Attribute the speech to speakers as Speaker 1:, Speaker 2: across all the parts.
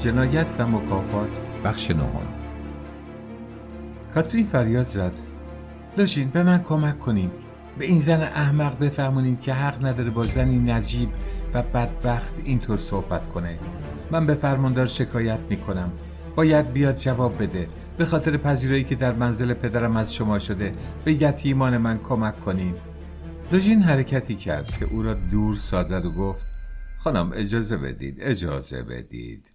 Speaker 1: جنایت و مکافات. بخش نهم. کاترین فریاد زد. لوژین به من کمک کنیم به این زن احمق بفهمونیم که حق نداره با زنی نجیب و بدبخت اینطور صحبت کنه. من به فرماندار شکایت می‌کنم. باید بیاد جواب بده. به خاطر پذیرایی که در منزل پدرم از شما شده به یتیمان من کمک کنید لوژین حرکتی کرد که او را دور سازد و گفت خانم اجازه بدید اجازه بدید.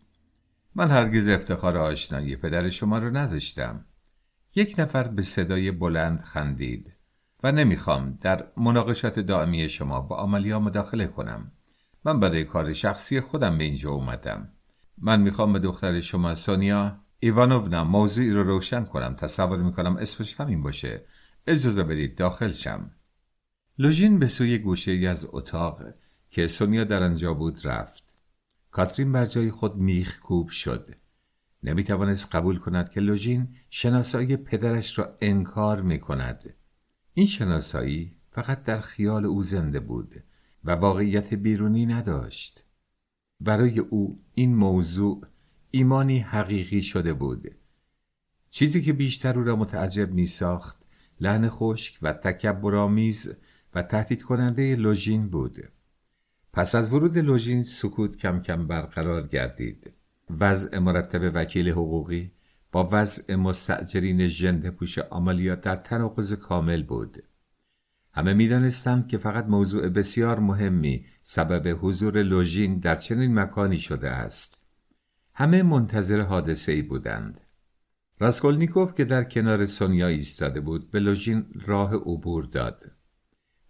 Speaker 1: من هرگز افتخار آشنایی پدر شما رو نداشتم. یک نفر به صدای بلند خندید و نمی‌خوام در مناقشات دائمی شما با آمالیا مداخله کنم. من برای کار شخصی خودم به اینجا اومدم. من می‌خوام به دختر شما سونیا ایوانوونا موضوعی رو روشن کنم. تصور می‌کنم اسمش همین باشه. اجازه بدید داخل شم. لوژین به سوی گوشه از اتاق که سونیا در آنجا بود رفت. کاترین بر جای خود میخ کوب شد نمی‌توانست قبول کند که لوژین شناسایی پدرش را انکار می کند. این شناسایی فقط در خیال او زنده بود و واقعیت بیرونی نداشت. برای او این موضوع ایمانی حقیقی شده بود. چیزی که بیشتر او را متعجب می ساخت لحن خشک و تکبرآمیز و تهدید کننده لوژین بود. پس از ورود لوژین سکوت کم کم برقرار گردید. وضع مرتب وکیل حقوقی با وضع مستجرین ژنده پوش در تناقض کامل بود. همه می‌دانستند که فقط موضوع بسیار مهمی سبب حضور لوژین در چنین مکانی شده است. همه منتظر حادثه ای بودند. راسکولنیکوف که در کنار سونیا ایستاده بود به لوژین راه عبور داد.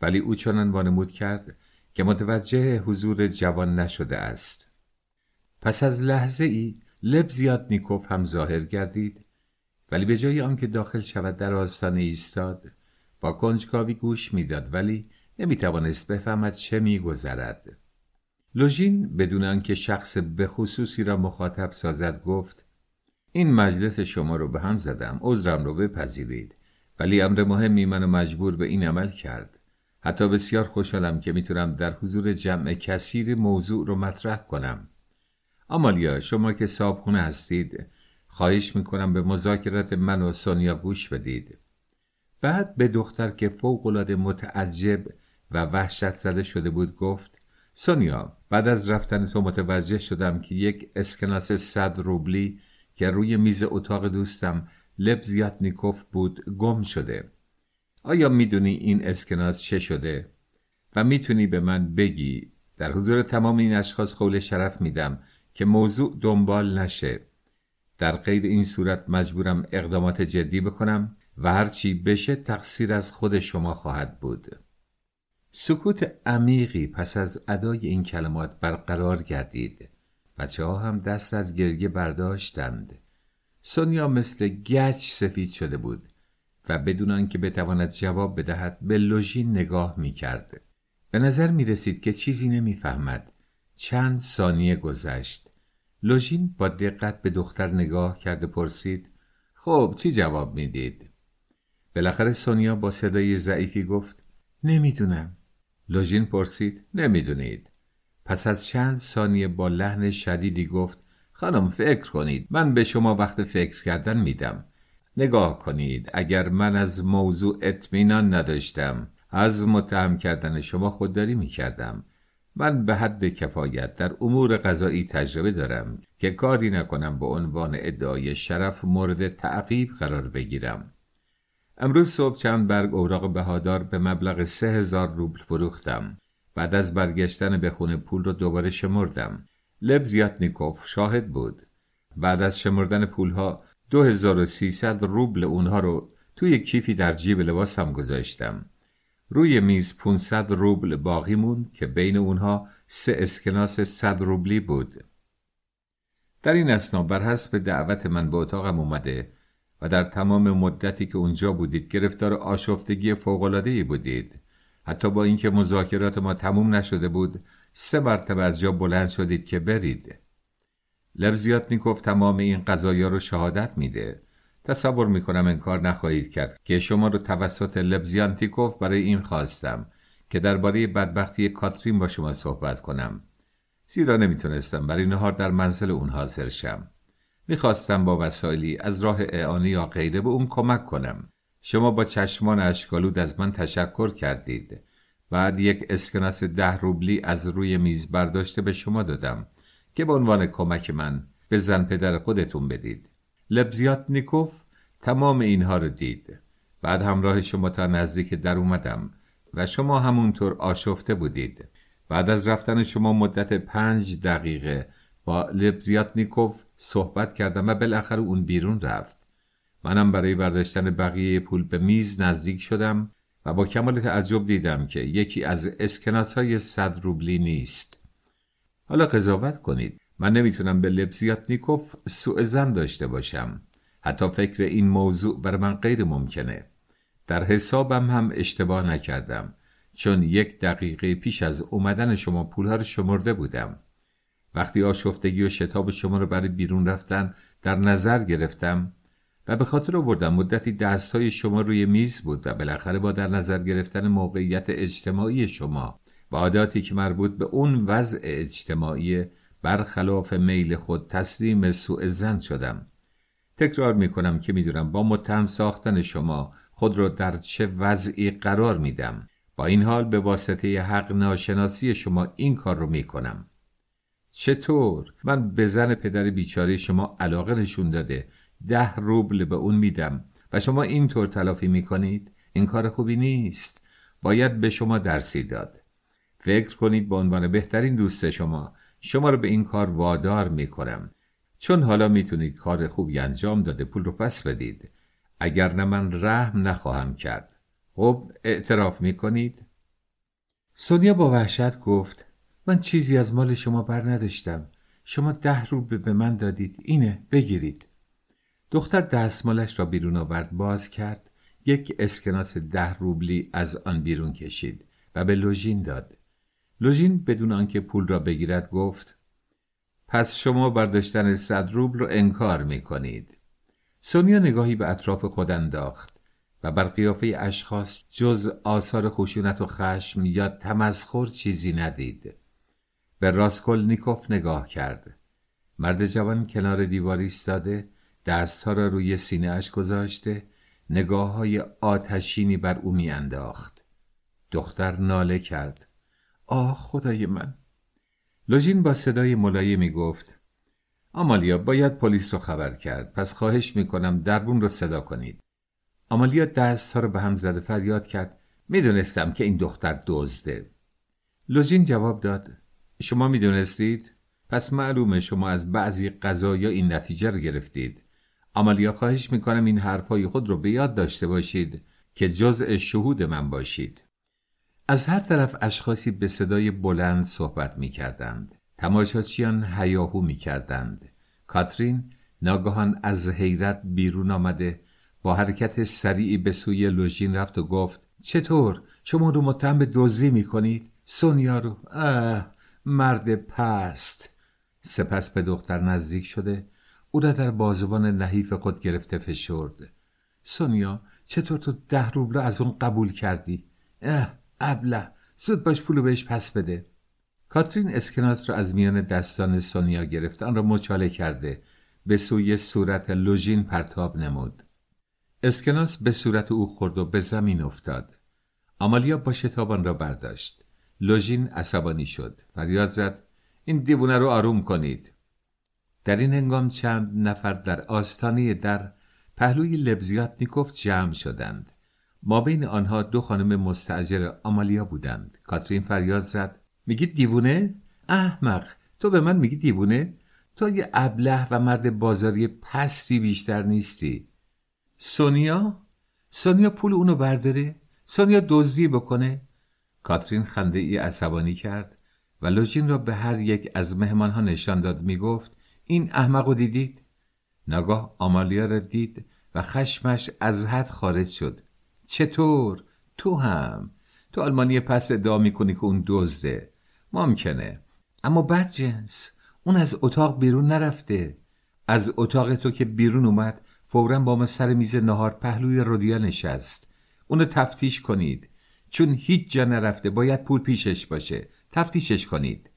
Speaker 1: ولی او چنان وانمود کرد که متوجه حضور جوان نشده است. پس از لحظه ای لب زیاد نیکوف هم ظاهر گردید ولی به جای آنکه داخل شود در آستانه ایستاد با کنجکاوی گوش می‌داد ولی نمی‌توانست بفهمد چه میگذرد لوژین بدون آنکه شخص به خصوصی را مخاطب سازد گفت این مجلس شما رو به هم زدم عذرم رو بپذیرید ولی امر مهمی منو مجبور به این عمل کرد حتی بسیار خوشحالم که می‌تونم در حضور جمع کثیر موضوع رو مطرح کنم. آمالیا شما که صابخونه هستید خواهش می‌کنم به مذاکرات من و سونیا گوش بدید. بعد به دختر که فوقالعاده متعجب و وحشت زده شده بود گفت سونیا بعد از رفتن تو متوجه شدم که یک اسکناس صد روبلی که روی میز اتاق دوستم لب زیاد نیکوف بود گم شده. آیا می‌دونی این اسکناس چه شده؟ و می‌تونی به من بگی. در حضور تمام این اشخاص قول شرف میدم که موضوع دنبال نشه. در غیر این صورت مجبورم اقدامات جدی بکنم و هرچی بشه تقصیر از خود شما خواهد بود. سکوت عمیقی پس از ادای این کلمات برقرار گردید. بچه ها هم دست از گرگه برداشتند. سونیا مثل گچ سفید شده بود. و بدون آنکه بتواند جواب بدهد به لوژین نگاه می کرد. به نظر می رسید که چیزی نمی‌فهمد. چند ثانیه گذشت. لوژین با دقت به دختر نگاه کرد و پرسید خب چی جواب می‌دید؟ بالاخره سونیا با صدای ضعیفی گفت نمی‌دونم. لوژین پرسید نمی‌دونید. پس از چند ثانیه با لحن شدیدی گفت خانم فکر کنید من به شما وقت فکر کردن میدم نگاه کنید اگر من از موضوع اطمینان نداشتم از متهم کردن شما خودداری می کردم من به حد کفایت در امور غذایی تجربه دارم که کاری نکنم به عنوان ادعای شرف مورد تعقیب قرار بگیرم. امروز صبح چند برگ اوراق بهادار به مبلغ سه هزار روبل فروختم. بعد از برگشتن به خونه پول رو دوباره شمردم. لب زیاتنیکوف شاهد بود. بعد از شمردن پولها 2300 روبل اونها رو توی کیفی در جیب لباسم گذاشتم. روی میز 500 روبل باقی موند که بین اونها سه اسکناس 100 روبلی بود. در این اسنا بر حسب دعوت من به اتاقم اومده و در تمام مدتی که اونجا بودید گرفتار آشفتگی فوق‌العاده‌ای بودید. حتی با اینکه مذاکرات ما تموم نشده بود سه مرتبه از جا بلند شدید که برید. لبزیاتنیکوف تمام این قضایا رو شهادت میده. تصور می‌کنم انکار نخواهید کرد که شما رو توسط لبزیانتیکوف برای این خواستم که درباره بدبختی کاترین با شما صحبت کنم. زیرا نمی‌تونستم برای نهار در منزل اون حاضر شم. می‌خواستم با وسایلی از راه اعانه یا غیره به اون کمک کنم. شما با چشمان اشکالود از من تشکر کردید. بعد یک اسکناس ده روبلی از روی میز برداشته به شما دادم. که به عنوان کمک من به زن پدر خودتون بدید. لبزیات نیکوف تمام اینها رو دید. بعد همراه شما تا نزدیک در اومدم و شما همونطور آشفته بودید. بعد از رفتن شما مدت پنج دقیقه با نیکوف صحبت کردم و بالاخره اون بیرون رفت. منم برای برداشتن بقیه پول به میز نزدیک شدم و با کمال تعجب دیدم که یکی از اسکناس های صد روبلی نیست. حالا قضاوت کنید. من نمی‌تونم به نیکوف سوء زن داشته باشم. حتی فکر این موضوع بر من غیر ممکنه. در حسابم هم اشتباه نکردم. چون یک دقیقه پیش از اومدن شما پولها رو شمرده بودم. وقتی آشفتگی و شتاب شما رو برای بیرون رفتن در نظر گرفتم و به خاطر آوردم مدتی دستهای شما روی میز بود و بالاخره با در نظر گرفتن موقعیت اجتماعی شما و عاداتی که مربوط به اون وضع اجتماعی برخلاف میل خود تسلیم سوء زن شدم. تکرار می کنم که می‌دونم با متهم ساختن شما خود را در چه وضعی قرار میدم. با این حال به واسطه حق ناشناسی شما این کار رو می کنم چطور؟ من به زن پدر بیچاره شما علاقه نشون داده. ده روبل به اون میدم. و شما اینطور تلافی می‌کنید؟ این کار خوبی نیست. باید به شما درسی داد. فکر کنید به عنوان بهترین دوست شما شما رو به این کار وادار می‌کنم. چون حالا می‌تونید کار خوبی انجام داده پول رو پس بدید. اگر نه من رحم نخواهم کرد. خب اعتراف می‌کنید؟ سونیا با وحشت گفت من چیزی از مال شما بر نداشتم شما ده روبل به من دادید. اینه بگیرید. دختر دستمالش را بیرون آورد باز کرد. یک اسکناس ده روبلی از آن بیرون کشید و به لوژین داد. لوژین بدون آنکه پول را بگیرد گفت پس شما برداشتن صد روبل رو انکار می کنید. سونیا نگاهی به اطراف خود انداخت و بر قیافه اشخاص جز آثار خشونت و خشم یا تمسخر چیزی ندید. به راسکل نیکوف نگاه کرد. مرد جوان کنار دیواری ایستاده دستها را روی سینه اش گذاشته نگاه های آتشینی بر او میانداخت. دختر ناله کرد. آه خدای من. لوژین با صدای ملایمی گفت آمالیا باید پلیس رو خبر کرد. پس خواهش می‌کنم دربون رو صدا کنید. آمالیا دست ها رو به هم زده فریاد کرد می‌دونستم که این دختر دزده. لوژین جواب داد شما می‌دونستید؟ پس معلومه شما از بعضی قضایا این نتیجه رو گرفتید. آمالیا خواهش می‌کنم این حرفای خود رو به یاد داشته باشید که جزء شهود من باشید. از هر طرف اشخاصی به صدای بلند صحبت می کردند. تماشاچیان هیاهو می کردند. کاترین ناگهان از حیرت بیرون آمده با حرکت سریعی به سوی لوژین رفت و گفت چطور شما رو متهم به دزدی می کنید؟ سونیا رو اه مرد پست سپس به دختر نزدیک شده او را در بازوان نحیف خود گرفته فشرد سونیا چطور تو ده روبل از اون قبول کردی؟ اه ابله زود باش پولو بهش پس بده. کاترین اسکناس را از میان دستان سونیا گرفت آن را مچاله کرده. به سوی صورت لوژین پرتاب نمود. اسکناس به صورت او خورد و به زمین افتاد. آمالیا با شتابان را برداشت. لوژین عصبانی شد. فریاد زد این دیوونه رو آروم کنید. در این هنگام چند نفر در آستانه در پهلوی لبزیات نیکوف جمع شدند. ما بین آنها دو خانم مستعجر آمالیا بودند. کاترین فریاد زد. میگی دیوونه؟ احمق. تو به من میگی دیوونه؟ تو یه ابله و مرد بازاری پستی بیشتر نیستی. سونیا؟ سونیا پول اونو برداره. سونیا دزدی بکنه. کاترین خنده ای عصبانی کرد و لوژین را به هر یک از مهمانها نشان داد. می‌گفت این احمق دیدید؟ ناگاه آمالیا را دید و خشمش از حد خارج شد. چطور؟ تو هم. تو آلمانی پس ادعا می‌کنی که اون دزده. ممکنه. اما بد جنس. اون از اتاق بیرون نرفته. از اتاق تو که بیرون اومد فورا با ما سر میز نهار پهلوی رودیا نشست. اونو تفتیش کنید. چون هیچ جا نرفته. باید پول پیشش باشه. تفتیشش کنید.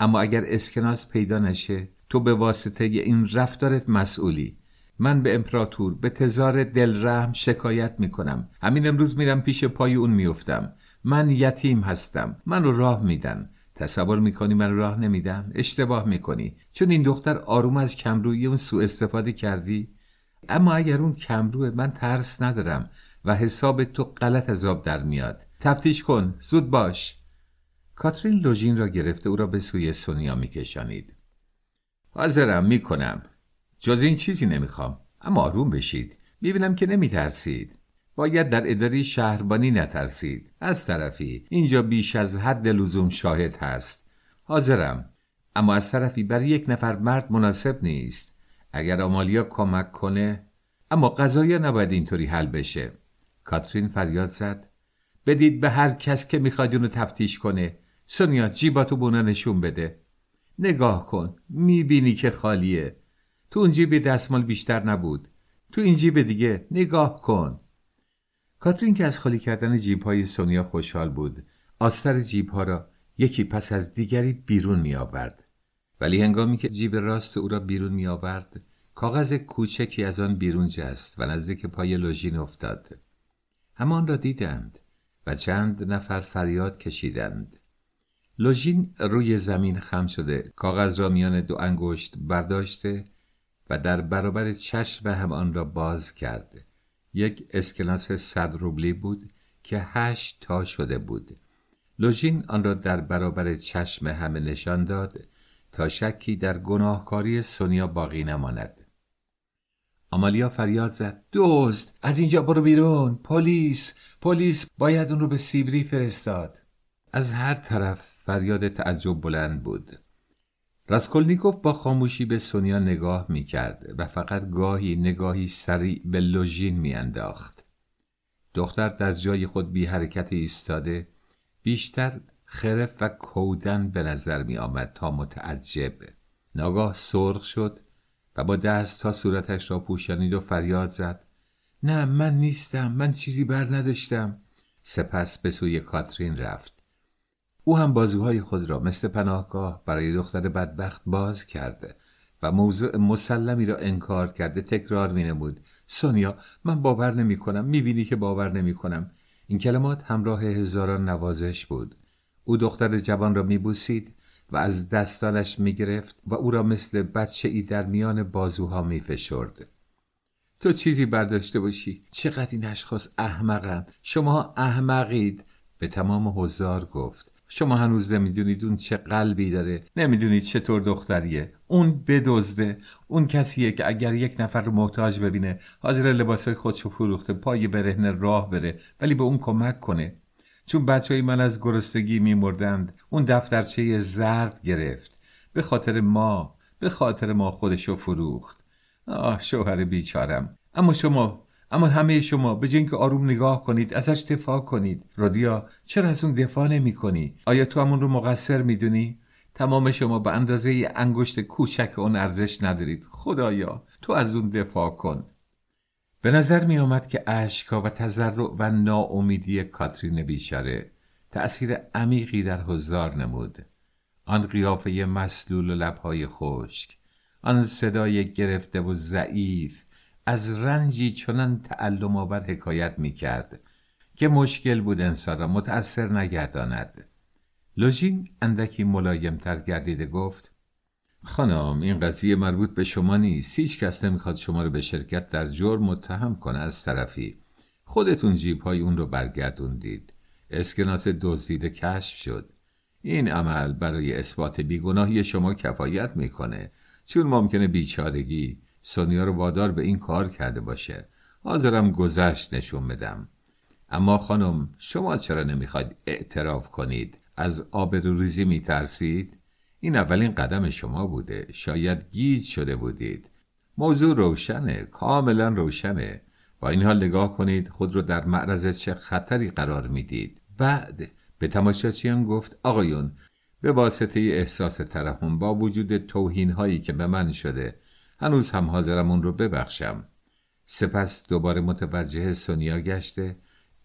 Speaker 1: اما اگر اسکناس پیدا نشه تو به واسطه این رفتارت مسئولی. من به امپراتور به تزار دلرحم شکایت می‌کنم. همین امروز میرم پیش پای اون میفتم من یتیم هستم. من رو راه میدن. تصور می‌کنی من راه نمیدم؟ اشتباه می‌کنی. چون این دختر آروم از کمروی اون سوء استفاده کردی. اما اگر اون کمروه من ترس ندارم و حساب تو غلط از آب در میاد. تفتیش کن. زود باش. کاترین لوژین را گرفته او را به سوی سونیا میکشانید. حاضرم می‌کنم. جز این چیزی نمی‌خوام. اما آروم بشید. می‌بینم که نمیترسید. باید در اداره شهربانی نترسید. از طرفی اینجا بیش از حد لزوم شاهد هست. حاضرم. اما از طرفی برای یک نفر مرد مناسب نیست. اگر آمالیا کمک کنه. اما قضایا نباید اینطوری حل بشه. کاترین فریاد زد. بدید به هر کس که می‌خواد اونو تفتیش کنه. سونیا جیباتو بونا نشون بده. نگاه کن. می‌بینی که خالیه. تو اون جیب دستمال بیشتر نبود. تو این جیب دیگه نگاه کن. کاترین که از خالی کردن جیب های سونیا خوشحال بود آستر جیب ها را یکی پس از دیگری بیرون می آورد ولی هنگامی که جیب راست او را بیرون می آورد کاغذ کوچکی از آن بیرون جست و نزدیک پای لوژین افتاد. همان را دیدند و چند نفر فریاد کشیدند. لوژین روی زمین خم شده کاغذ را میان دو انگشت برداشته در برابر چشم هم آن را باز کرد یک اسکناس صد روبلی بود که هشت تا شده بود. لوژین آن را در برابر چشم همه نشان داد تا شکی در گناهکاری سونیا باقی نماند. آمالیا فریاد زد دوست از اینجا برو بیرون پلیس پلیس باید اون رو به سیبری فرستاد. از هر طرف فریاد تعجب بلند بود. راسکولنیکوف با خاموشی به سونیا نگاه می کرد و فقط گاهی نگاهی سریع به لوژین می انداخت. دختر در جای خود بی حرکت ایستاده بیشتر خرف و کودن به نظر می آمد تا متعجب. ناگاه سرخ شد و با دست تا صورتش را پوشانید و فریاد زد. نه من نیستم من چیزی بر نداشتم. سپس به سوی کاترین رفت. او هم بازوهای خود را مثل پناهگاه برای دختر بدبخت باز کرده و موضوع مسلمی را انکار کرده تکرار می نمود سونیا من باور نمی کنم می بینی که باور نمی کنم این کلمات همراه هزاران نوازش بود. او دختر جوان را می بوسید و از دستانش می گرفت و او را مثل بچه ای در میان بازوها می فشرد. تو چیزی برداشته باشی. چقدر این اشخاص احمقند شما احمقید. به تمام حضار گفت. شما هنوز نمی‌دونید اون چه قلبی داره نمی‌دونید چطور دختریه. اون بدزده اون کسیه که اگر یک نفر رو محتاج ببینه حاضر لباسای خودشو فروخته پای برهنه راه بره ولی به اون کمک کنه. چون بچه های من از گرستگی میمردند اون دفترچه زرد گرفت. به خاطر ما به خاطر ما خودشو فروخت. آه شوهر بیچارم. اما شما اما همه شما به که آروم نگاه کنید ازش دفاع کنید رادیا چرا از اون دفاع نمی کنی؟ آیا تو همون رو مقصر می‌دونی؟ تمام شما به اندازه انگشت کوچک اون ارزش ندارید خدایا تو از اون دفاع کن به نظر می آمد که اشکا و تذرع و ناامیدی کاترین بیچاره تأثیر عمیقی در حضار نمود آن قیافه مسلول و لبهای خشک آن صدای گرفته و ضعیف از رنجی چنان تعلم آور حکایت می کرد که مشکل بود انسان را متأثر نگرداند. لوژین اندکی ملایمتر گردیده گفت خانم این قضیه مربوط به شما نیست. هیچ کس نمی‌خواد شما رو به شرکت در جرم متهم کنه از طرفی. خودتون جیب های اون رو برگردوندید. اسکناس دزدیده کشف شد. این عمل برای اثبات بیگناهی شما کفایت می‌کنه. چون ممکنه بیچارگی سونیا رو وادار به این کار کرده باشه. حاضرم گذشت نشون بدم. اما خانم شما چرا نمی‌خواید اعتراف کنید؟ از آبروریزی میترسید؟ این اولین قدم شما بوده. شاید گیج شده بودید. موضوع روشنه کاملا روشنه. با این حال نگاه کنید خود رو در معرض چه خطری قرار می‌دید. بعد به تماشاچیان گفت آقایون به واسطه احساس ترحم با وجود توهین هایی که به من شده هنوز هم حاضرم اون رو ببخشم. سپس دوباره متوجه سونیا گشته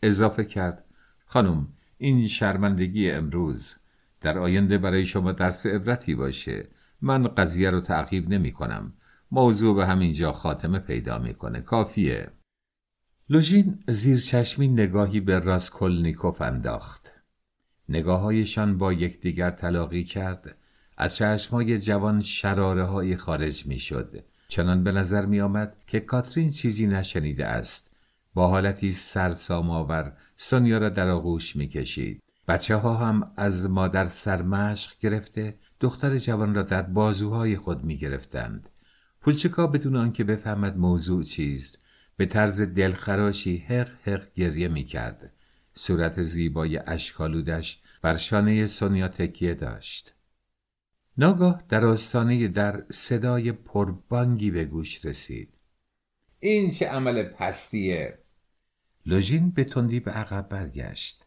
Speaker 1: اضافه کرد خانم این شرمندگی امروز در آینده برای شما درس عبرتی باشه. من قضیه رو تعقیب نمی کنم. موضوع به همینجا خاتمه پیدا می‌کنه کافیه. لوژین زیر چشمی نگاهی به راسکولنیکوف انداخت. نگاههایشان با یکدیگر تلاقی کرد. از چشمهای جوان شراره های خارج می شد چنان به نظر می آمد که کاترین چیزی نشنیده است. با حالتی سرسام آور سونیا را در آغوش می کشید بچه ها هم از مادر سرمشق گرفته دختر جوان را در بازوهای خود می گرفتند پولچکا بدون آنکه بفهمد موضوع چیست به طرز دلخراشی حق حق گریه می کرد صورت زیبای اشکالودش بر شانه سونیا تکیه داشت. ناگاه در آستانه در صدای پربانگی به گوش رسید. این چه عمل پستیه؟ لوژین به تندی به عقب برگشت.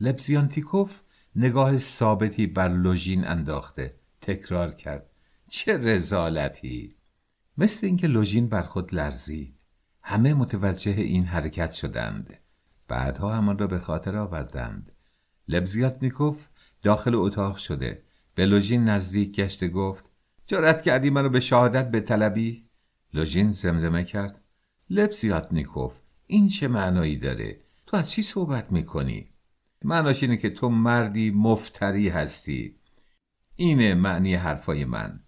Speaker 1: لبزیانتیکوف نگاه ثابتی بر لوژین انداخته. تکرار کرد. چه رزالتی! مثل اینکه لوژین بر خود لرزید. همه متوجه این حرکت شدند. بعدها همان را به خاطر آوردند. لبزیاتنیکوف داخل اتاق شده. به لوژین نزدیک گشته گفت جارت کردی منو به شهادت به طلبی لوژین زمزمه کرد. لبزیاتنیکوف این چه معنایی داره؟ تو از چی صحبت می‌کنی؟ معناش اینه که تو مردی مفتری هستی. اینه معنی حرفای من.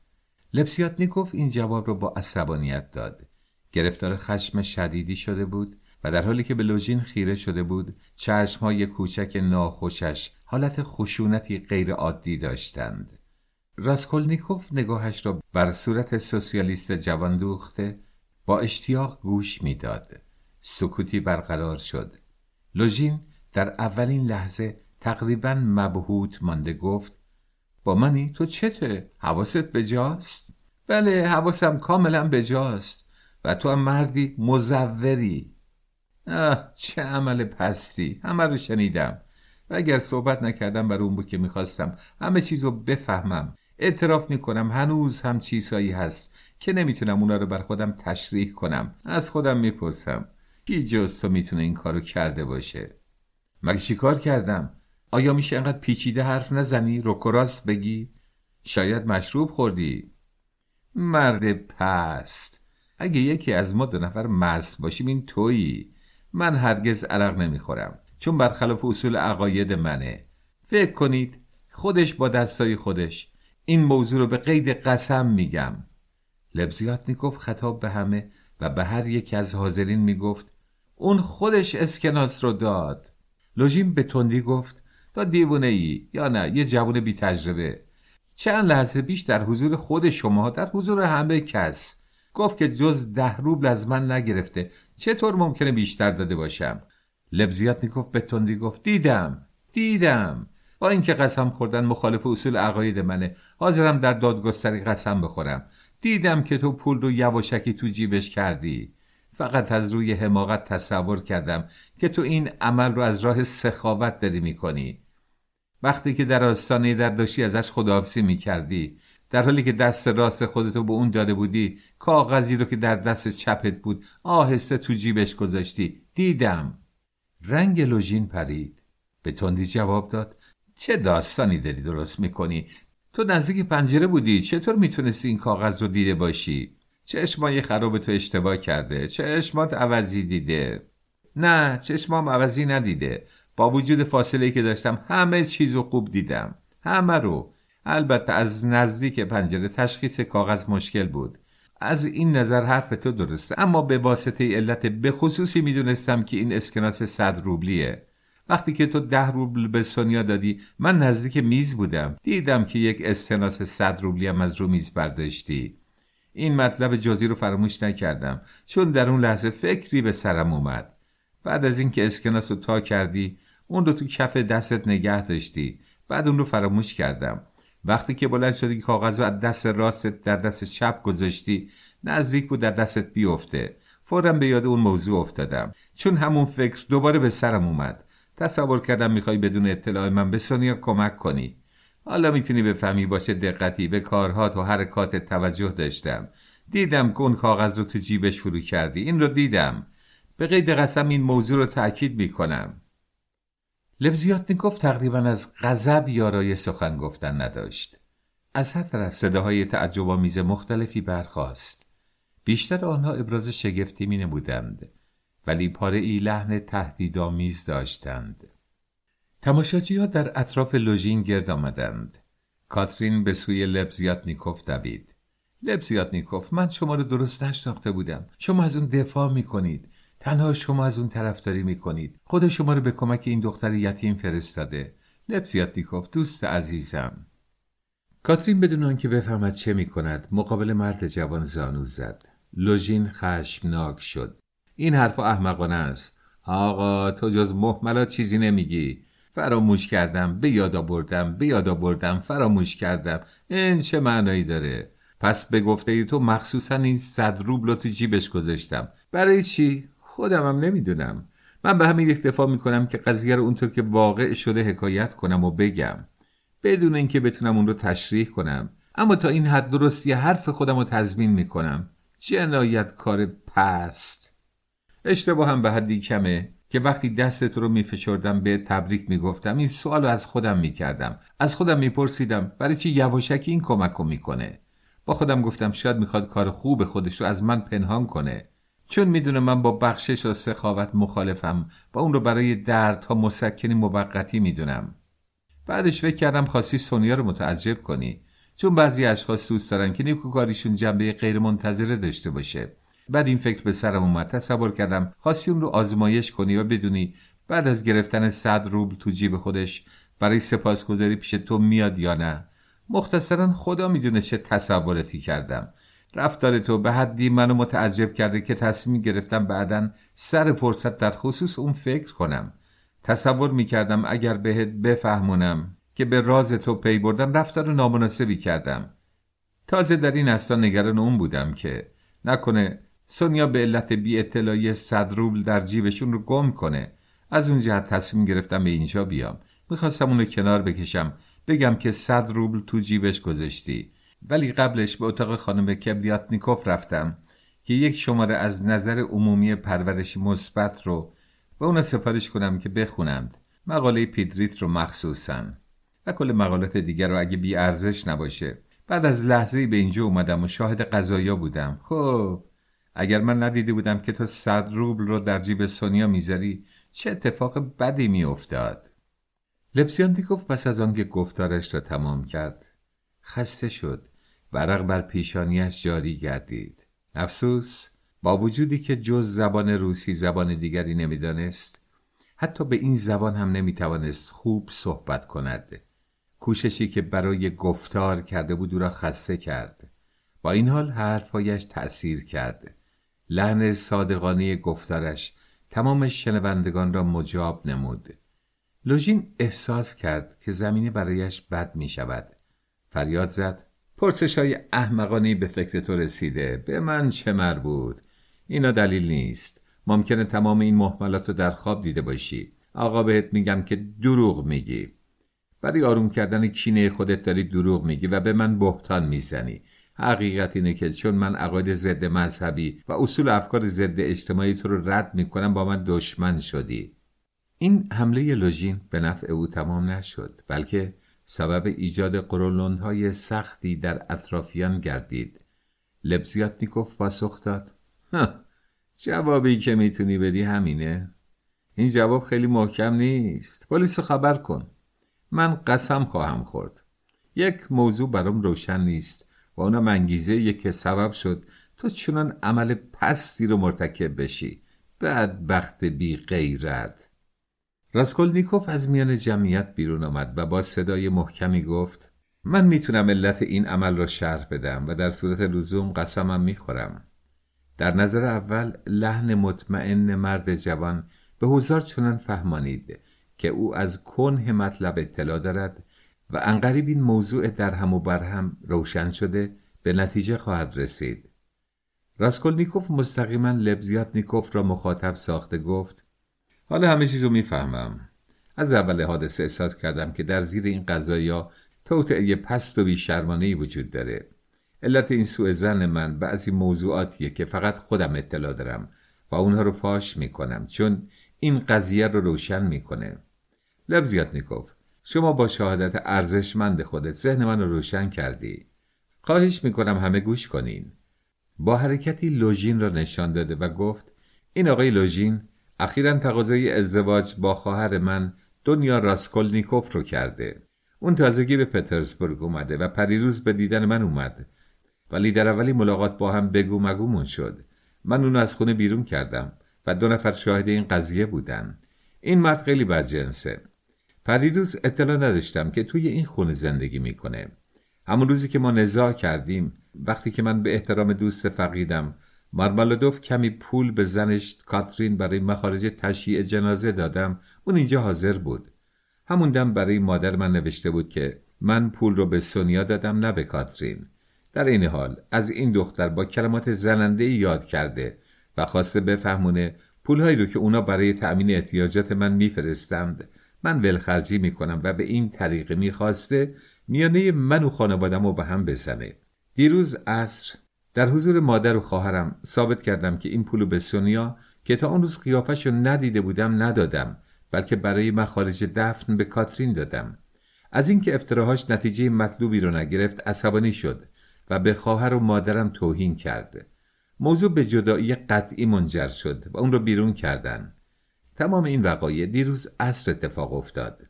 Speaker 1: لبسیاتنیکوف این جواب رو با عصبانیت داد. گرفتار خشم شدیدی شده بود و در حالی که به لوژین خیره شده بود چشمهای کوچک ناخوشش حالت خشونتی غیر عادی داشتند. راسکولنیکوف نگاهش را بر صورت سوسیالیست جوان دوخته با اشتیاق گوش می‌داد. سکوتی برقرار شد. لوژین در اولین لحظه تقریبا مبهوت مانده گفت با منی؟ تو چته؟ حواست به جاست بله حواسم کاملا به جاست و تو هم مردی مزوری. آه چه عمل پستی! همه رو شنیدم. و اگر صحبت نکردم بر اون بود که می‌خواستم همه چیز رو بفهمم. اعتراف می‌کنم هنوز هم چیزهایی هست که نمی‌تونم اونا رو بر خودم تشریح کنم. از خودم می‌پرسم کی جز تو می‌تونه این کارو کرده باشه؟ مگه چی کار کردم؟ آیا میشه انقدر پیچیده حرف نزنی؟ روکراس بگی. شاید مشروب خوردی. مرد پست. اگه یکی از ما دو نفر مست باشیم این تویی. من هرگز عرق نمی‌خورم. چون برخلاف اصول عقاید منه. فکر کنید خودش با دستای خودش. این موضوع رو به قید قسم میگم. لبزیات می‌گفت خطاب به همه و به هر یک از حاضرین می‌گفت اون خودش اسکناس رو داد. لوژین به تندی گفت تا دیوونه ای یا نه یه جوون بی تجربه. چند لحظه بیش در حضور خود شما در حضور همه کس گفت که جز ده روبل از من نگرفته. چطور ممکنه بیشتر داده باشم؟ لبزیات نیکوف به تندی گفت دیدم دیدم. با اینکه قسم خوردن مخالف اصول عقاید منه. حاضرم در دادگستری قسم بخورم. دیدم که تو پول رو یواشکی تو جیبش کردی. فقط از روی حماقت تصور کردم که تو این عمل رو از راه سخاوت داری می‌کنی. وقتی که در آستانه در داشتی ازش خداحافظی می‌کردی در حالی که دست راست خودتو به اون داده بودی کاغذی رو که در دست چپت بود آهسته تو جیبش گذاشتی. دیدم. رنگ لوژین پرید. به تندی جواب داد. چه داستانی داری درست می‌کنی؟ تو نزدیک پنجره بودی. چطور می‌تونستی این کاغذ رو دیده باشی؟ چشمای خراب تو اشتباه کرده. چشمات عوضی دیده. نه چشمام عوضی ندیده. با وجود فاصله که داشتم همه چیز رو خوب دیدم. همه رو. البته از نزدیک پنجره تشخیص کاغذ مشکل بود. از این نظر حرف تو درسته. اما به واسطه علت به خصوصی می‌دونستم که این اسکناس صد روبلیه. وقتی که تو ده روبل به سونیا دادی من نزدیک میز بودم. دیدم که یک اسکناس صد روبلی هم از رو میز برداشتی. این مطلب جزی رو فراموش نکردم. چون در اون لحظه فکری به سرم اومد. بعد از اینکه اسکناس رو تا کردی اون رو تو کف دستت نگه داشتی. بعد اون رو فراموش کردم. وقتی که بلند شدی که کاغذ رو از دست راستت در دست چپ گذاشتی نزدیک بود در دستت بیفته. فورا به یاد اون موضوع افتادم. چون همون فکر دوباره به سرم اومد. تصور کردم می‌خوای بدون اطلاع من به سونیا کمک کنی. حالا می‌تونی بفهمی باشه دقتی به کارهات و حرکات توجه داشتم. دیدم که اون کاغذ رو تو جیبش فرو کردی. این رو دیدم. به قید قسم این موضوع رو تأکید می‌کنم. لبزیاتنیکوف تقریبا از غضب یارای سخن گفتن نداشت. از هر طرف صداهای تعجب مختلفی برخاست. بیشتر آنها ابراز شگفتی می نمودند ولی پاره ای لحن تهدیدآمیز داشتند. تماشاچی ها در اطراف لوژین گرد آمدند. کاترین به سوی لبزیاتنیکوف دوید. لبزیاتنیکوف من شما رو درست نشناخته بودم. شما از اون دفاع می کنید. تنها شما از اون طرفداری می کنید خود شما رو به کمک این دختر یتیم فرستاده. لبزیاتنیکوف دوست عزیزم. کاترین بدون آنکه بفهمد چه می کند مقابل مرد جوان زانو زد. لوژین خشمناک شد. این حرف احمقانه است. آقا تو جز محملات چیزی نمیگی. فراموش کردم به یاد آوردم به یاد آوردم فراموش کردم. این چه معنایی داره؟ پس به گفته ای تو مخصوصا این صد روبل تو جیبش گذاشتم. برای چی؟ خودمم نمی‌دونم. من به همین اکتفا می‌کنم که قضیه رو اونطور که واقع شده حکایت کنم و بگم. بدون اینکه بتونم اون رو تشریح کنم. اما تا این حد درستی حرف خودم رو تضمین می‌کنم. جنایت کار پست. اشتباه هم به حدی کمه که وقتی دستت رو میفشردم به تبریک می‌گفتم. این سوال رو از خودم می‌کردم. از خودم میپرسیدم برای چی یواشکی این کمک رو می‌کنه؟ با خودم گفتم شاید می‌خواد کار خوب خودش رو از من پنهان کنه. چون می‌دونه من با بخشش و سخاوت مخالفم و اون رو برای دردها مسکنی موقتی می‌دونم. بعدش فکر کردم خواستی سونیا رو متعجب کنی. چون بعضی اشخاص دوست دارن که نیکوکاریشون جنبه غیر منتظره داشته باشه. بعد این فکر به سرم اومد. تصور کردم خواستی اون رو آزمایش کنی و بدونی بعد از گرفتن صد روبل تو جیب خودش برای سپاسگزاری پیش تو میاد یا نه. مختصرا خدا می‌دونه چه تصورتی کردم. رفتار تو به حدی منو متعجب کرده که تصمیم گرفتم بعدا سر فرصت در خصوص اون فکر کنم. تصور می‌کردم اگر بهت بفهمونم که به راز تو پی بردم رفتار نامناسبی کردم. تازه در این اصلا نگران اون بودم که نکنه سونیا به علت بی اطلاعی صد روبل در جیبشون رو گم کنه. از اون جهت تصمیم گرفتم به اینجا بیام. می‌خواستم اونو کنار بکشم. بگم که صد روبل تو جیبش گذاشتی. ولی قبلش به اتاق خانم کبریاتنیکوف رفتم که یک شماره از نظر عمومی پرورش مثبت رو به اون سفارش کنم که بخونند. مقاله پیدریت رو مخصوصا. و کل مقالات دیگر رو اگه بی ارزش نباشه. بعد از لحظه به اینجا اومدم و شاهد قضایا بودم. خب اگر من ندیده بودم که تو صد روبل رو در جیب سونیا می‌ذاری چه اتفاق بدی میافتاد؟ لپسیانتیکوف پس از آنکه گفتارش را تمام کرد خسته شد. ورق بر پیشانیش جاری گردید. افسوس با وجودی که جز زبان روسی زبان دیگری نمی‌دانست حتی به این زبان هم نمی‌توانست خوب صحبت کند. کوششی که برای گفتار کرده بود او را خسته کرد. با این حال حرفهایش تأثیر کرد. لحن صادقانه گفتارش تمام شنوندگان را مجاب نمود. لوژین احساس کرد که زمینه برایش بد می شود فریاد زد. پرسش های احمقانی به فکر تو رسیده. به من چه مربوط؟ اینا دلیل نیست. ممکنه تمام این محملات رو در خواب دیده باشی. آقا بهت میگم که دروغ میگی. برای آروم کردن کینه خودت داری دروغ میگی و به من بهتان می‌زنی. حقیقت اینه که چون من عقاید ضد مذهبی و اصول افکار ضد اجتماعی تو رو رد می‌کنم با من دشمن شدی. این حمله لوژین به نفع او تمام نشد. بلکه سبب ایجاد قرولندهای سختی در اطرافیان گردید. لبزیاتنیکوف پاسخ داد. جوابی که می‌تونی بدی همینه. این جواب خیلی محکم نیست. پلیس خبر کن. من قسم خواهم خورد. یک موضوع برام روشن نیست و اونم انگیزه که سبب شد تو چنان عمل پستی رو مرتکب بشی. بدبخت بی غیرت راسکولنیکوف از میان جمعیت بیرون آمد و با صدای محکمی گفت من می‌تونم علت این عمل را شرح بدم و در صورت لزوم قسمم می‌خورم. در نظر اول لحن مطمئن مرد جوان به حضار چنان فهمانید که او از کنه مطلب اطلاع دارد و انقریب این موضوع در هم و بر هم روشن شده به نتیجه خواهد رسید. راسکولنیکوف مستقیما نیکوف را مخاطب ساخته گفت حالا همه چیزو می‌فهمم. از اول حادثه احساس کردم که در زیر این قضایا توطعه پست و بیشرمانه وجود داره. علت این سوء زن من بعضی موضوعاتیه که فقط خودم اطلاع دارم و اونها رو فاش می‌کنم چون این قضیه رو روشن می‌کنه. لبزیاتنیکوف شما با شهادت ارزشمند خودت ذهن من رو روشن کردی. خواهش می‌کنم همه گوش کنین. با حرکتی لوژین را نشان داده و گفت این آقای لوژین اخیرا تقاضای ازدواج با خواهر من دنیا راسکولنیکوف رو کرده. اون تازگی به پترزبورگ اومده و پریروز به دیدن من اومد. ولی در اولی ملاقات با هم بگو مگومون شد. من اونو از خونه بیرون کردم و دو نفر شاهد این قضیه بودن. این مرد خیلی بدجنسه پریروز اطلاع نداشتم که توی این خونه زندگی می‌کنه. همون روزی که ما نزاع کردیم وقتی که من به احترام دوست فقیدم مارمالودوف کمی پول به زنش کاترین برای مخارج تشییع جنازه دادم. اون اینجا حاضر بود. همون دم برای مادر من نوشته بود که من پول رو به سونیا دادم نه به کاترین. در این حال از این دختر با کلمات زننده یاد کرده و خواسته بفهمونه پولهایی رو که اونا برای تأمین احتیاجات من میفرستند من ولخرجی می‌کنم و به این طریق می‌خواسته میانه من و خانوادم رو به هم بزنه. دیروز عصر در حضور مادر و خواهرم ثابت کردم که این پولو به سونیا که تا اون روز قیافش رو ندیده بودم ندادم بلکه برای مخارج دفن به کاترین دادم. از اینکه افتراهاش نتیجه مطلوبی رو نگرفت عصبانی شد و به خواهر و مادرم توهین کرد. موضوع به جدایی قطعی منجر شد و اون رو بیرون کردن. تمام این وقایع دیروز عصر اتفاق افتاد.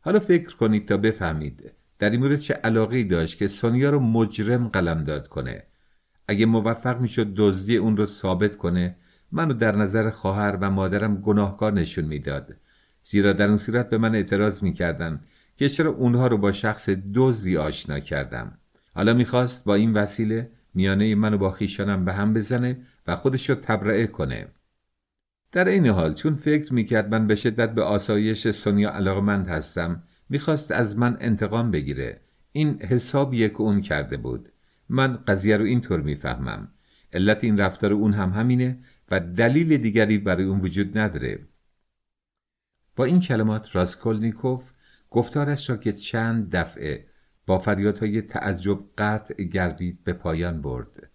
Speaker 1: حالا فکر کنید تا بفهمید در این مورد چه علاقه داشت که سونیا رو مجرم قلمداد کنه. اگه موفق می‌شد دزدی اون رو ثابت کنه منو در نظر خواهر و مادرم گناهکار نشون می‌داد. زیرا در اون صورت به من اعتراض می‌کردن که چرا اونها رو با شخص دزدی آشنا کردم. حالا می‌خواست با این وسیله میانه منو با خیشانم به هم بزنه و خودش رو تبرئه کنه. در این حال چون فکر می‌کرد من به شدت به آسایش سونیا علاقمند هستم می‌خواست از من انتقام بگیره. این حسابیه که اون کرده بود. من قضیه رو اینطور می‌فهمم. علت این رفتار اون هم همینه و دلیل دیگری برای اون وجود نداره. با این کلمات راسکولنیکوف گفتارش را که چند دفعه با فریادهای تعجب قطع گردید به پایان برد.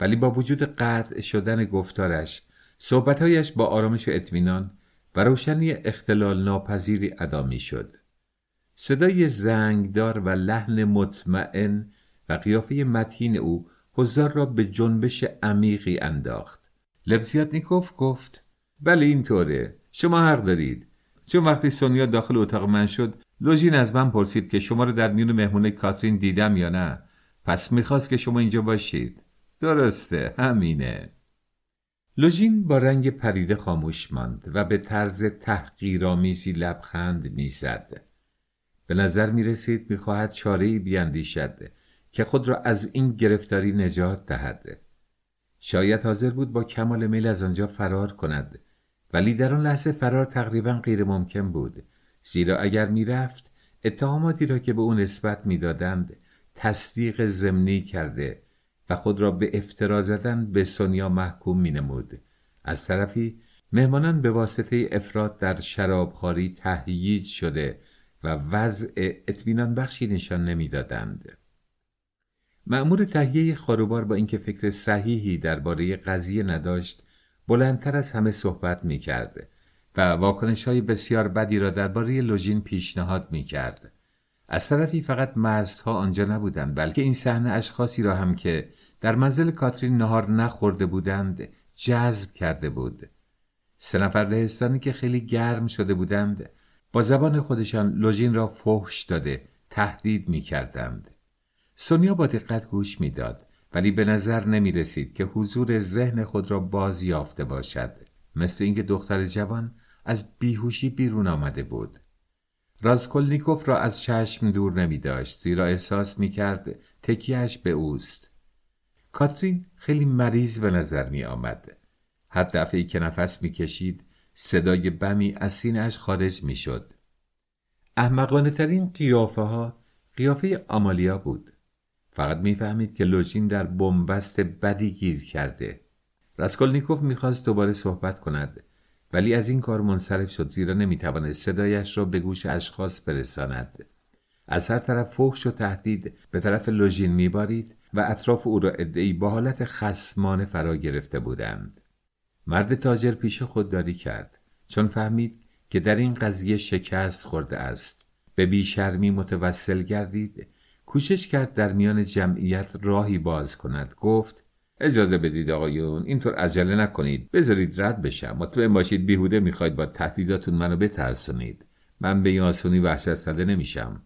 Speaker 1: ولی با وجود قطع شدن گفتارش صحبتهایش با آرامش و اطمینان و روشنی اختلال ناپذیری ادا می شد صدای زنگدار و لحن مطمئن و قیافه متین او حضار را به جنبش عمیقی انداخت. لبزیاتنیکوف گفت بله اینطوره شما حق دارید. چون وقتی سونیا داخل اتاق من شد لوژین از من پرسید که شما رو در میون مهمون کاترین دیدم یا نه. پس می‌خواست که شما اینجا باشید. درسته همینه. لوژین با رنگ پریده خاموش ماند و به طرز تحقیرآمیزی لبخند می‌زد. به نظر می رسید می خواهد چاره بیاندیشد. که خود را از این گرفتاری نجات دهد شاید حاضر بود با کمال میل از آنجا فرار کند ولی در آن لحظه فرار تقریبا غیر ممکن بود زیرا اگر می‌رفت اتهاماتی را که به او نسبت می‌دادند تصدیق ضمنی کرده و خود را به افترا زدن به سونیا محکوم می نمود. از طرفی مهمانان به واسطه افراد در شرابخواری تهییج شده و وضع اطمینان بخشی نشان نمی‌دادند. معمور تهیه خاروبار با اینکه فکر صحیحی درباره قضیه نداشت بلندتر از همه صحبت می کرد و واکنش های بسیار بدی را درباره لوژین پیشنهاد می کرد. از طرفی فقط مزدها آنجا نبودند بلکه این صحنه اشخاصی را هم که در منزل کاترین نهار نخورده بودند جذب کرده بود سه نفر لهستانی که خیلی گرم شده بودند با زبان خودشان لوژین را فحش داده تهدید می کردند. سونیا با دقت گوش می‌داد ولی به نظر نمی رسید که حضور ذهن خود را باز یافته باشد. مثل اینکه دختر جوان از بیهوشی بیرون آمده بود. رازکلنیکوف را از چشم دور نمی داشت زیرا احساس می کرد تکیهش به اوست. کاترین خیلی مریض به نظر می آمد هر دفعه که نفس می کشید صدای بمی از سینهاش خارج می شد احمقانه ترین قیافه ها قیافه آمالیا بود. فقط می‌فهمید که لوژین در بنبست بدی گیر کرده. راسکولنیکوف می‌خواست دوباره صحبت کند ولی از این کار منصرف شد زیرا نمی‌توانست صدایش را به گوش اشخاص برساند. از هر طرف فحش و تهدید به طرف لوژین میبارید و اطراف او را ادعی با حالت خسمانه فرا گرفته بودند. مرد تاجر پیش خودداری کرد چون فهمید که در این قضیه شکست خورده است. به بیشرمی متوسل گردید کوشش کرد در میان جمعیت راهی باز کند. گفت اجازه بدید آقایون اینطور عجله نکنید. بذارید رد بشم. مطمئن باشید بیهوده می‌خواید با تهدیداتون منو بترسونید. من به یاسونی وحشت زده نمیشم.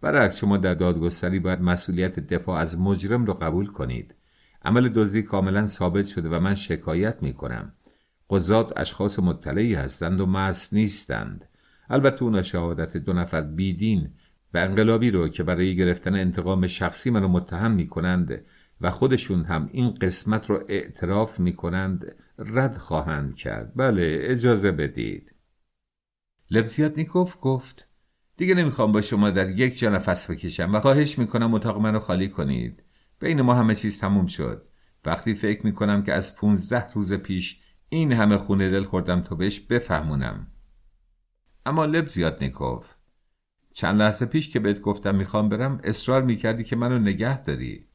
Speaker 1: برعکس شما در دادگستری باید مسئولیت دفاع از مجرم رو قبول کنید. عمل دزدی کاملا ثابت شده و من شکایت می‌کنم. قضات اشخاص مطلعی هستند و مس نیستند. البته اونا شهادت دو نفر بیدین و انقلابی رو که برای گرفتن انتقام شخصی منو متهم می‌کنند و خودشون هم این قسمت رو اعتراف می‌کنند رد خواهند کرد. بله اجازه بدید. لبزیاتنیکوف گفت دیگه نمی‌خوام با شما در یک جا نفس بکشم و خواهش می‌کنم اتاق منو خالی کنید. بین ما همه چیز تموم شد. وقتی فکر می‌کنم که از پونزده روز پیش این همه خونه دل خوردم تو بهش بفهمونم. اما لب زیاد نیکوف چند لحظه پیش که بهت گفتم می‌خوام برم اصرار می‌کردی که منو نگه داری.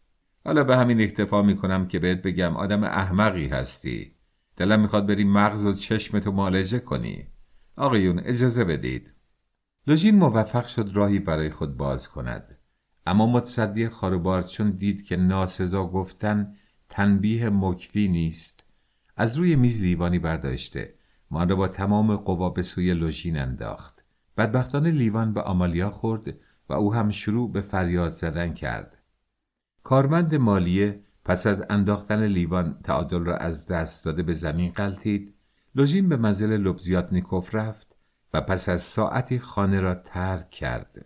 Speaker 1: حالا به همین اکتفا می‌کنم که بهت بگم آدم احمقی هستی. دلم می‌خواد بری مغز و چشمتو معالجه کنی. آقایون اجازه بدید. لوژین موفق شد راهی برای خود باز کند. اما متصدی خاروبار چون دید که ناسزا گفتن تنبیه مکفی نیست از روی میز لیوانی برداشته. ما را با تمام قوا به سوی لوژین انداخت. بدبختانه لیوان به آمالیا خورد و او هم شروع به فریاد زدن کرد. کارمند مالیه پس از انداختن لیوان تعادل را از دست داده به زمین قلتید. لوژین به منزل لبزیاتنیکوف رفت و پس از ساعتی خانه را ترک کرد.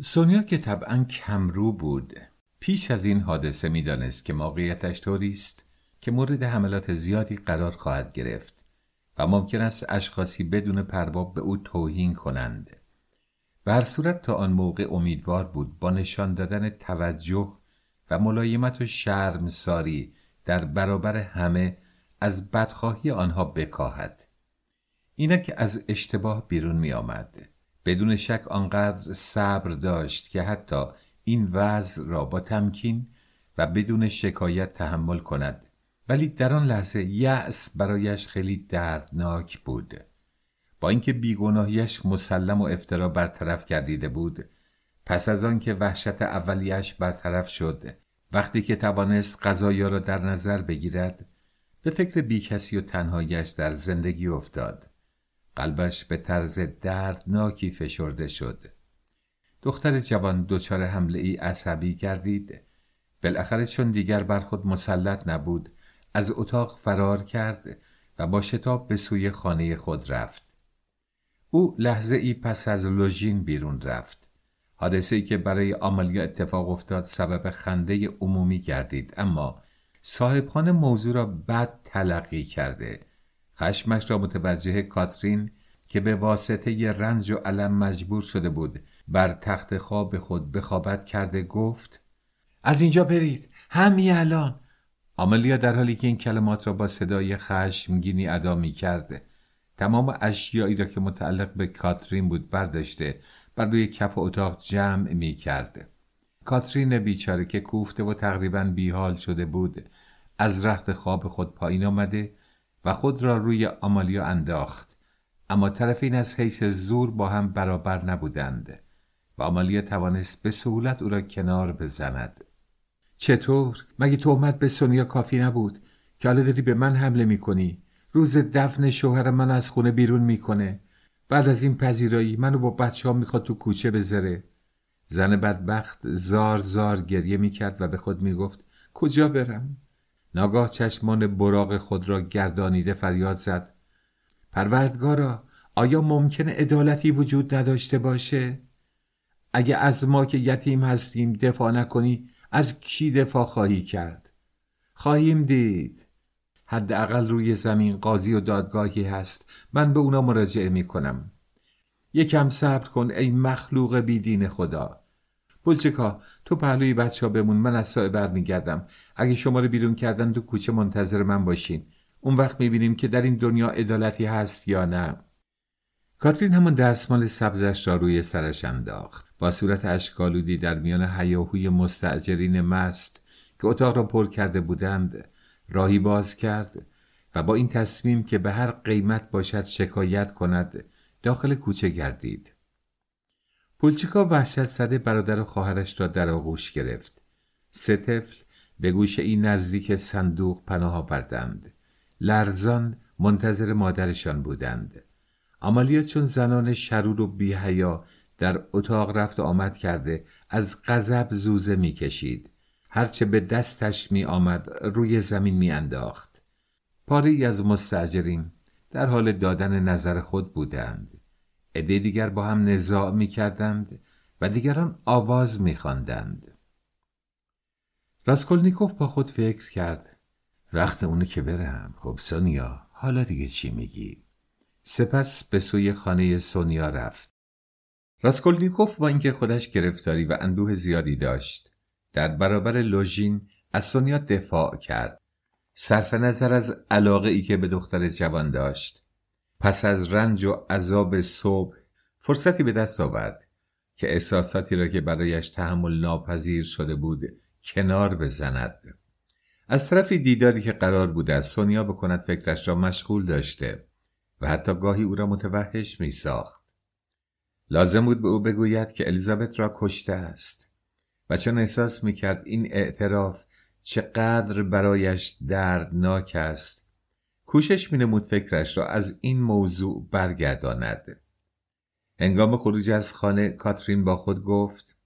Speaker 1: سونیا که طبعا کمرو بود پیش از این حادثه می‌دانست که موقعیتش طوری است که مورد حملات زیادی قرار خواهد گرفت. و ممکن است اشخاصی بدون پروا به او توهین کنند. بر صورت تا آن موقع امیدوار بود با نشان دادن توجه و ملایمت و شرم ساری در برابر همه از بدخواهی آنها بکاهد. اینک از اشتباه بیرون می آمد بدون شک آنقدر صبر داشت که حتی این وضع را با تمکین و بدون شکایت تحمل کند. ولی در آن لحظه یأس برایش خیلی دردناک بود. با اینکه بیگناهیش مسلم و افترا برطرف گردیده بود پس از آن که وحشت اولیش برطرف شد وقتی که توانست قضایا را در نظر بگیرد به فکر بیکسی و تنهایش در زندگی افتاد. قلبش به طرز دردناکی فشرده شد. دختر جوان دچار حمله ای عصبی گردید. بالاخره چون دیگر بر خود مسلط نبود از اتاق فرار کرد و با شتاب به سوی خانه خود رفت. او لحظه ای پس از لوژین بیرون رفت. حادثه ای که برای آمالیا اتفاق افتاد سبب خنده عمومی گردید اما صاحبخانه موضوع را بد تلقی کرده. خشمش را متوجه کاترین که به واسطه رنج و علم مجبور شده بود بر تخت خواب خود بخوابت کرده گفت از اینجا برید. همین الان. آملیا در حالی که این کلمات را با صدای خشمگینی ادا می کرده تمام اشیایی را که متعلق به کاترین بود برداشته بر روی کف اتاق جمع می کرده کاترین بیچاره که کوفته و تقریبا بیحال شده بود از رخت خواب خود پایین آمده و خود را روی آمالیا انداخت. اما طرفین از حیث زور با هم برابر نبودند و آمالیا توانست به سهولت او را کنار بزند. چطور؟ مگه تهمت به سونیا کافی نبود؟ که حالا داری به من حمله می‌کنی. روز دفن شوهر من از خونه بیرون می‌کنه. بعد از این پذیرایی منو با بچه ها می‌خواد تو کوچه بذاره. زن بدبخت زار زار گریه می‌کرد و به خود می‌گفت کجا برم؟ ناگاه چشمان براغ خود را گردانیده فریاد زد. پروردگارا آیا ممکن عدالتی وجود نداشته باشه؟ اگه از ما که یتیم هستیم دفاع نکنی از کی دفاع خواهی کرد؟ خواهیم دید. حداقل روی زمین قاضی و دادگاهی هست. من به اونا مراجعه می کنم یکم صبر کن ای مخلوق بیدین خدا. بلچکا تو پهلوی بچه ها بمون. من از سایه برمیگردم. اگه شما رو بیرون کردن تو کوچه منتظر من باشین. اون وقت می‌بینیم که در این دنیا عدالتی هست یا نه. کاترین همون دستمال سبزش را روی سرش انداخت. با صورت اشکالودی در میان هیاهوی مستعجرین مست که اتاق را پر کرده بودند راهی باز کرد و با این تصمیم که به هر قیمت باشد شکایت کند داخل کوچه گردید. پولچیکا وحشت زده برادر و خواهرش را در آغوش گرفت. سه طفل به گوشه این نزدیک صندوق پناه آوردند. لرزان منتظر مادرشان بودند. آمالیا چون زنان شرور و بیهیا در اتاق رفت و آمد کرده از غضب زوزه می‌کشید. هرچه به دستش می آمد روی زمین می انداخت پاری از مستجرین در حال دادن نظر خود بودند. عده دیگر با هم نزاع می کردند و دیگران آواز می خواندند. راسکولنیکوف با خود فکر کرد وقت اونه که برم. خب سونیا حالا دیگه چی میگی؟ سپس به سوی خانه سونیا رفت. راسکولنیکوف با اینکه خودش گرفتاری و اندوه زیادی داشت در برابر لوژین از سونیا دفاع کرد. صرف نظر از علاقه ای که به دختر جوان داشت. پس از رنج و عذاب صبح فرصتی به دست آورد که احساساتی را که برایش تحمل ناپذیر شده بود کنار بزند. از طرفی دیداری که قرار بود از سونیا بکند فکرش را مشغول داشته و حتی گاهی او را متوحش می ساخت. لازم بود به او بگوید که الیزابت را کشته است و چون احساس می کرد این اعتراف چقدر برایش دردناک است کوشش می نمود فکرش را از این موضوع برگرداند هنگام خروج از خانه کاترین با خود گفت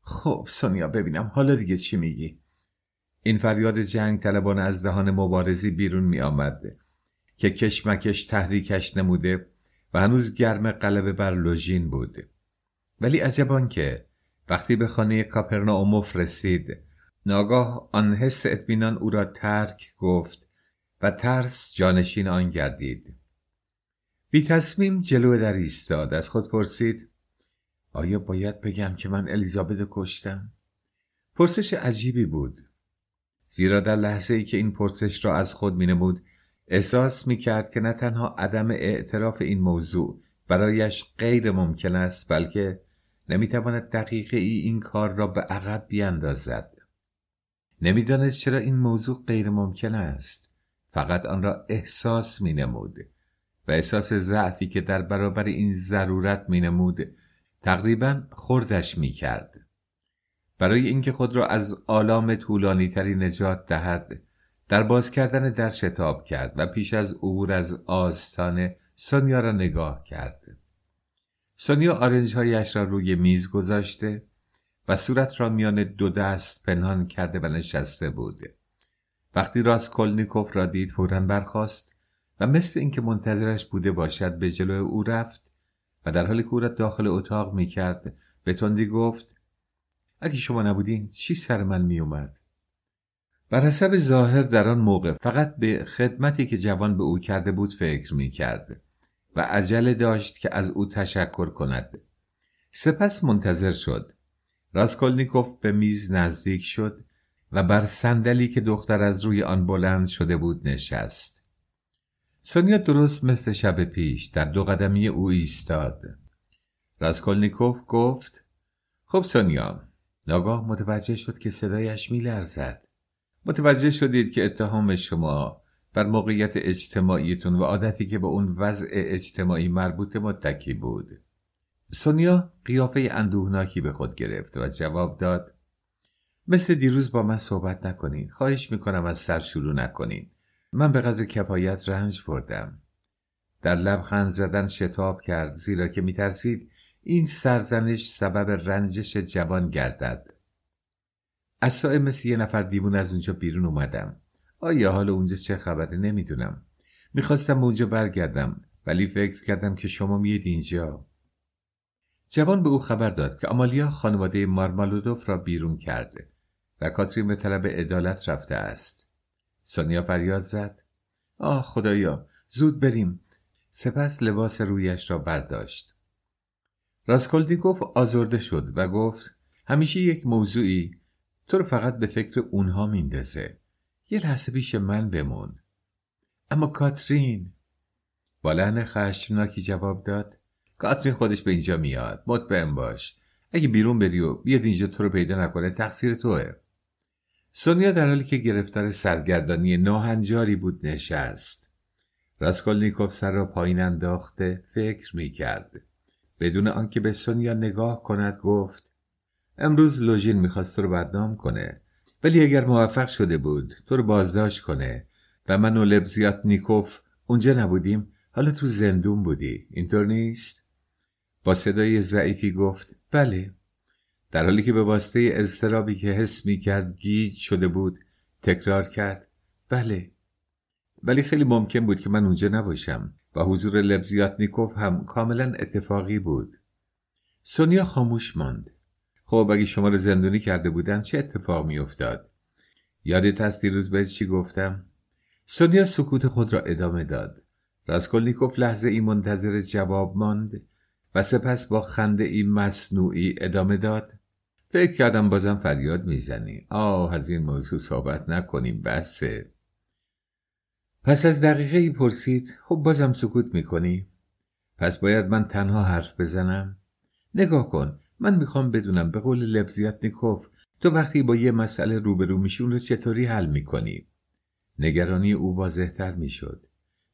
Speaker 1: خب سونیا ببینم حالا دیگه چی میگی؟ این فریاد جنگ طلبان از دهان مبارزی بیرون می آمد که کشمکش تحریکش نموده و هنوز گرم قلبه بر لوژین بود ولی عجبان که وقتی به خانه کاپرناوموف رسید ناگاه آن حس اطمینان او را ترک گفت و ترس جانشین آن گردید. بی تصمیم جلو در ایستاد. از خود پرسید آیا باید بگم که من الیزابت کشتم؟ پرسش عجیبی بود زیرا در لحظه ای که این پرسش را از خود می نمود احساس می کرد که نه تنها عدم اعتراف این موضوع برایش غیر ممکن است بلکه نمی تواند دقیقه ای این کار را به عقب بیاندازد. نمی‌دانست چرا این موضوع غیر ممکن است. فقط آن را احساس می نمود و احساس ضعفی که در برابر این ضرورت می نمود تقریبا خوردش می کرد برای اینکه خود را از آلام طولانی تری نجات دهد در باز کردن در شتاب کرد و پیش از عبور از آستانه سونیا را نگاه کرد. سونیا آرنجهایش را روی میز گذاشته و صورت را میان دو دست پنهان کرده و نشسته بود. وقتی راسکولنیکوف را دید فورا برخاست و مثل اینکه منتظرش بوده باشد به جلو او رفت و در حالی که او را داخل اتاق می‌کرد به تندی گفت اگه شما نبودین چی سر من میومد بر حسب ظاهر در آن موقع فقط به خدمتی که جوان به او کرده بود فکر می کرد و عجله داشت که از او تشکر کند. سپس منتظر شد. راسکولنیکوف به میز نزدیک شد و بر صندلی که دختر از روی آن بلند شده بود نشست. سونیا درست مثل شب پیش در دو قدمی او ایستاد. راسکولنیکوف گفت خب سونیا ناگاه متوجه شد که صدایش میلرزد. متوجه شدید که اتهام شما بر موقعیت اجتماعیتون و عادتی که به اون وضع اجتماعی مربوط متکی بود. سونیا قیافه اندوهناکی به خود گرفت و جواب داد مثل دیروز با من صحبت نکنین. خواهش می‌کنم از سر شروع نکنین. من به قدر کفایت رنج بردم. در لبخند زدن شتاب کرد زیرا که میترسید این سرزنش سبب رنجش جوان گردد. از سایه مثل یه نفر دیوون از اونجا بیرون اومدم. آیا حال اونجا چه خبره نمی‌دونم. می‌خواستم اونجا برگردم ولی فکر کردم که شما میید اینجا. جوان به او خبر داد که آمالیا خانواده مارمالودوف را بیرون کرده و کاترین به طلب عدالت رفته است. سونیا فریاد زد. آه خدایا زود بریم. سپس لباس رویش را برداشت. راسکولدیکوف آزرده شد و گفت همیشه یک موضوعی تو رو فقط به فکر اونها میندازه. یه لحظه پیش من بمون. اما کاترین. با لحن خشمناکی جواب داد. کاترین خودش به اینجا میاد. مطمئن باش. اگه بیرون بری و بیاد اینجا تو رو پیدا نکنه تقصیر توه. سونیا در حالی که گرفتار سرگردانی ناهنجاری بود نشست. راسکولنیکوف سر را پایین انداخته فکر می کرد. بدون آنکه به سونیا نگاه کند گفت امروز لوژین می‌خواست تو رو بدنام کنه ولی اگر موفق شده بود تو رو بازداشت کنه و من و لبزیات نیکوف اونجا نبودیم حالا تو زندون بودی اینطور نیست؟ با صدای ضعیفی گفت بله. در حالی که به واسطه اضطرابی که حس می کرد گیج شده بود تکرار کرد بله. ولی خیلی ممکن بود که من اونجا نباشم و حضور لبزیات نیکوف هم کاملا اتفاقی بود. سونیا خاموش ماند. خب اگه شما رو زندونی کرده بودن چه اتفاق میافتاد؟ یادت هست دیروز بهت چی گفتم؟ سونیا سکوت خود را ادامه داد. راسکولنیکوف لحظه ای منتظر جواب ماند و سپس با خنده ای مصنوعی ادامه داد. فکر کردم بازم فریاد می‌زنی. آه از این موضوع صحبت نکنیم بسه. پس از دقیقه ای پرسید خب بازم سکوت می‌کنی؟ پس باید من تنها حرف بزنم؟ نگاه کن من می‌خوام بدونم به قول لبزیت نیکوف تو وقتی با یه مسئله روبرو میشی اون رو چطوری حل می‌کنی؟ نگرانی او واضحتر می‌شد.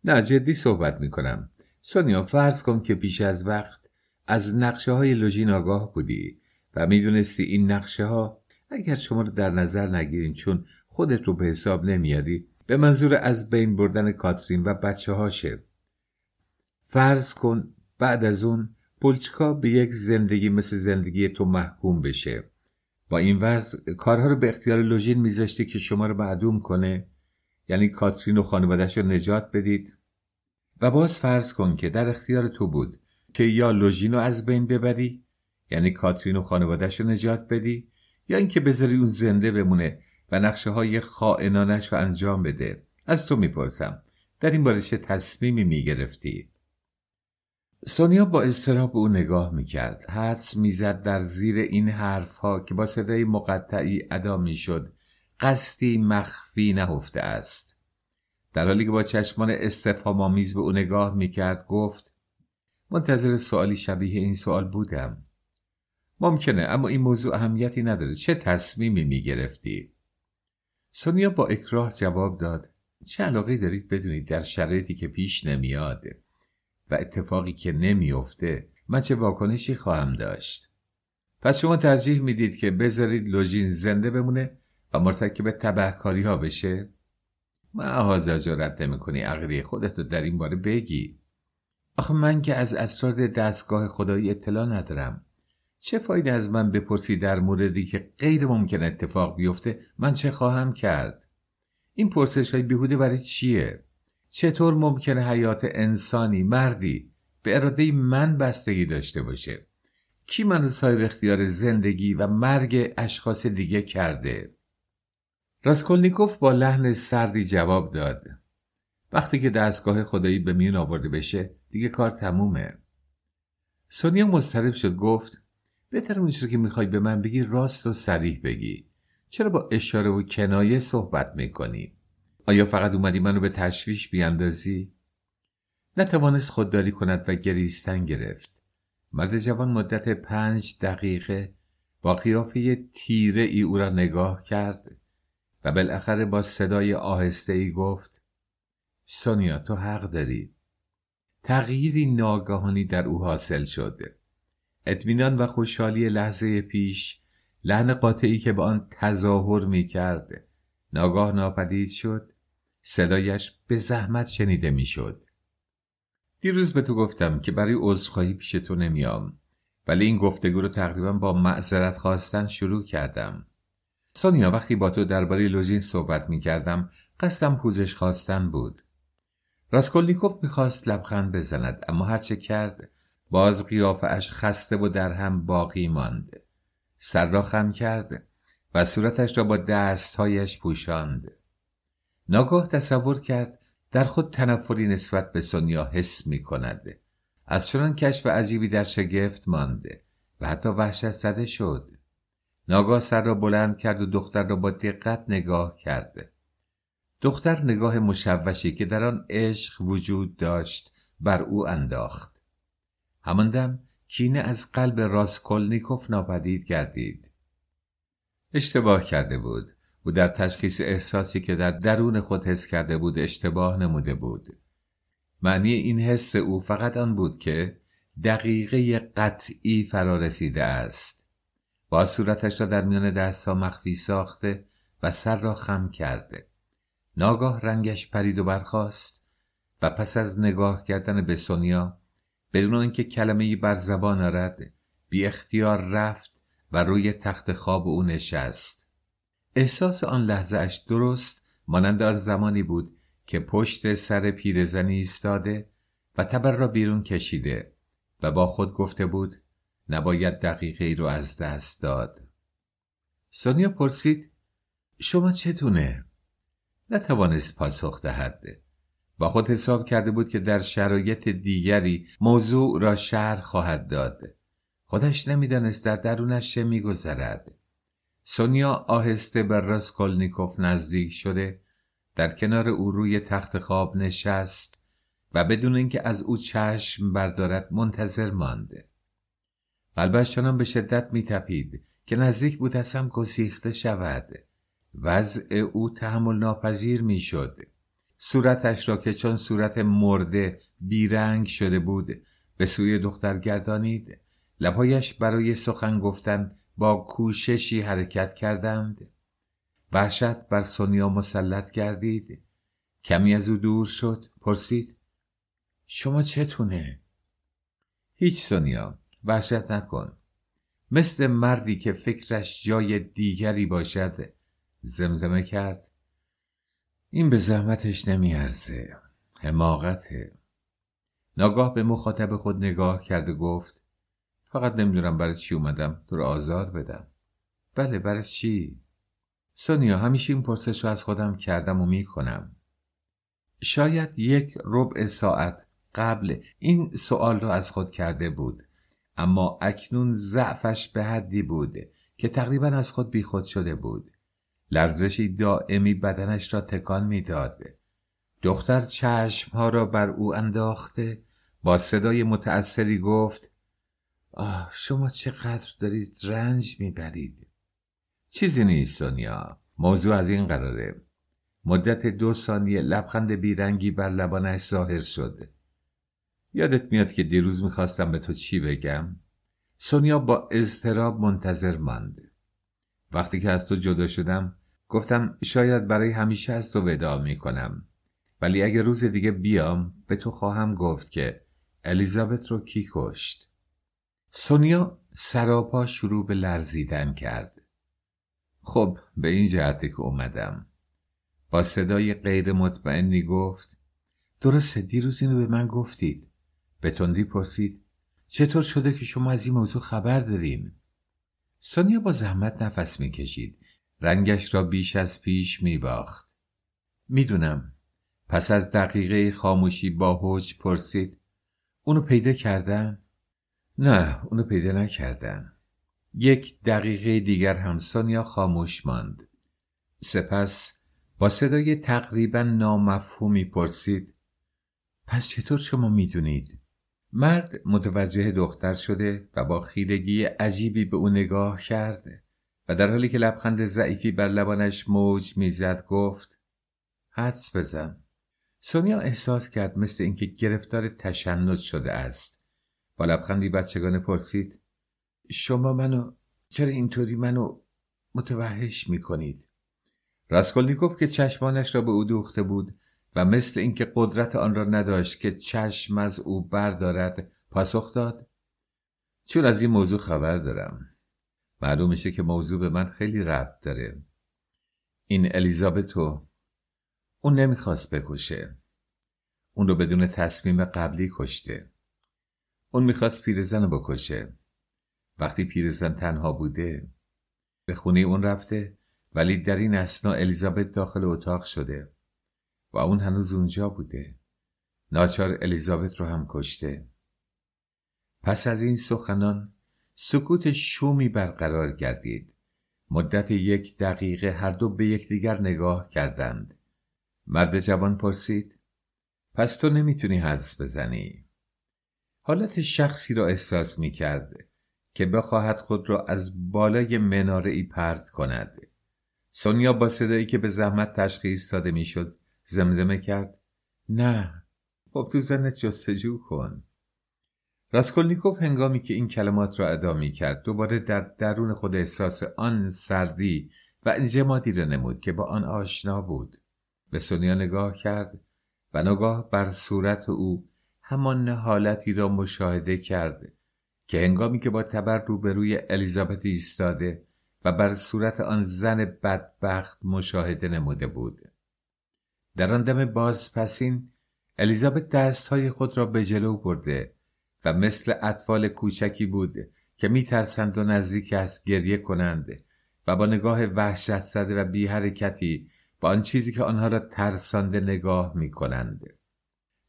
Speaker 1: نه جدی صحبت می‌کنم. سونیا فرض کن که پیش از وقت از نقشه های لوژین آگاه بودی و می‌دونستی این نقشه ها اگر شما رو در نظر نگیریم چون خودت رو به حساب نمیاری به منظور از بین بردن کاترین و بچه هاشه فرض کن بعد از اون پولچکا به یک زندگی مثل زندگی تو محکوم بشه. با این وضع کارها رو به اختیار لوژین میذاشتی که شما رو معدوم کنه. یعنی کاترین و خانوادش رو نجات بدید. و باز فرض کن که در اختیار تو بود که یا لوژین رو از بین ببری یعنی کاترین و خانوادش رو نجات بدی یا اینکه بذاری اون زنده بمونه و نقشه های خائنانش رو انجام بده. از تو می‌پرسم در این باره چه تصمیمی می‌گرفتی؟ سونیا با اضطراب او نگاه می‌کرد. حدس می‌زد در زیر این حرفها که با صدای مقطعی ادا می‌شد قصدی مخفی نهفته است. در حالی که با چشمان استفهامآمیز به او نگاه می‌کرد گفت منتظر سوالی شبیه این سوال بودم. ممکنه اما این موضوع اهمیتی نداره. چه تصمیمی می‌گرفتی؟ سونیا با اکراه جواب داد چه علاقه دارید بدونید در شرایطی که پیش نمیاد؟ و اتفاقی که نمیافته من چه واکنشی خواهم داشت. پس شما ترجیح می‌دید که بذارید لوژین زنده بمونه و مرتکب تبهکاری ها بشه معاذا جرأت نمی‌کنی خودت رو در این باره بگی. آخه من که از اسرار دستگاه خدایی اطلاع ندارم. چه فایده از من بپرسی در موردی که غیر ممکن اتفاق بیفته؟ من چه خواهم کرد؟ این پرسش های بیهوده برای چیه؟ چطور ممکنه حیات انسانی مردی به اراده من بستگی داشته باشه؟ کی من صاحب اختیار زندگی و مرگ اشخاص دیگه کرده؟ راسکولنیکوف با لحن سردی جواب داد. وقتی که دستگاه خدایی به میون آورده بشه دیگه کار تمومه. سونیا مضطرب شد گفت بهتر اونچه که می‌خوای به من بگی راست و سریح بگی. چرا با اشاره و کنایه صحبت می‌کنی؟ آیا فقط اومدی منو به تشویش بیاندازی؟ نتوانست خودداری کند و گریستن گرفت. مرد جوان مدت پنج دقیقه با قیافه تیره ای او را نگاه کرد و بالاخره با صدای آهسته ای گفت سونیا تو حق داری. تغییری ناگهانی در او حاصل شده اطمینان و خوشحالی لحظه پیش لحن قاطعی که به آن تظاهر می کرد ناگاه ناپدید شد. صدایش به زحمت شنیده می‌شد. دیروز به تو گفتم که برای عذرخواهی پیش تو نمیام ولی این گفتگو رو تقریبا با معذرت خواستن شروع کردم. سونیا وقتی با تو درباره لوژین صحبت می کردم قصدم پوزش خواستن بود. راسکولنیکوف می‌خواست لبخند بزند اما هرچه کرد باز قیافش خسته و در هم باقی ماند. سر را خم کرد و صورتش را با دستهایش پوشاند. ناگاه تصور کرد در خود تنفری نسبت به سونیا حس می کند از چنان کشف عجیبی در شگفت مانده و حتی وحشت زده شد. ناگاه سر را بلند کرد و دختر را با دقت نگاه کرد. دختر نگاه مشوشی که در آن عشق وجود داشت بر او انداخت. همان دم کینه از قلب راسکولنیکوف ناپدید گردید. اشتباه کرده بود. او در تشخیص احساسی که در درون خود حس کرده بود اشتباه نموده بود. معنی این حس او فقط آن بود که دقیقه قطعی فرا رسیده است. با صورتش را در میان دستها مخفی ساخته و سر را خم کرده. ناگاه رنگش پرید و برخاست و پس از نگاه کردن به سونیا بدون اینکه کلمه بر زبان آرد بی اختیار رفت و روی تخت خواب او نشست. احساس آن لحظه اش درست مانند از زمانی بود که پشت سر پیرزنی ایستاده و تبر را بیرون کشیده و با خود گفته بود نباید دقیقه ای رو از دست داد. سونیا پرسید شما چتونه؟ نتوانست پاسخ دهد. با خود حساب کرده بود که در شرایط دیگری موضوع را شهر خواهد داد. خودش نمی‌دانست در درونش چه میگذرد. سونیا آهسته به راسکولنیکوف نزدیک شده در کنار او روی تخت خواب نشست و بدون اینکه از او چشم بردارد منتظر مانده. قلبش چنان به شدت میتپید که نزدیک بود از هم گسیخته شود. وضع او تحمل ناپذیر می‌شد. صورتش را که چون صورت مرده بیرنگ شده بود به سوی دختر گردانید. لبهایش برای سخن گفتن با کوششی حرکت کردند. وحشت بر سونیا مسلط گردید. کمی از او دور شد پرسید شما چتونه؟ هیچ سونیا وحشت نکن. مثل مردی که فکرش جای دیگری باشد زمزمه کرد. این به زحمتش نمیارزه حماقته. ناگاه به مخاطب خود نگاه کرد و گفت فقط نمی‌دونم برای چی اومدم. تو رو آزار بدم. بله برای چی؟ سونیا همیشه این پرسش رو از خودم کردم و می‌کنم. شاید یک ربع ساعت قبل این سوال رو از خود کرده بود اما اکنون ضعفش به حدی بود که تقریبا از خود بیخود شده بود. لرزشی دائمی بدنش را تکان می‌داد. دختر چشمها را بر او انداخته با صدای متأثری گفت آه شما چقدر دارید رنج می‌برید. چیزی نیست سونیا. موضوع از این قراره. مدت دو ثانیه لبخند بیرنگی بر لبانش ظاهر شد. یادت میاد که دیروز می‌خواستم به تو چی بگم؟ سونیا با اضطراب منتظر ماند. وقتی که از تو جدا شدم گفتم شاید برای همیشه از تو ودا می‌کنم. ولی اگه روز دیگه بیام به تو خواهم گفت که الیزابت رو کی کشت؟ سونیا سراپا شروع به لرزیدن کرد. خب به این جهتی که اومدم. با صدای غیر مطمئنی گفت درسته دیروز اینو به من گفتید. به تندی پرسید چطور شده که شما از این موضوع خبر دارین؟ سونیا با زحمت نفس می‌کشید. رنگش را بیش از پیش میباخت. می‌دونم. پس از دقیقه خاموشی با حوج پرسید اونو پیدا کردن؟ نه اونو پیدا نکردن. یک دقیقه دیگر هم سونیا خاموش ماند. سپس با صدای تقریبا نامفهومی پرسید پس چطور شما می‌دونید؟ مرد متوجه دختر شده و با خیلگی عجیبی به او نگاه کرده و در حالی که لبخند ضعیفی بر لبانش موج می‌زد گفت حدس بزن. سونیا احساس کرد مثل اینکه گرفتار تشنج شده است. با لبخندی بچگانه پرسید شما منو چرا اینطوری منو متوحش می‌کنید؟ راسکولنیکوف که چشمانش را به او دوخته بود و مثل اینکه قدرت آن را نداشت که چشم از او بردارد پاسخ داد چون از این موضوع خبر دارم. معلوم میشه که موضوع به من خیلی ربط داره. این الیزابتو اون نمی‌خواست بکشه. اون رو بدون تصمیم قبلی کشته. اون می‌خواست پیرزن رو بکشه. وقتی پیرزن تنها بوده به خونه اون رفته ولی در این اسنا الیزابت داخل اتاق شده و اون هنوز اونجا بوده. ناچار الیزابت رو هم کشته. پس از این سخنان سکوت شومی برقرار گردید. مدت یک دقیقه هر دو به یکدیگر نگاه کردند. مرد جوان پرسید پس تو نمی‌تونی حدس بزنی؟ حالت شخصی را احساس می که بخواهد خود را از بالای مناره ای پرت کند. سونیا با صدایی که به زحمت تشخیص داده می‌شد زمزمه کرد. نه خب تو زنت جستجو کن. راسکولنیکوف هنگامی که این کلمات را ادا می کرد دوباره در درون خود احساس آن سردی و انجمادی را نمود که با آن آشنا بود. به سونیا نگاه کرد و نگاه بر صورت او همان حالتی را مشاهده کرد که هنگامی که با تبر روبروی الیزابت ایستاده و بر صورت آن زن بدبخت مشاهده نموده بود در آن دم بازپسین الیزابت دستهای خود را به جلو برده و مثل اطفال کوچکی بود که میترسند و نزدیک است گریه کنند و با نگاه وحشت زده و بی حرکتی با آن چیزی که آنها را ترسانده نگاه می کنند.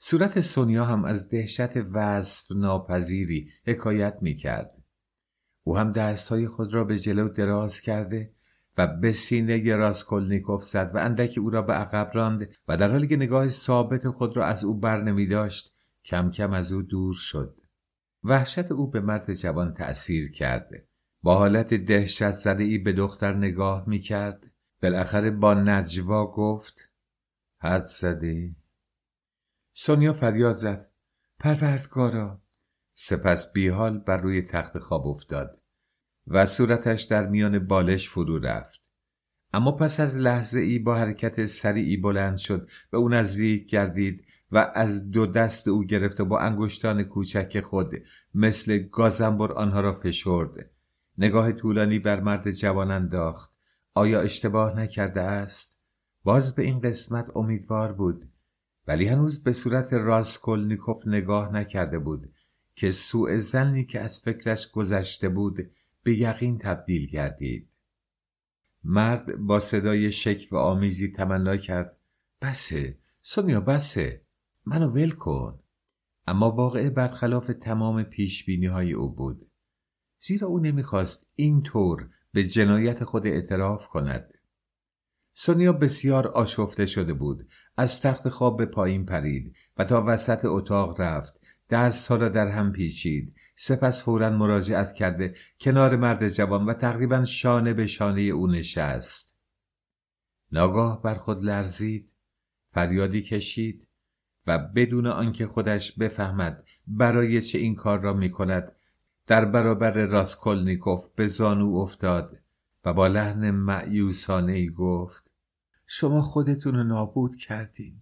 Speaker 1: صورت سونیا هم از دهشت وصف ناپذیری حکایت می کرد. او هم دستهای خود را به جلو دراز کرده و به سینه راسکولنیکوف زد و اندکی او را به عقب راند و در حالی که نگاه ثابت خود را از او بر نمی داشت کم کم از او دور شد. وحشت او به مرد جوان تأثیر کرده. با حالت دهشت زده ای به دختر نگاه می کرد. بالاخره با نجوا گفت حد زدی؟ سونیا فریاد زد. پروردگارا. سپس بیحال بر روی تخت خواب افتاد و صورتش در میان بالش فرو رفت. اما پس از لحظه ای با حرکت سریعی بلند شد و او نزدیک گردید و از دو دست او گرفت و با انگشتان کوچک خود مثل گازنبر آنها را فشرد. نگاه طولانی بر مرد جوان انداخت. آیا اشتباه نکرده است؟ باز به این قسمت امیدوار بود. ولی هنوز به صورت راسکولنیکوف نگاه نکرده بود که سوء زنی که از فکرش گذشته بود به یقین تبدیل گردید. مرد با صدای شک و آمیزی تمنا کرد. بسه سونیا بسه منو ول کن. اما واقعه برخلاف تمام پیش های او بود. زیرا او نمی‌خواست اینطور به جنایت خود اعتراف کند. سونیا بسیار آشفته شده بود از تخت خواب به پایین پرید و تا وسط اتاق رفت. دستها را در هم پیچید. سپس فورا مراجعت کرده کنار مرد جوان و تقریبا شانه به شانه او نشست. ناگاه بر خود لرزید فریادی کشید و بدون آنکه خودش بفهمد برای چه این کار را می کند در برابر راسکولنیکوف به زانو افتاد و با لحن معیوسانه ای گفت شما خودتون رو نابود کردین.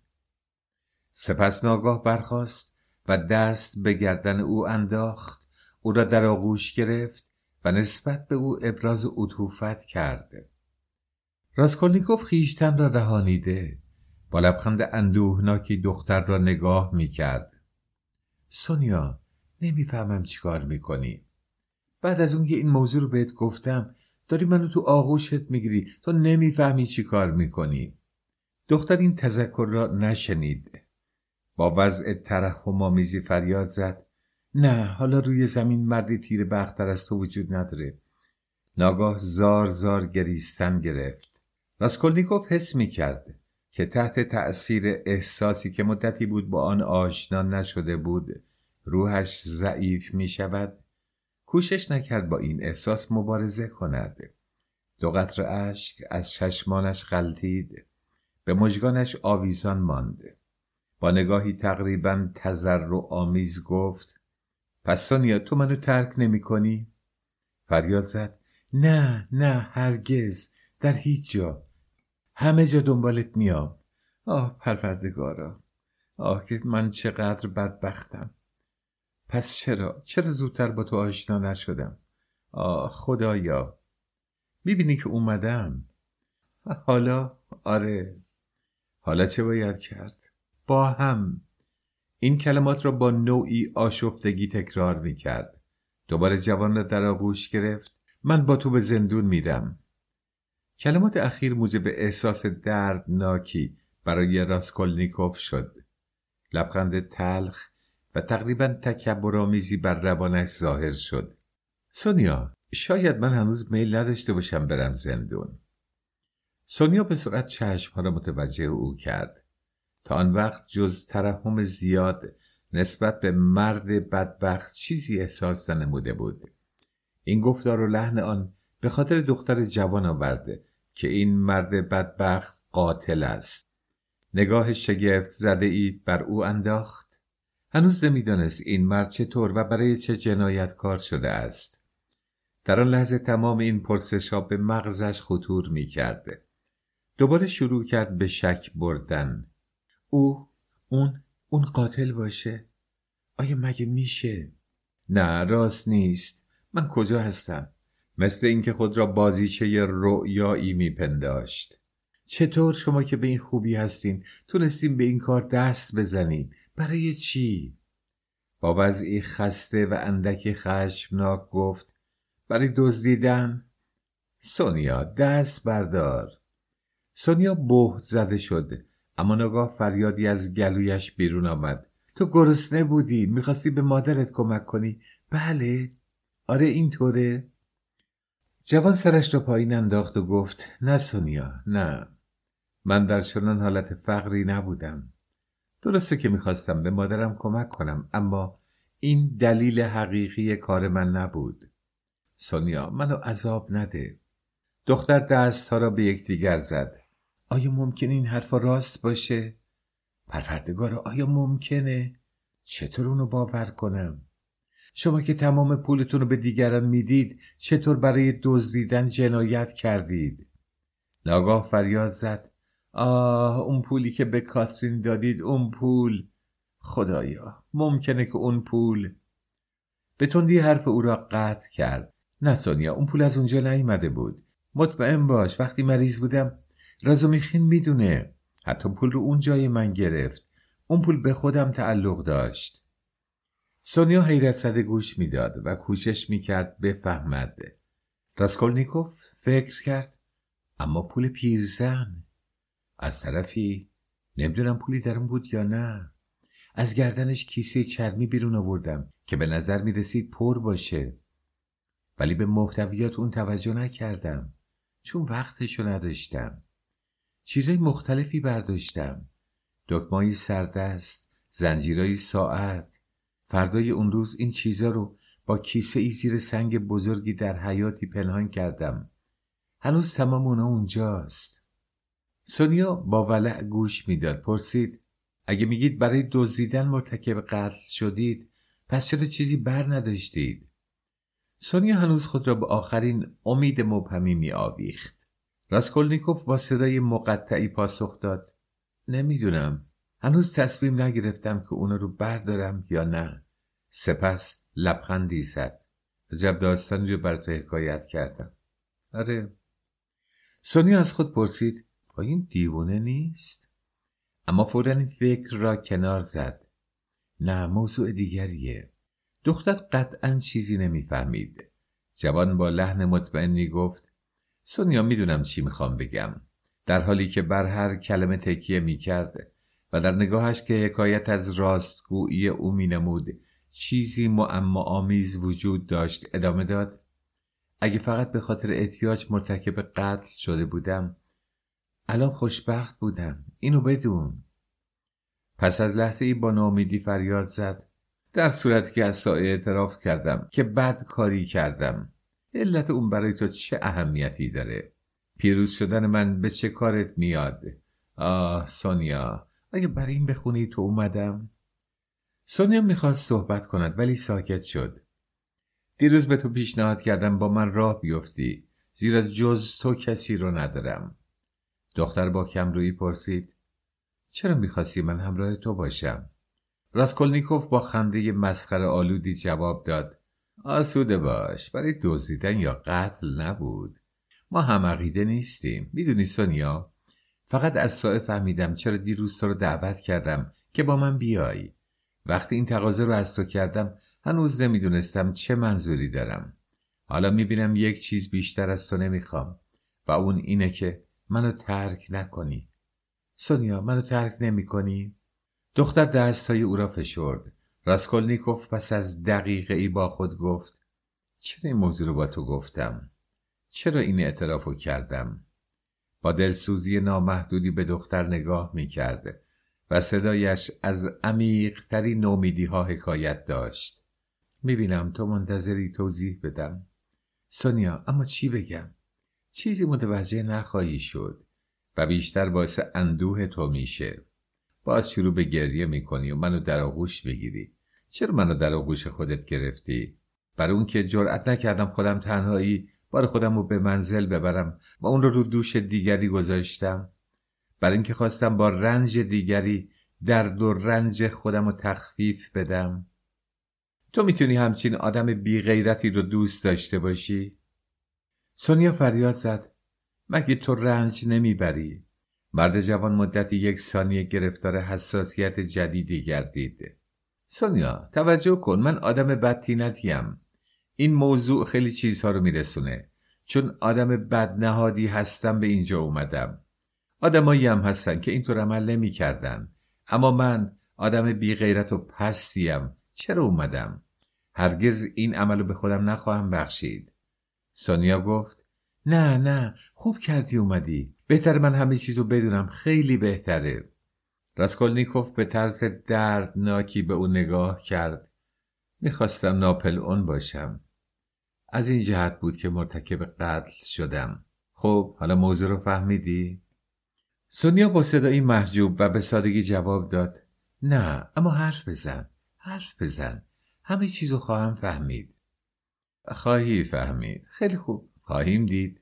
Speaker 1: سپس ناگاه برخاست و دست به گردن او انداخت. او را در آغوش گرفت و نسبت به او ابراز عطوفت کرد راسکولنیکوف خیشتن را رهانیده. با لبخند اندوهناکی دختر را نگاه می‌کرد. سونیا نمی‌فهمم چیکار می‌کنی. بعد از اون که این موضوع رو بهت گفتم داری منو تو آغوشت می‌گیری. تو نمی‌فهمی چی کار می‌کنی. دختر این تذکر را نشنید. با وضع ترحم آمیزی فریاد زد. نه حالا روی زمین مردی تیر بختر از تو وجود نداره. ناگاه زار زار گریستن گرفت. راسکولنیکوف حس می‌کرد که تحت تأثیر احساسی که مدتی بود با آن آشنا نشده بود روحش ضعیف می شود کوشش نکرد با این احساس مبارزه کند. دو قطر اشک از چشمانش غلطید به مژگانش آویزان ماند. با نگاهی تقریبا تذر و آمیز گفت پس سانیا تو منو ترک نمی کنی؟ فریاد زد نه نه هرگز در هیچ جا. همه جا دنبالت میام. آه پروردگارا آه که من چقدر بدبختم. پس چرا؟ چرا زودتر با تو آشنا نشدم؟ آه خدایا. می‌بینی که اومدم. حالا؟ آره. حالا چه باید کرد؟ با هم. این کلمات را با نوعی آشفتگی تکرار می‌کرد. دوباره جوان را در آغوش گرفت. من با تو به زندون میدم کلمات اخیر موجب احساس دردناکی برای راسکولنیکوف شد. لبخند تلخ و تقریبا تکبرآمیزی بر روانش ظاهر شد. سونیا شاید من هنوز میل نداشته باشم برم زندون. سونیا به سرعت چشمها را متوجه او کرد. تا آن وقت جز ترحم زیاد نسبت به مرد بدبخت چیزی احساس نموده بود. این گفتار و لحن آن به خاطر دختر جوان آورده که این مرد بدبخت قاتل است. نگاه شگفت زده ای بر او انداخت. هنوز نمی‌دانست این مرد چطور و برای چه جنایت کار شده است. در آن لحظه تمام این پرسش ها به مغزش خطور می کرده. دوباره شروع کرد به شک بردن. او اون اون قاتل باشه؟ آیا مگه میشه؟ نه راست نیست. من کجا هستم؟ مثل اینکه خود را بازیچه رؤیایی میپنداشت. چطور شما که به این خوبی هستین تونستیم به این کار دست بزنیم؟ برای چی؟ با وضعی خسته و اندکی خشمناک گفت برای دزدیدن؟ سونیا دست بردار. سونیا بهت زده شد اما نگاه فریادی از گلویش بیرون آمد. تو گرسنه بودی می‌خواستی به مادرت کمک کنی؟ بله. آره اینطوره. جوان سرش را پایین انداخت و گفت نه سونیا نه. من در چنان حالت فقری نبودم. درسته که می‌خواستم به مادرم کمک کنم اما این دلیل حقیقی کار من نبود. سونیا منو عذاب نده. دختر دستها را به یکدیگر زد. آیا ممکن این حرفا راست باشه؟ پروردگار آیا ممکنه؟ چطور اونو باور کنم؟ شما که تمام پولتون رو به دیگران می‌دید چطور برای دزدیدن جنایت کردید؟ ناگاه فریاد زد. آه اون پولی که به کاترین دادید اون پول. خدایا ممکنه که اون پول به تندی حرف او را قطع کرد. نه سونیا اون پول از اونجا نیامده بود. مطمئن باش وقتی مریض بودم رازومیخین می‌دونه. حتی پول رو اون جای من گرفت. اون پول به خودم تعلق داشت. سونیا حیرت زده گوش می‌داد و کوشش می‌کرد بفهمد. راسکولنیکوف فکر کرد اما پول پیرزن. از طرفی نمی‌دونم پولی در بود یا نه. از گردنش کیسه چرمی بیرون آوردم که به نظر می رسید پر باشه. ولی به محتویات اون توجه نکردم چون وقتشو نداشتم. چیزای مختلفی برداشتم. دکمایی سردست زنجیرای ساعت. فردای اون روز این چیزا رو با کیسه ای زیر سنگ بزرگی در حیاتی پنهان کردم. هنوز تمام اونا اونجاست. سونیا با ولع گوش می‌داد. پرسید اگه میگید برای دزدیدن مرتکب قتل شدید پس چرا چیزی بر نداشتید؟ سونیا هنوز خود را به آخرین امید مبهمی می آویخت راسکولنیکوف با صدای مقطعی پاسخ داد نمی‌دونم. هنوز تصمیم نگرفتم که اونو رو بردارم یا نه. سپس لبخندی زد. عجب داستانی رو بر تو حکایت کردم. آره. سونیا از خود پرسید این دیوونه نیست. اما فورا این فکر را کنار زد. نه موضوع دیگریه. دختر قطعا چیزی نمی‌فهمید. جوان با لحن مطمئنی گفت سونیا می‌دونم چی می‌خوام بگم. در حالی که بر هر کلمه تکیه می‌کرد و در نگاهش که حکایت از راستگویی او مینمود چیزی معما آمیز وجود داشت ادامه داد اگه فقط به خاطر احتیاج مرتکب قتل شده بودم الان خوشبخت بودم. اینو بدون. پس از لحظه ای با نامیدی فریاد زد. در صورتی که از سایه اعتراف کردم که بد کاری کردم. علت اون برای تو چه اهمیتی داره؟ پیروز شدن من به چه کارت میاد؟ آه سونیا. اگه برای این بخونی تو اومدم. سونیا می‌خواست صحبت کند ولی ساکت شد. دیروز به تو پیشنهاد کردم با من راه بیفتی. زیرا جز تو کسی رو ندارم. دختر با کمرویی پرسید چرا می‌خواستی من همراه تو باشم؟ راسکولنیکوف با خنده مسخره آلودی جواب داد آسوده باش برای دزدیدن یا قتل نبود. ما هم عقیده نیستیم می‌دونی سونیا؟ فقط از سایه فهمیدم چرا دیروز تو رو دعوت کردم که با من بیایی وقتی این تقاضا رو از تو کردم هنوز نمی‌دونستم چه منظوری دارم. حالا می‌بینم یک چیز بیشتر از تو نمی‌خوام و اون اینه که منو ترک نکنی سونیا منو ترک نمی کنی؟ دختر دستهای او را فشرد راسکولنیکوف پس از دقیقه ای با خود گفت چرا این موضوع رو با تو گفتم؟ چرا این اعتراف رو کردم؟ با دلسوزی نامحدودی به دختر نگاه می کرده و صدایش از عمیقترین نومیدی ها حکایت داشت می‌بینم تو منتظری توضیح بدم سونیا اما چی بگم چیزی متوجه نخواهی شد و بیشتر باعث اندوه تو میشه. باز شروع به گریه می‌کنی و منو در آغوش بگیری. چرا منو در آغوش خودت گرفتی؟ برای اون که جرأت نکردم خودم تنهایی بار خودم رو به منزل ببرم و اون رو رو دوش دیگری گذاشتم. برای اینکه خواستم با رنج دیگری درد و رنج خودم رو تخفیف بدم. تو می‌تونی همچین آدم بی غیرتی رو دوست داشته باشی؟ سونیا فریاد زد. مگه تو رنج نمی‌بری؟ مرد جوان مدتی یک ثانیه گرفتار حساسیت جدیدی گردید. سونیا توجه کن من آدم بدتینتیم این موضوع خیلی چیزها رو میرسونه. چون آدم بدنهادی هستم به اینجا اومدم. آدمایی هم هستن که اینطور عمل نمی‌کردن. اما من آدم بی غیرت و پستیم. چرا اومدم؟ هرگز این عملو به خودم نخواهم بخشید. سونیا گفت نه نه خوب کردی اومدی. بهتر من همه چیزو بدونم خیلی بهتره. راسکولنیکوف به طرز دردناکی به او نگاه کرد. می‌خواستم ناپل اون باشم. از این جهت بود که مرتکب قتل شدم. خب حالا موضوع رو فهمیدی؟ سونیا با صدایی محجوب و به سادگی جواب داد نه اما حرف بزن حرف بزن. همه چیزو خواهم فهمید. خواهی فهمید. خیلی خوب. خواهیم دید.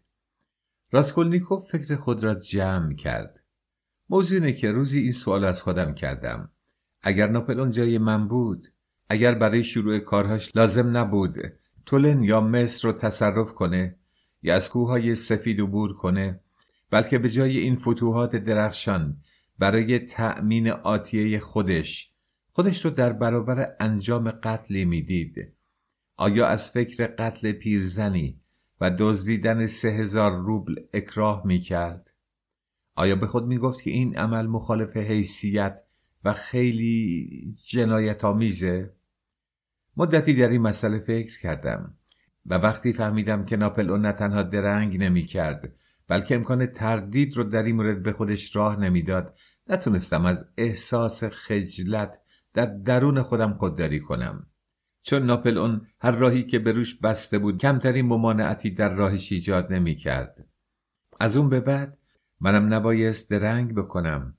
Speaker 1: راسکولنیکوف فکر خود را جمع کرد. موضوع اینه که روزی این سوال از خودم کردم. اگر ناپلون جای من بود اگر برای شروع کارهاش لازم نبود تولن یا مصر رو تصرف کنه یا از کوههای سفید عبور کنه بلکه به جای این فتوحات درخشان برای تأمین آتیه خودش خودش رو در برابر انجام قتلی می‌دید. آیا از فکر قتل پیرزنی و دزدیدن سه هزار روبل اکراه می‌کرد؟ آیا به خود می‌گفت که این عمل مخالف حیثیت و خیلی جنایت آمیزه مدتی در این مسئله فکر کردم و وقتی فهمیدم که ناپل نه تنها درنگ نمی کرد بلکه امکان تردید رو در این مورد به خودش راه نمی‌داد نتونستم از احساس خجلت در درون خودم خودداری کنم. چون ناپل اون هر راهی که به روش بسته بود کمترین ممانعتی در راهش ایجاد نمی کرد. از اون به بعد منم نبایست درنگ بکنم.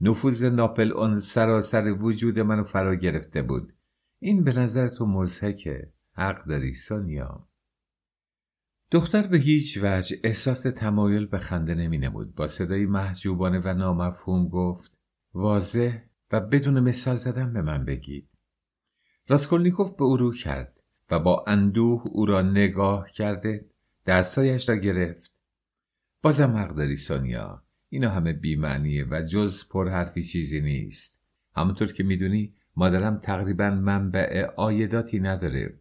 Speaker 1: نفوذ ناپل اون سراسر وجود منو فرا گرفته بود. این به نظر تو مزهکه حق داری سونیا. دختر به هیچ وجه احساس تمایل به خنده نمی نمود. با صدای محجوبانه و نامفهوم گفت واضح و بدون مثال زدن به من بگید. راسکولنیکوف به او رو کرد و با اندوه او را نگاه کرده دستایش را گرفت. بازم حق داری سونیا. اینا همه بیمعنیه و جز پرحرفی چیزی نیست. همونطور که می‌دونی مادرم تقریبا منبع آیداتی نداره.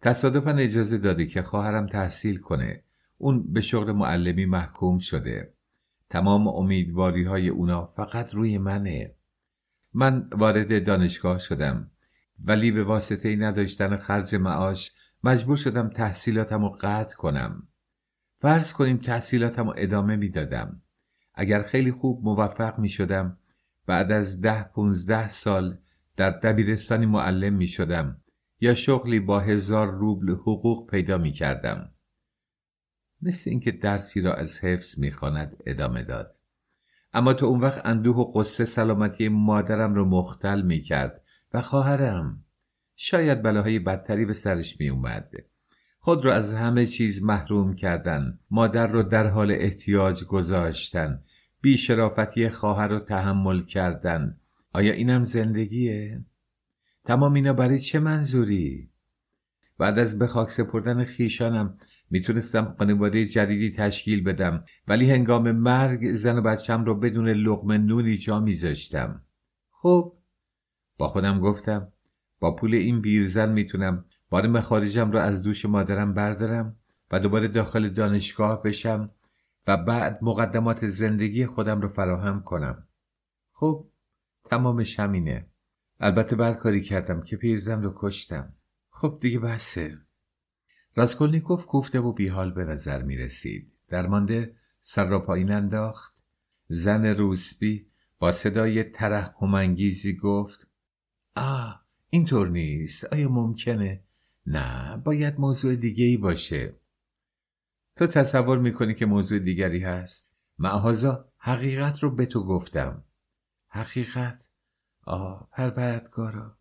Speaker 1: تصادفا اجازه داده که خواهرم تحصیل کنه. اون به شغل معلمی محکوم شده. تمام امیدواری های اونا فقط روی منه. من وارد دانشگاه شدم. ولی به واسطه نداشتن خرج معاش مجبور شدم تحصیلاتم رو قطع کنم فرض کنیم تحصیلاتم رو ادامه می‌دادم اگر خیلی خوب موفق می شدم بعد از ده پونزده سال در دبیرستانی معلم می شدم یا شغلی با هزار روبل حقوق پیدا می کردم. مثل اینکه درسی را از حفظ می‌خواند ادامه داد. اما تو اون وقت اندوه و قصه سلامتی مادرم رو مختل می کرد و خواهرم شاید بلاهای بدتری به سرش می اومد. خود را از همه چیز محروم کردن مادر رو در حال احتیاج گذاشتن بیشرافتی خواهر رو تحمل کردن آیا اینم زندگیه؟ تمام اینا برای چه منظوری؟ بعد از به خاک سپردن خیشانم می‌تونستم خانواده جدیدی تشکیل بدم ولی هنگام مرگ زن و بچم رو بدون لقمه نونی جا میذاشتم خب با خودم گفتم با پول این بیرزن می‌تونم بار مخارجم رو از دوش مادرم بردارم و دوباره داخل دانشگاه بشم و بعد مقدمات زندگی خودم رو فراهم کنم. خب تمامش همینه. البته بعد کاری کردم که پیرزن رو کشتم. خب دیگه بسه. راسکولنیکوف گفته و بیحال به نظر می رسید درمانده سر را پایین انداخت. زن روسبی با صدای ترحمانگیزی گفت آه اینطور نیست. آیا ممکنه؟ نه باید موضوع دیگه ای باشه. تو تصور می‌کنی که موضوع دیگری هست؟ معهازا حقیقت رو به تو گفتم. حقیقت؟ آه پروردگارا.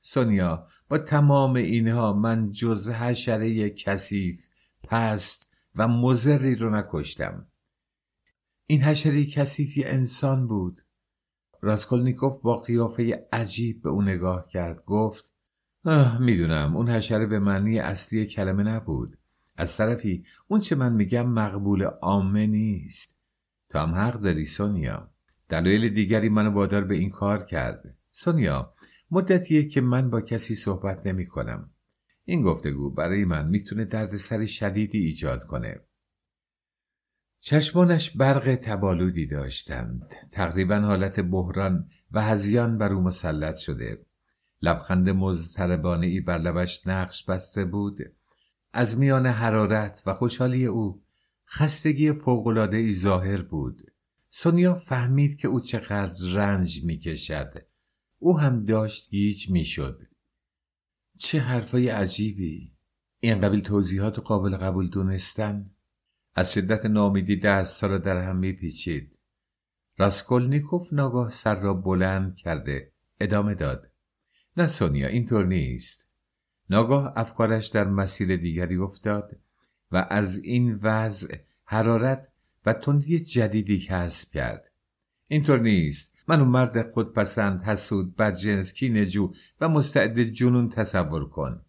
Speaker 1: سونیا با تمام اینها من جز حشره کثیف پست و مزری رو نکشتم. این حشره کثیفی انسان بود. راسکولنیکوف با قیافه عجیب به او نگاه کرد گفت آه می‌دونم اون حشره به معنی اصلی کلمه نبود از طرفی اون چه من میگم مقبول عامه نیست تو هم حق داری سونیا دلایل دیگری منو وادار به این کار کرد سونیا مدتیه که من با کسی صحبت نمی کنم. این گفتگو برای من می‌تونه دردسر شدیدی ایجاد کنه. چشمانش برق تبالودی داشتند. تقریبا حالت بحران و هزیان بر او مسلط شده. لبخند مزتربانه ای بر لبش نقش بسته بود. از میان حرارت و خوشحالی او خستگی فوقلاده ای ظاهر بود. سونیا فهمید که او چقدر رنج می‌کشد. او هم داشت گیج می‌شد. چه حرفای عجیبی. این قبیل توضیحات قابل قبول دونستن از شدت نامیدی دست را در هم میپیچید. راسکولنیکوف ناگاه سر را بلند کرده ادامه داد. نه سونیا اینطور نیست. ناگاه افکارش در مسیر دیگری افتاد و از این وضع حرارت و تندی جدیدی کسب کرد. اینطور نیست. من اون مرد خودپسند، حسود، بدجنس، کینجو و مستعد جنون تصور کن.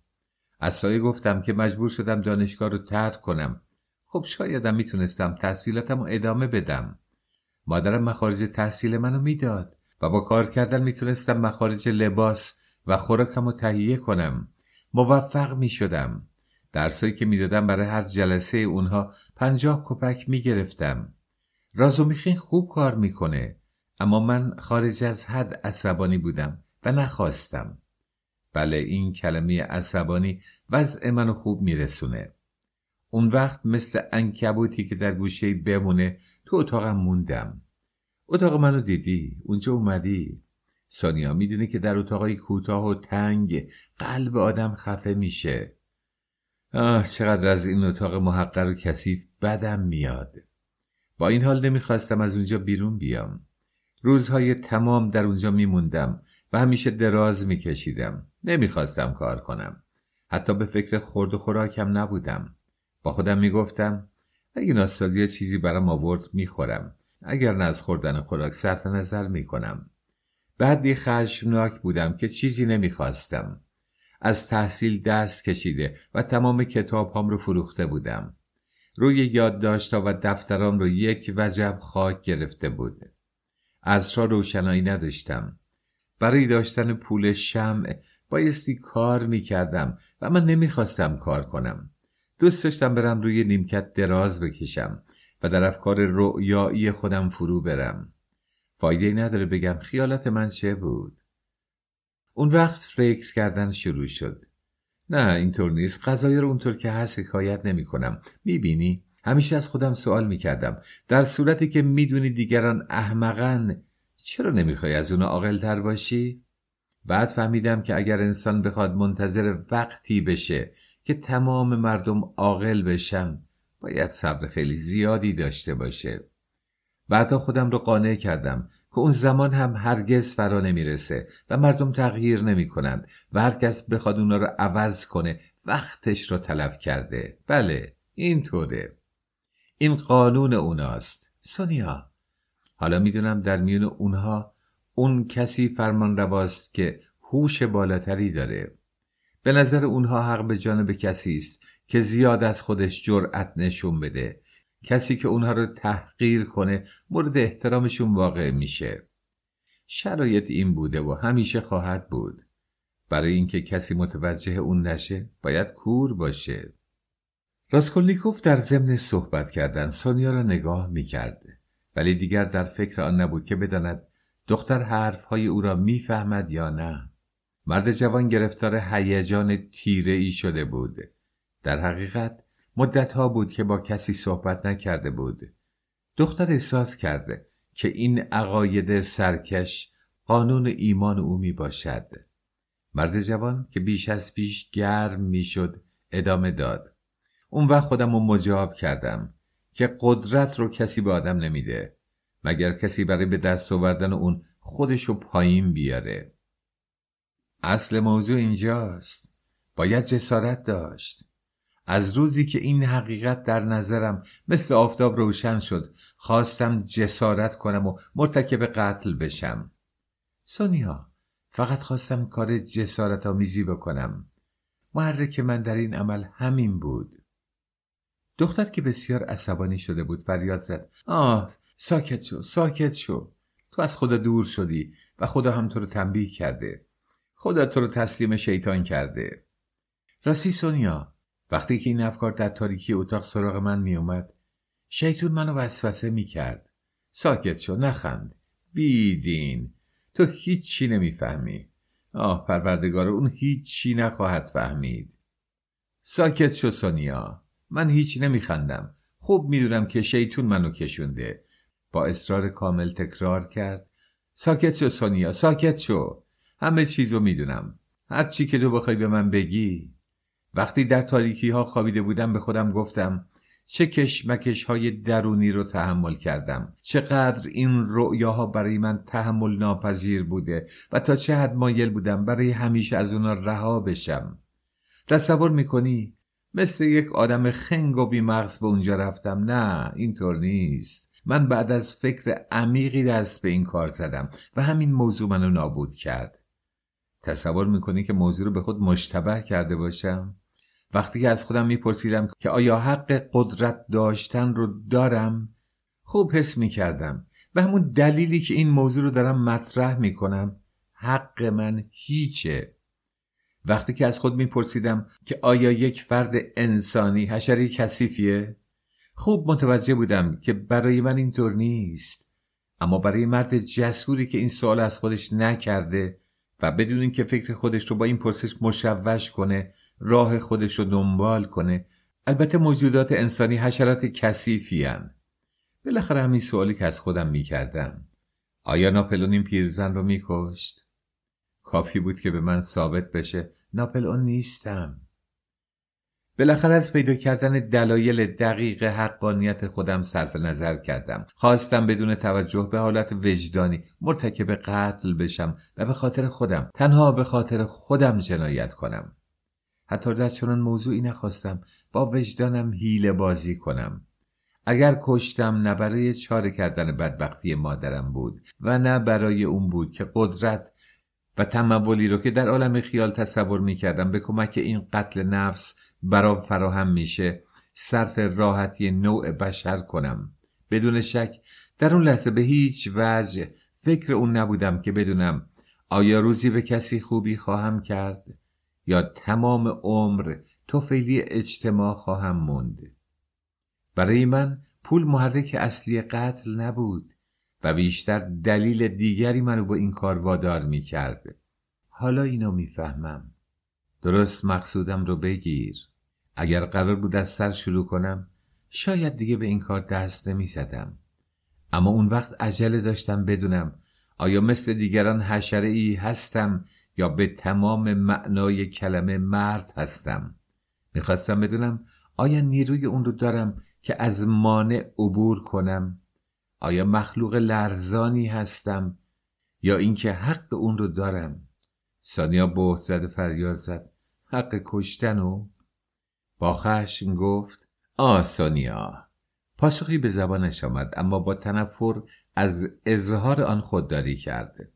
Speaker 1: از سایه گفتم که مجبور شدم دانشگاه رو ترک کنم. خب شایدم می‌تونستم تحصیلاتم رو ادامه بدم. مادرم مخارج تحصیل منو می‌داد و با کار کردن می‌تونستم مخارج لباس و خوراکم رو تهیه کنم. موفق می‌شدم. درسایی که می‌دادم برای هر جلسه اونها پنجاه کپک می‌گرفتم. رازومیخین خوب کار می‌کنه اما من خارج از حد عصبانی بودم و نخواستم. بله این کلمه عصبانی وضع منو خوب میرسونه. اون وقت مثل انکبوتی که در گوشه بمونه تو اتاقم موندم. اتاق منو دیدی اونجا اومدی. سانیا می‌دونه که در اتاقای کوتاه و تنگ قلب آدم خفه میشه. آه چقدر از این اتاق محقر و کثیف بدم میاد. با این حال نمی‌خواستم از اونجا بیرون بیام. روزهای تمام در اونجا میموندم و همیشه دراز میکشیدم. نمی‌خواستم کار کنم. حتی به فکر خورد و خوراکم نبودم. با خودم می‌گفتم اگه ناستازی چیزی برام آورد می‌خورم. اگر نه از خوردن خوراک صرف نظر می‌کنم. بعدی خشمناک بودم که چیزی نمی‌خواستم. از تحصیل دست کشیده و تمام کتاب رو فروخته بودم. روی یادداشتها و دفترام رو یک وجب خاک گرفته بود. ازرا روشنایی نداشتم. برای داشتن پول شمع بایستی کار می‌کردم و من نمی‌خواستم کار کنم. دوست داشتم برم روی نیمکت دراز بکشم و در افکار رؤیایی خودم فرو برم. فایده نداره بگم خیالات من چه بود. اون وقت فکر کردن شروع شد. نه اینطور نیست. غذای رو اونطور که هست حکایت نمی کنم می‌بینی؟ همیشه از خودم سوال می‌کردم. در صورتی که می‌دونی دیگران احمقن چرا نمی‌خوای از اونا عاقل تر باشی؟ بعد فهمیدم که اگر انسان بخواد منتظر وقتی بشه که تمام مردم عاقل بشن باید صبر خیلی زیادی داشته باشه. بعدا خودم رو قانع کردم که اون زمان هم هرگز فرا نمی‌رسه و مردم تغییر نمی‌کنن و هر کس بخواد اونا رو عوض کنه وقتش رو تلف کرده. بله اینطوره. این قانون اوناست. سونیا حالا می‌دونم در میون اونها اون کسی فرمان رواست که هوش بالاتری داره. به نظر اونها حق به جانب کسی است که زیاد از خودش جرأت نشون بده. کسی که اونها رو تحقیر کنه مورد احترامشون واقع میشه. شرایط این بوده و همیشه خواهد بود. برای اینکه کسی متوجه اون نشه باید کور باشه. راسکولنیکوف در ضمن صحبت کردن سونیا را نگاه می‌کرد. ولی دیگر در فکر آن نبود که بداند دختر حرفهای او را می‌فهمد یا نه. مرد جوان گرفتار هیجان تیره ای شده بود. در حقیقت مدتها بود که با کسی صحبت نکرده بود. دختر احساس کرده که این عقاید سرکش قانون ایمان او می باشد مرد جوان که بیش از پیش گرم می‌شد ادامه داد. اون وقت خودم رو مجاب کردم که قدرت رو کسی به آدم نمیده مگر کسی برای به دست آوردن اون خودشو پایین بیاره. اصل موضوع اینجاست. باید جسارت داشت. از روزی که این حقیقت در نظرم مثل آفتاب روشن شد خواستم جسارت کنم و مرتکب قتل بشم. سونیا فقط خواستم کار جسارت آمیزی بکنم. محرک من در این عمل همین بود. دختر که بسیار عصبانی شده بود فریاد زد. آه ساکت شو ساکت شو. تو از خدا دور شدی و خدا هم تو رو تنبیه کرده. خدا تو رو تسلیم شیطان کرده. راستی سونیا وقتی که این افکار در تاریکی اتاق سراغ من می اومد شیطون منو وسوسه می کرد ساکت شو نخند. بیدین. تو هیچی نمی‌فهمی. آه پروردگار اون هیچی نخواهد فهمید. ساکت شو سونیا. من هیچ نمیخندم. خوب می‌دونم که شیطون منو کشونده. با اصرار کامل تکرار کرد. ساکت شو سونیا ساکت شو. همه چیزو می‌دونم. هر چی که تو بخوای به من بگی. وقتی در تاریکی ها خوابیده بودم به خودم گفتم چه کشمکش های درونی رو تحمل کردم. چقدر این رؤیاها برای من تحمل ناپذیر بوده و تا چه حد مایل بودم برای همیشه از اونا رها بشم. تصور می‌کنی؟ مثل یک آدم خنگ و بیمغز به اونجا رفتم. نه اینطور نیست. من بعد از فکر عمیقی دست به این کار زدم و همین موضوع منو نابود کرد. تصور می‌کنی که موضوع رو به خود مشتبه کرده باشم؟ وقتی که از خودم میپرسیدم که آیا حق قدرت داشتن رو دارم؟ خوب حس می‌کردم و همون دلیلی که این موضوع رو دارم مطرح می‌کنم حق من هیچه. وقتی که از خود میپرسیدم که آیا یک فرد انسانی حشره کثیفیه؟ خوب متوجه بودم که برای من اینطور نیست. اما برای مرد جسوری که این سوال از خودش نکرده و بدون اینکه فکر خودش رو با این پرسش مشوش کنه راه خودش رو دنبال کنه البته موجودات انسانی حشرات کثیفی بالاخره همین سوالی که از خودم می‌کردم. آیا ناپلون این پیرزن رو میکشت؟ کافی بود که به من ثابت بشه. ناپلون نیستم. بالاخره از پیدا کردن دلایل دقیق حقانیت خودم صرف نظر کردم. خواستم بدون توجه به حالت وجدانی مرتکب قتل بشم و به خاطر خودم تنها به خاطر خودم جنایت کنم. حتی در چنان موضوعی نخواستم با وجدانم هیله بازی کنم. اگر کشتم نه برای چاره کردن بدبختی مادرم بود و نه برای اون بود که قدرت و تمولی رو که در عالم خیال تصور می کردم به کمک این قتل نفس برام فراهم میشه صرف راحتی نوع بشر کنم بدون شک در اون لحظه به هیچ وجه فکر اون نبودم که بدونم آیا روزی به کسی خوبی خواهم کرد یا تمام عمر توفیلی اجتماع خواهم موند برای من پول محرک اصلی قتل نبود و بیشتر دلیل دیگری منو با این کار وادار می کرد. حالا اینو می‌فهمم. درست مقصودم رو بگیر. اگر قرار بود از سر شروع کنم شاید دیگه به این کار دست نمی زدم. اما اون وقت عجله داشتم بدونم آیا مثل دیگران حشره ای هستم یا به تمام معنای کلمه مرد هستم. می‌خواستم بدونم آیا نیروی اون رو دارم که از مانع عبور کنم؟ آیا مخلوق لرزانی هستم یا اینکه حق اون رو دارم؟ سانیا بهت زد فریاد زد. حق کشتن و با خشم گفت آ سانیا پاسخی به زبانش آمد اما با تنفر از اظهار آن خودداری کرده.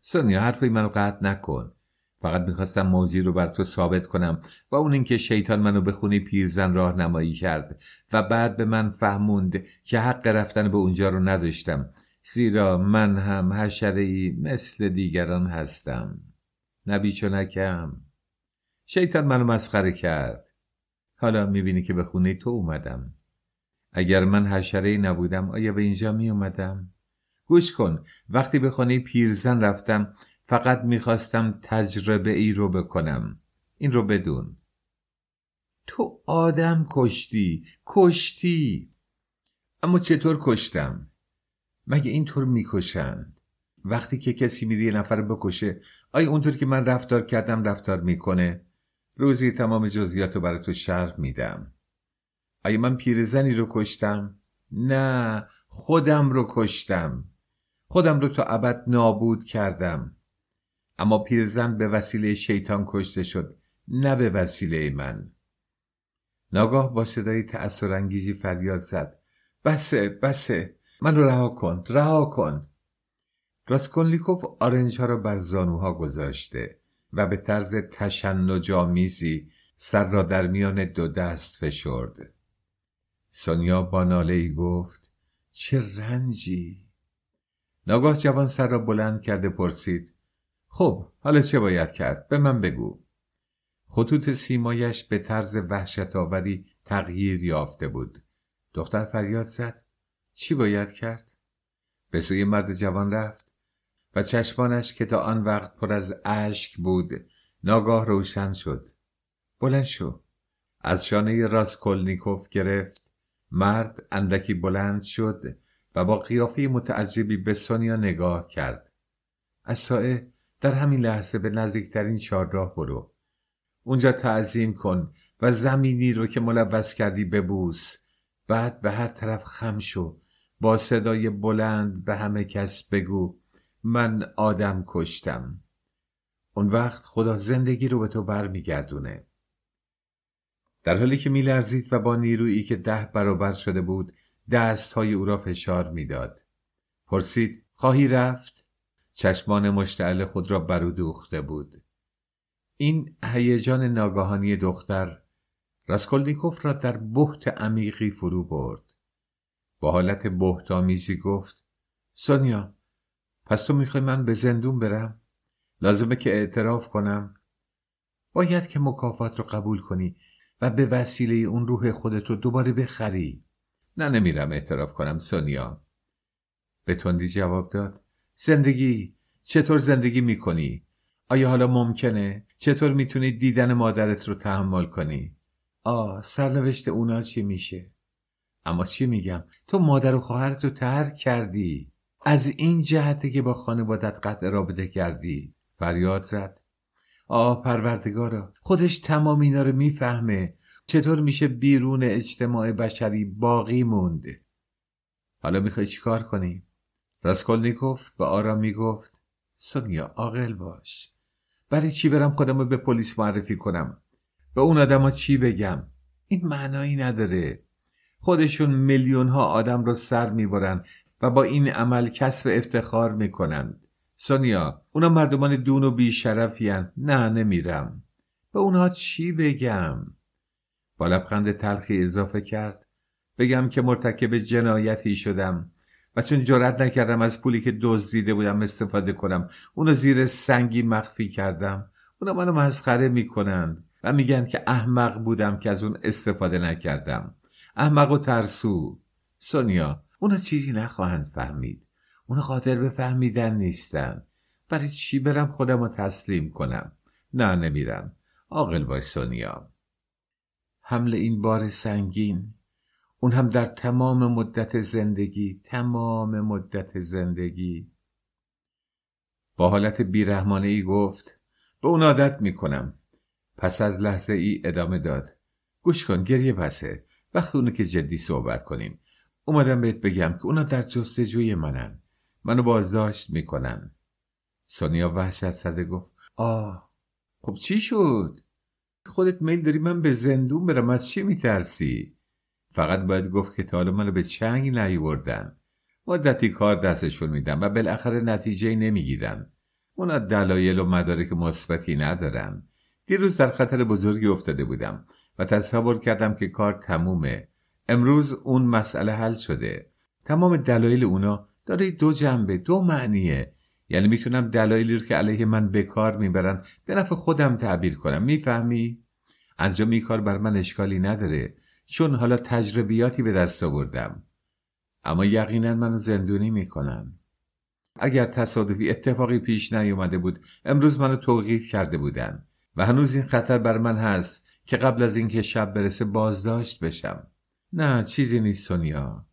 Speaker 1: سونیا حرفی منو قطع نکن. فقط می‌خواستم موضوع رو بر تو ثابت کنم و اون اینکه شیطان منو به خونی پیرزن راهنمایی کرد و بعد به من فهموند که حق رفتن به اونجا رو نداشتم. زیرا من هم حشره ای مثل دیگران هستم. نکم شیطان منو مسخره کرد. حالا می‌بینی که به خونه تو اومدم. اگر من حشره نبودم آیا به اینجا می اومدم؟ گوش کن وقتی به خانه پیرزن رفتم فقط می‌خواستم تجربه ای رو بکنم. این رو بدون. تو آدم کشتی کشتی. اما چطور کشتم؟ مگه اینطور می‌کشند؟ وقتی که کسی میری یه نفر بکشه آیا اونطور که من رفتار کردم رفتار می‌کنه؟ روزی تمام جزئیات رو برای تو شرح میدم. آیا من پیرزنی رو کشتم؟ نه خودم رو کشتم. خودم رو تا ابد نابود کردم. اما پیرزن به وسیله شیطان کشته شد نه به وسیله من. ناگاه با صدای تأثیر فریاد زد. بسه بسه من رو رها کن رها کن. راسکولنیکوف آرنج ها را بر زانوها گذاشته. و به طرز تشنجآمیزی سر را در میان دو دست فشرد. سونیا با ناله ای گفت چه رنجی! ناگاه جوان سر را بلند کرده پرسید خب حالا چه باید کرد؟ به من بگو. خطوط سیمایش به طرز وحشت آوری تغییر یافته بود. دختر فریاد زد چی باید کرد؟ به سوی مرد جوان رفت. و چشمانش که تا آن وقت پر از اشک بود ناگاه روشن شد. بلند شو. از شانه راسکولنیکوف گرفت. مرد اندکی بلند شد و با قیافه متعجبی به سونیا نگاه کرد. از سایه در همین لحظه به نزدیکترین چهارراه برو. اونجا تعظیم کن و زمینی رو که ملوث کردی ببوس. بعد به هر طرف خم شو. با صدای بلند به همه کس بگو. من آدم کشتم. اون وقت خدا زندگی رو به تو برمیگردونه. در حالی که میلرزید و با نیرویی که ده برابر شده بود دستهای او را فشار می‌داد. پرسید خواهی رفت؟ چشمان مشتعل خود را برو دوخته بود. این هیجان ناگاهانی دختر راسکولنیکوف را در بحت عمیقی فرو برد. با حالت بهتآمیزی گفت سونیا پس تو می‌خوای من به زندون برم؟ لازمه که اعتراف کنم؟ باید که مکافات رو قبول کنی و به وسیله اون روح خودت رو دوباره بخری. نه نمیرم اعتراف کنم سونیا. به تندی جواب داد. زندگی؟ چطور زندگی می‌کنی؟ آیا حالا ممکنه؟ چطور می‌تونی دیدن مادرت رو تحمل کنی؟ آه سرنوشت اونا چی میشه؟ اما چی میگم؟ تو مادر و خواهرت رو ترک کردی. از این جهته که با خانوادت قطع رابطه کردی فریاد زد. آه پروردگارا خودش تمام اینا رو می‌فهمه. چطور میشه بیرون اجتماع بشری باقی مونده؟ حالا می‌خوای چیکار کنی؟ راسکولنیکوف به آرامی گفت سونیا عاقل باش. برای چی برم خودم رو به پلیس معرفی کنم؟ به اون آدما چی بگم؟ این معنایی نداره. خودشون میلیون ها آدم رو سر می‌برن. و با این عمل کسب افتخار می‌کنند. سونیا اونا مردمان دون و بیشرفین نه نمیرم. به اونها چی بگم؟ با لبخند تلخی اضافه کرد. بگم که مرتکب جنایتی شدم و چون جرأت نکردم از پولی که دزدیده بودم استفاده کنم اونو زیر سنگی مخفی کردم. اونا منو مسخره می‌کنند و میگن که احمق بودم که از اون استفاده نکردم. احمق و ترسو. سونیا اونا چیزی نخواهند فهمید. اونا قادر به فهمیدن نیستن. برای چی برم خودم رو تسلیم کنم؟ نه نمیرم. عاقل باش سونیا. حمل این بار سنگین. اون هم در تمام مدت زندگی تمام مدت زندگی. با حالت بیرحمانه ای گفت به اون عادت می‌کنم. پس از لحظه ای ادامه داد. گوش کن گریه پسه. وقت اونو که جدی صحبت کنیم. اومدم بهت بگم که اونا در جستجوی منن. منو بازداشت می‌کنن. سونیا وحشت زده گفت آه خب چی شد؟ خودت میل داری من به زندون برم از چی میترسی؟ فقط باید گفت که تا حالا منو به چنگ نیوردن. مدتی کار دستشون میدن و بالاخره نتیجه نمی‌گیرن. اونا دلایل و مدارک مثبتی ندارن. دیروز در خطر بزرگی افتاده بودم و تصور کردم که کار تمومه. امروز اون مسئله حل شده. تمام دلایل اونا داره دو جنبه دو معنیه. یعنی می‌تونم دلایلی رو که علیه من به کار می‌برن به نفع خودم تعبیر کنم. می‌فهمی؟ انجام این کار بر من اشکالی نداره. چون حالا تجربیاتی به دست آوردم. اما یقینا منو زندونی می‌کنن. اگر تصادفی اتفاقی پیش نیومده بود امروز منو توقیف کرده بودن. و هنوز این خطر بر من هست که قبل از اینکه شب برسه بازداشت بشم. نه چیزی نیست سونیا.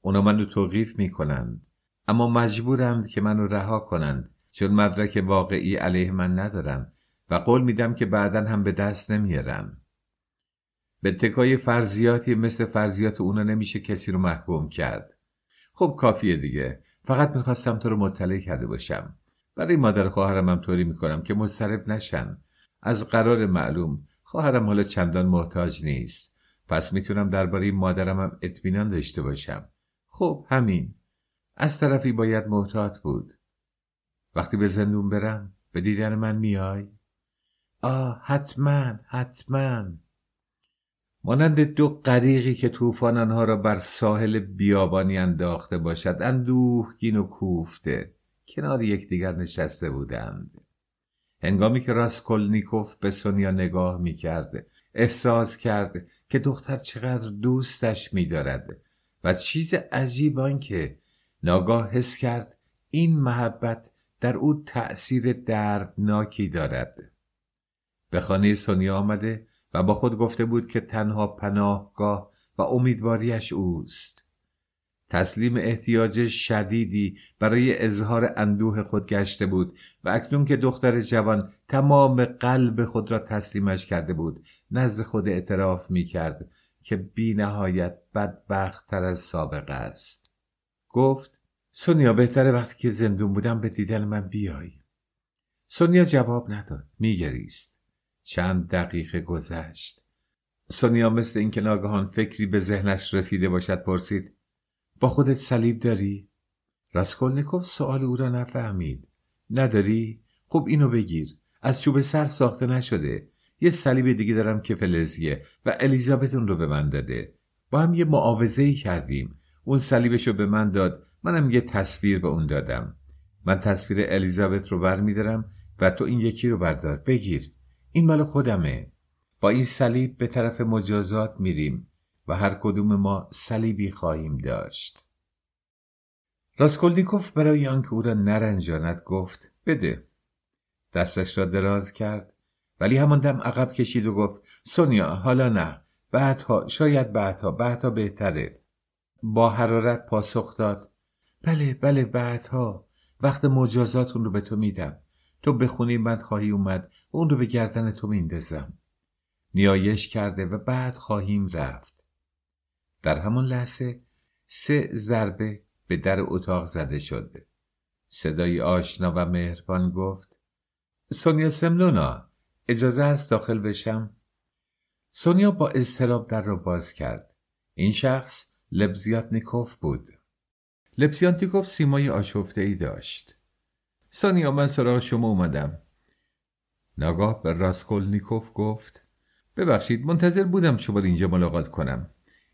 Speaker 1: اونا منو توقیف می‌کنند. اما مجبورند که منو رها کنند چون مدرک واقعی علیه من ندارن و قول میدم که بعدا هم به دست نمیارن به تکای فرضیاتی مثل فرضیات اونا نمیشه کسی رو محکوم کرد. خب کافیه دیگه. فقط می‌خواستم تو رو مطلع کرده باشم. برای مادر خواهرم هم طوری می‌کنم که مضطرب نشن از قرار معلوم خواهرم حالا چندان محتاج نیست. پس می‌تونم درباره مادرم هم اطمینان داشته باشم. خب همین. از طرفی باید محتاط بود. وقتی به زندون برم به دیدن من میای؟ آه حتما حتما. مانند دو غریقی که طوفان آنها را بر ساحل بیابانی انداخته باشد اندوهگین و کوفته کنار یکدیگر نشسته بودند. هنگامی که راسکولنیکوف به سونیا نگاه می‌کرد احساس کرد که دختر چقدر دوستش میدارد و چیز عجیب آن که ناگاه حس کرد این محبت در او تأثیر دردناکی دارد. به خانه سونیا آمده و با خود گفته بود که تنها پناهگاه و امیدواریش اوست. تسلیم احتیاج شدیدی برای اظهار اندوه خود گشته بود و اکنون که دختر جوان تمام قلب خود را تسلیمش کرده بود نزد خود اعتراف می کرد که بی نهایت بدبخت تر از سابقه است. گفت سونیا بهتره وقتی که زندون بودم به دیدن من بیای سونیا جواب نداد میگریست. چند دقیقه گذشت. سونیا مثل اینکه ناگهان فکری به ذهنش رسیده باشد پرسید با خودت صلیب داری؟ راسکولنیکوف سوال او را نفهمید. نداری؟ خب اینو بگیر. از چوب سر ساخته نشده. یه صلیب دیگه دارم که فلزیه و الیزابت اون رو به من داده. با هم یه معاوضه ای کردیم. اون صلیبش رو به من داد. منم یه تصویر به اون دادم. من تصویر الیزابت رو بر میدارم و تو این یکی رو بردار. بگیر. این مال خودمه. با این صلیب به طرف مجازات میریم و هر کدوم ما صلیبی خواهیم داشت. راسکولنیکوف برای آنکه او را نرنجاند گفت بده. دستش را دراز کرد. ولی همان دم عقب کشید و گفت سونیا حالا نه. بعدها شاید بعدها بعدها بهتره. با حرارت پاسخ داد بله بله بعدها. وقت مجازاتون رو به تو میدم. تو بخونی من خواهی اومد. و اون رو به گردن تو میندازم. نیایش کرده و بعد خواهیم رفت. در همان لحظه سه ضربه به در اتاق زده شد صدای آشنا و مهربان گفت سونیا سمنونا. اجازه هست داخل بشم؟ سونیا با اضطراب در را باز کرد. این شخص لبزیاتنیکوف بود. لپسیانتیکوف سیمای آشفته ای داشت. سانیا من سراغ شما اومدم. ناگاه به راسکولنیکوف گفت ببخشید منتظر بودم شما اینجا ملاقات کنم.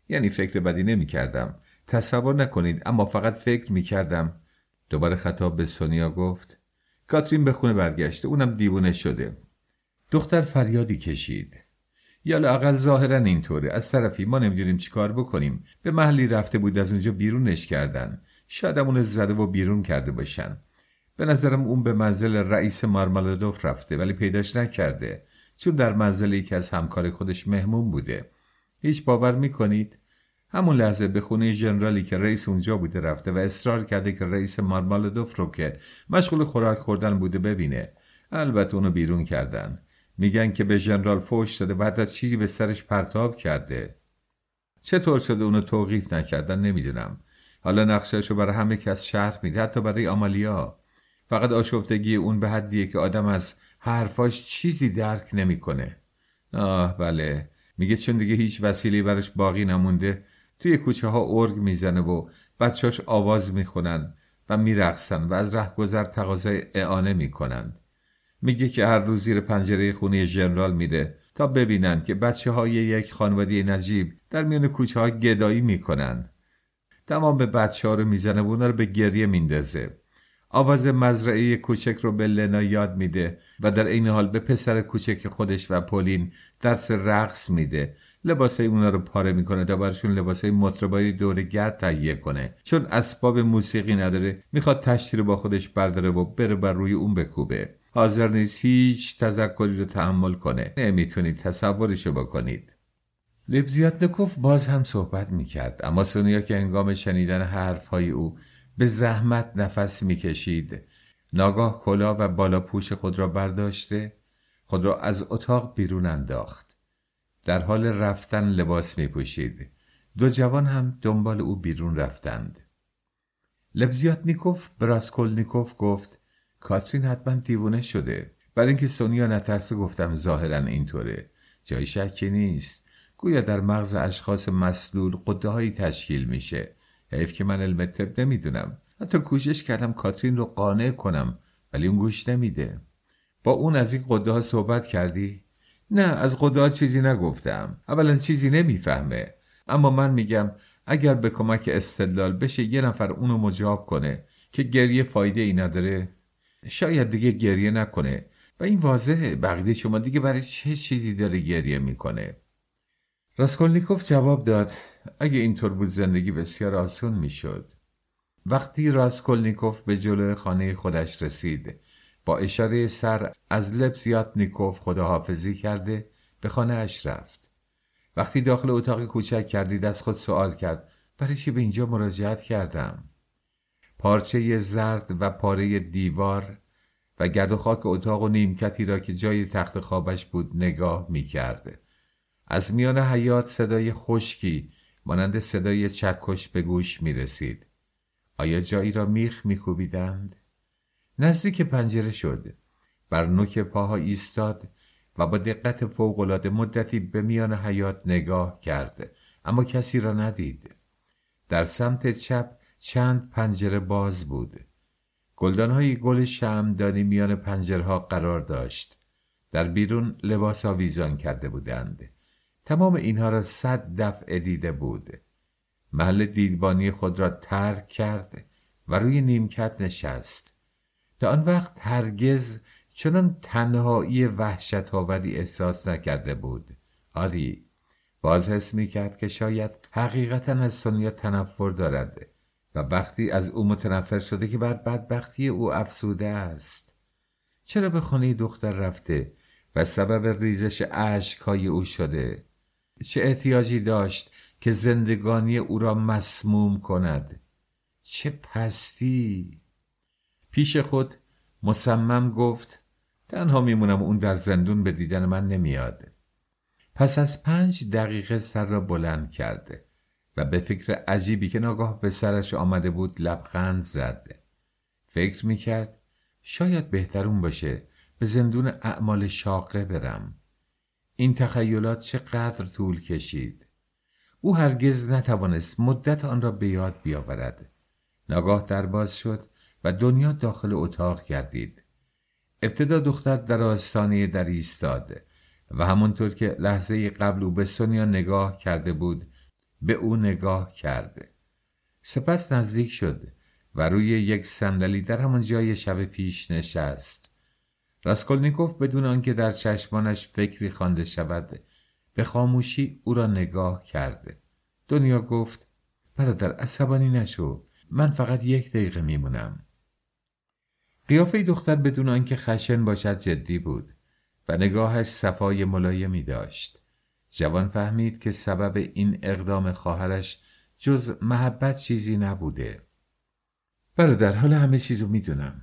Speaker 1: یعنی فکر بدی نمی کردم تصور نکنید اما فقط فکر می کردم دوباره خطاب به سونیا گفت کاترین به خونه برگشته اونم دیوونه شده. دختر فریادی کشید. یا لاقل ظاهرا اینطوره. از طرفی ما نمی‌دونیم چیکار بکنیم. به محلی رفته بود از اونجا بیرونش کردن. شاید اون زده و بیرون کرده باشن. به نظرم اون به منزل رئیس مارمالادوف رفته ولی پیداش نکرده. چون در منزل یکی از همکار خودش مهمون بوده. هیچ باور می‌کنید؟ همون لحظه به خونه ژنرالی که رئیس اونجا بوده رفته و اصرار کرده که رئیس مارمالادوف رو که مشغول خوراک خوردن بوده ببینه. البته اونو بیرون کردن. میگن که به ژنرال فوش داده و حتی چیزی به سرش پرتاب کرده. چطور شده اونو توقیف نکردن نمی‌دونم. حالا نقشهش رو برای همه کس شهر میده حتی برای آمالیا. فقط آشفتگی اون به حدیه که آدم از حرفاش چیزی درک نمی‌کنه. آه بله. میگه چون دیگه هیچ وسیله برش باقی نمونده توی کوچه ها ارگ می‌زنه و بچهاش آواز می‌خونن و میرقصن و از ره گذر تقاضای اعانه می‌کنن میگه که هر روز زیر پنجره خونه ژنرال میره تا ببینن که بچه های یک خانواده نجیب در میان کوچه ها گدایی می‌کنن. تمام به بچه ها رو می‌زنه و رو به گریه میندازه. آواز مزرعه کوچک رو به لنا یاد میده و در این حال به پسر کوچک خودش و پولین درس رقص میده. لباسای اونا رو پاره می‌کنه تا برشون لباسای مطربای دور گرد تهیه کنه. چون اسباب موسیقی نداره می‌خواد تشتی رو با خودش برداره و بره بر روی اون بکوبه. حاضر نیست هیچ تذکری رو تحمل کنه. نمی‌تونید تصورشو بکنید. لبزیاتنکوف باز هم صحبت می‌کرد اما سونیا که انگام شنیدن حرفهای او به زحمت نفس می‌کشید. ناگاه کلا و بالا پوش خود را برداشته خود را از اتاق بیرون انداخت. در حال رفتن لباس می پوشید. دو جوان هم دنبال او بیرون رفتند. لبزیاتنیکوف براسکولنیکوف گفت کاترین حتما دیوونه شده. برای اینکه سونیا نترسه گفتم ظاهرا اینطوره. جای شکی نیست. گویا در مغز اشخاص مسلول قده هایی تشکیل میشه. حیف که من علم طب نمی‌دونم. حتی کوشش کردم کاترین رو قانع کنم ولی اون گوش نمیده. با اون از این قده ها صحبت کردی؟ نه از قده ها چیزی نگفتم. اولا چیزی نمی‌فهمه. اما من میگم اگر به کمک استدلال بشه یه نفر اونو مجاب کنه که گریه فایده ای نداره. شاید دیگه گریه نکنه. و این واضحه. به عقیده شما دیگه برای چه چیزی داره گریه می‌کنه؟ راسکولنیکوف جواب داد اگه اینطور بود زندگی بسیار آسون می‌شد. وقتی راسکولنیکوف به جلو خانه خودش رسید با اشاره سر از لبزیاتنیکوف خداحافظی کرده به خانه اش رفت. وقتی داخل اتاق کوچک گردید از خود سوال کرد برای چی به اینجا مراجعت کردم؟ پارچه زرد و پاره دیوار و گرد و خاک اتاق و نیمکتی را که جای تخت خوابش بود نگاه می کرده. از میان حیات صدای خشکی مانند صدای چکش به گوش می رسید. آیا جایی را میخ می کوبیدند؟ نزدیک پنجره شد. بر نوک پاها ایستاد و با دقت فوقالعاده مدتی به میان حیات نگاه کرد اما کسی را ندید. در سمت چپ چند پنجره باز بود. های گل شمدانی میان پنجرها قرار داشت. در بیرون لباس آویزان کرده بودند. تمام اینها را صد دفعه دیده بود. محل دیدبانی خود را ترک کرد و روی نیمکت نشست. تا آن وقت هرگز چنان تنهایی وحشت آوری احساس نکرده بود. آری باز حس می کرد که شاید حقیقتا از سونیا تنفر دارد و وقتی از او متنفر شده که بر بدبختی او افسوده است. چرا به خانه دختر رفته و سبب ریزش اشکهای او شده؟ چه احتیاجی داشت که زندگانی او را مسموم کند؟ چه پستی! پیش خود مصمم گفت تنها میمونم اون در زندون به دیدن من نمیاد. پس از پنج دقیقه سر را بلند کرده. و به فکر عجیبی که ناگاه به سرش آمده بود لبخند زد. فکر می‌کرد شاید بهترون باشه به زندون اعمال شاقه برم. این تخیلات چقدر طول کشید. او هرگز نتوانست مدت آن را به یاد بیاورد. ناگاه در باز شد و دنیا داخل اتاق گردید. ابتدا دختر در آستانه در ایستاد و همونطور که لحظه قبل او به سونیا نگاه کرده بود به او نگاه کرده. سپس نزدیک شد و روی یک صندلی در همان جای شب پیش نشست. راسکولنیکوف بدون آنکه در چشمانش فکری خوانده شود به خاموشی او را نگاه کرده. دنیا گفت برادر عصبانی نشو. من فقط یک دقیقه میمونم. قیافه دختر بدون آنکه خشن باشد جدی بود و نگاهش صفای ملایمی داشت. جوان فهمید که سبب این اقدام خواهرش جز محبت چیزی نبوده. برادر حال همه چیزو می‌دونم.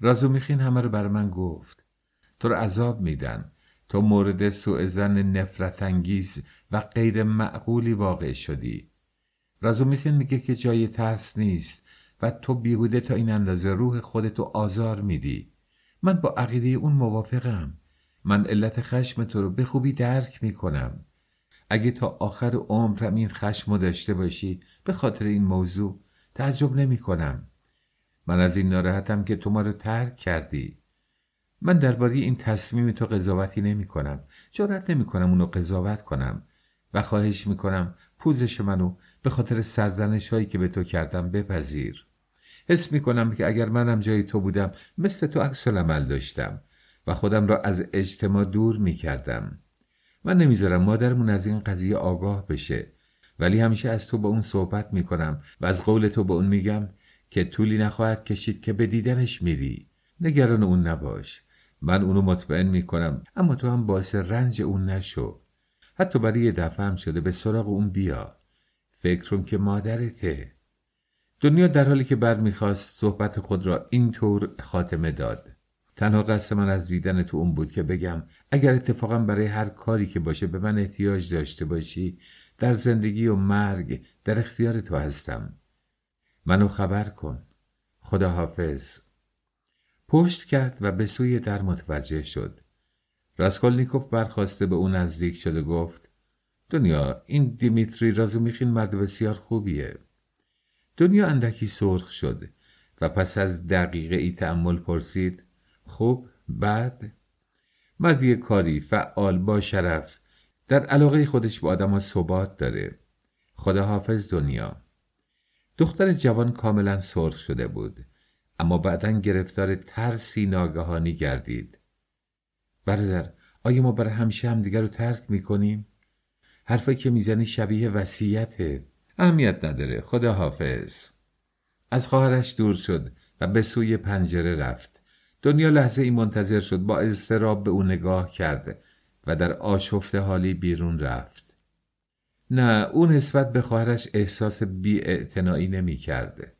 Speaker 1: رازومیخین همه رو بر من گفت. تو رو عذاب میدن. تو مورد سوء زن نفرت انگیز و غیر معقولی واقع شدی. رازومیخین میگه که جای ترس نیست و تو بیهوده تا این اندازه روح خودتو آزار میدی. من با عقیده اون موافقم. من علت خشم تو رو به خوبی درک می‌کنم. اگه تا آخر عمرم این خشم داشته باشی به خاطر این موضوع تعجب نمی کنم. من از این ناراحتم که تو ما رو ترک کردی. من درباره این تصمیم تو قضاوتی نمی کنم. جرأت نمی کنم اونو قضاوت کنم و خواهش می کنم پوزش منو به خاطر سرزنش هایی که به تو کردم بپذیر. حس می کنم که اگر منم جای تو بودم مثل تو عکس عمل داشتم و خودم را از اجتماع دور می کردم. من نمی‌ذارم مادرمون از این قضیه آگاه بشه. ولی همیشه از تو با اون صحبت می‌کنم و از قول تو به اون میگم که طولی نخواهد کشید که به دیدنش میری. نگران اون نباش. من اونو مطمئن می‌کنم اما تو هم باعث رنج اون نشو. حتی برای یه دفعه هم شده به سراغ اون بیا. فکرم که مادرته. دنیا در حالی که بر می‌خواست صحبت خود را اینطور خاتمه داد. تنها قصد من از دیدن تو اون بود که بگم اگر اتفاقا برای هر کاری که باشه به من احتیاج داشته باشی در زندگی و مرگ در اختیار تو هستم. منو خبر کن. خداحافظ. پشت کرد و به سوی در متوجه شد. راسکولنیکوف برخواسته به او نزدیک شد و گفت دنیا این دیمیتری رازومیخین مرد بسیار خوبیه. دنیا اندکی سرخ شد و پس از دقیقه ای تعمل پرسید خوب بعد مردی کاری فعال با شرف در علاقه خودش به آدم ثبات داره؟ خدا حافظ دنیا. دختر جوان کاملا سرخ شده بود اما بعدا گرفتار ترسی ناگهانی گردید. برادر آیا ما برای همیشه همدیگر رو ترک می‌کنیم؟ حرفایی که می‌زنی شبیه وسیعته اهمیت نداره. خدا حافظ از خواهرش دور شد و به سوی پنجره رفت. دنیا لحظه ای منتظر شد با اضطراب به او نگاه کرد و در آشفته حالی بیرون رفت. نه او نسبت به خواهرش احساس بی نمی کرده.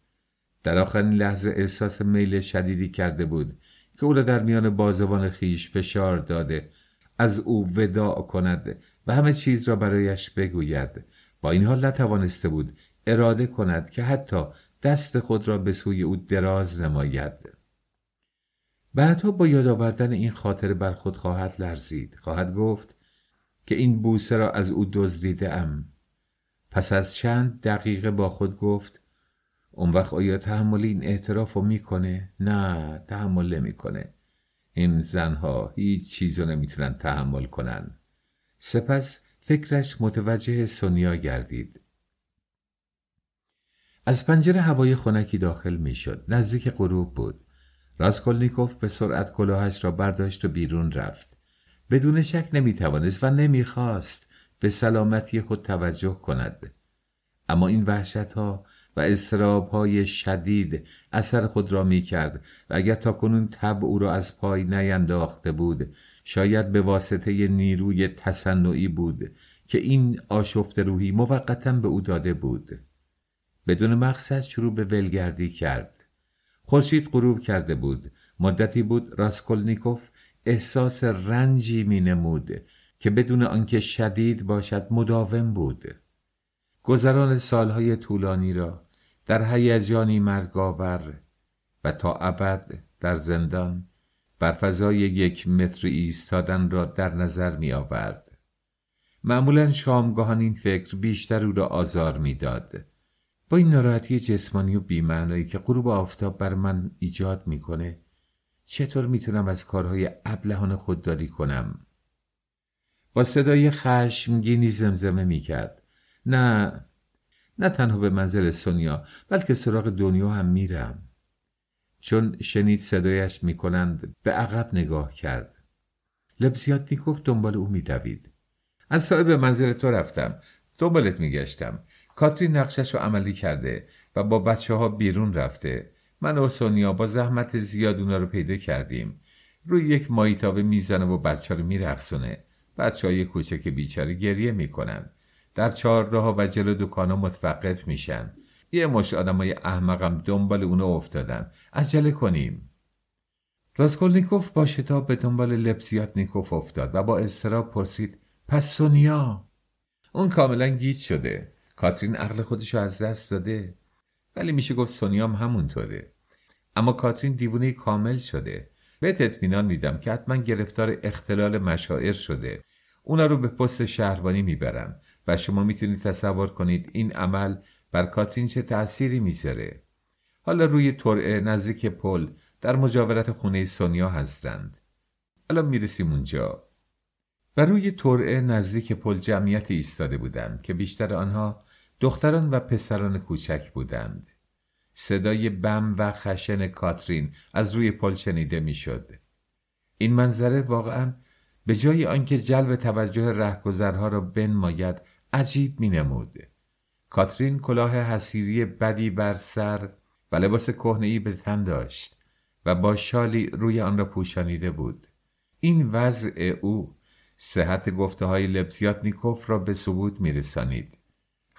Speaker 1: در آخرین لحظه احساس میل شدیدی کرده بود که او را در میان بازوان خیش فشار داده از او وداع کند و همه چیز را برایش بگوید. با این حال نتوانسته بود اراده کند که حتی دست خود را به سوی او دراز نماید. بعدها با یاد آوردن این خاطره بر خود خواهد لرزید. خواهد گفت که این بوسه را از او دزدیده ام پس از چند دقیقه با خود گفت اون وقت آیا تحمل این اعتراف رو می‌کنه؟ نه تحمل نمی‌کنه. این زنها هیچ چیز رو نمی‌تونن تحمل کنن. سپس فکرش متوجه سونیا گردید. از پنجره هوای خنکی داخل می‌شد. نزدیک غروب بود. راسکولنیکوف به سرعت کلاهش را برداشت و بیرون رفت. بدون شک نمی‌توانست و نمی‌خواست به سلامتی خود توجه کند. اما این وحشت ها و استراب های شدید اثر خود را می کرد و اگر تا کنون تب او را از پای نینداخته بود شاید به واسطه نیروی تصنعی بود که این آشفت روحی موقتا به او داده بود. بدون مقصد شروع به ولگردی کرد. خورشید غروب کرده بود مدتی بود راسکولنیکوف احساس رنجی می نمود که بدون آنکه شدید باشد مداوم بود گذران سالهای طولانی را در هیجانی مرگاور و تا ابد در زندان بر فضای یک متر ایستادن را در نظر می آورد. معمولا شامگاهان این فکر بیشتر او را آزار می‌داد. با این ناراحتی جسمانی و بیمعنایی که غروب آفتاب بر من ایجاد می‌کنه چطور می‌تونم از کارهای ابلهانه خودداری کنم؟ با صدای خشمگینی زمزمه می‌کرد. نه نه تنها به منزل سونیا بلکه سراغ دنیا هم میرم. چون شنید صدایش می‌کنند به عقب نگاه کرد. لبزیاتنیکوف دنبال او میدوید. از صاحب منزل تو رفتم. دنبالت میگشتم. کاترین نقشش رو عملی کرده و با بچه ها بیرون رفته. من و سونیا با زحمت زیاد اونا رو پیدا کردیم. روی یک مایتابه می‌زنه و بچه رو میرخصونه بچه های کوچک بیچاره گریه می‌کنن. در چهارراه و جلو دکانا متوقف میشن. یه مشت آدمای احمقم دنبال اونو افتادن. عجله کنیم. راسکولنیکوف با شتاب به دنبال لبزیاتنیکوف افتاد و با اضطراب پرسید پس سونیا؟ اون کاملا گیج شده. کاترین عقل خودشو از دست داده. ولی میشه گفت سونیام همونطوره. اما کاترین دیوونه کامل شده. بهت اطمینان میدم که حتما گرفتار اختلال مشاعر شده. اونا رو به پست شهربانی می‌برن و شما می‌تونید تصور کنید این عمل بر کاترین چه تأثیری می‌ذاره. حالا روی ترعه نزدیک پل در مجاورت خونه سونیا هستند. الان می‌رسیم اونجا. و روی ترعه نزدیک پل جمعیت ایستاده بودند که بیشتر آنها دختران و پسران کوچک بودند صدای بم و خشن کاترین از روی پل شنیده می‌شد این منظره واقعا به جای آنکه جلب توجه رهگذرها را بنماید عجیب می نمود. کاترین کلاه حسیری بدی بر سر و لباس ای به تن داشت و با شالی روی آن را پوشانیده بود. این وضع او صحت گفته های لبسیات نیکوف را به ثبوت می رسانید.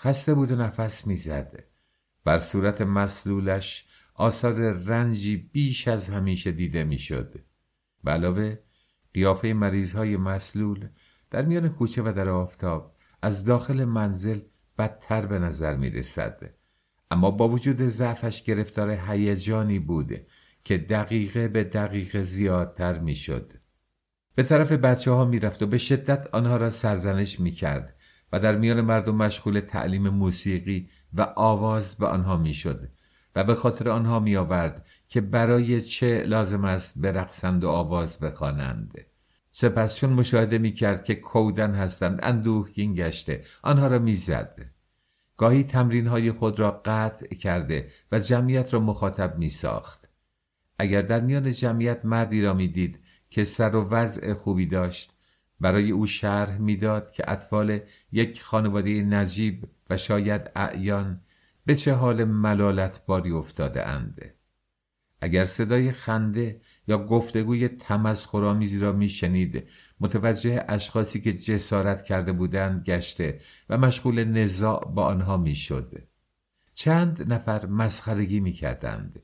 Speaker 1: خسته بود و نفس می‌زد. بر صورت مسلولش آثار رنجی بیش از همیشه دیده می‌شد. به علاوه قیافه مریض های مسلول در میان کوچه و در آفتاب از داخل منزل بدتر به نظر می رسد. اما با وجود ضعفش گرفتار هیجانی بود که دقیقه به دقیقه زیادتر می‌شد. به طرف بچه ها می‌رفت و به شدت آنها را سرزنش می‌کرد و در میان مردم مشغول تعلیم موسیقی و آواز به آنها می‌شد و به خاطر آنها میآورد که برای چه لازم است برقصند و آواز بخوانند سپس چون مشاهده می‌کرد که کودن هستند اندوهگین گشته آنها را می‌زد گاهی تمرین های خود را قطع کرده و جمعیت را مخاطب می ساخت. اگر در میان جمعیت مردی را می‌دید که سر و وضع خوبی داشت برای او شرح می‌داد که اطفال یک خانواده نجیب و شاید اعیان به چه حال ملالت باری افتاده انده. اگر صدای خنده یا گفتگوی تمسخرآمیزی را میشنید متوجه اشخاصی که جسارت کرده بودند گشته و مشغول نزاع با آنها می‌شد چند نفر مسخرگی می‌کردند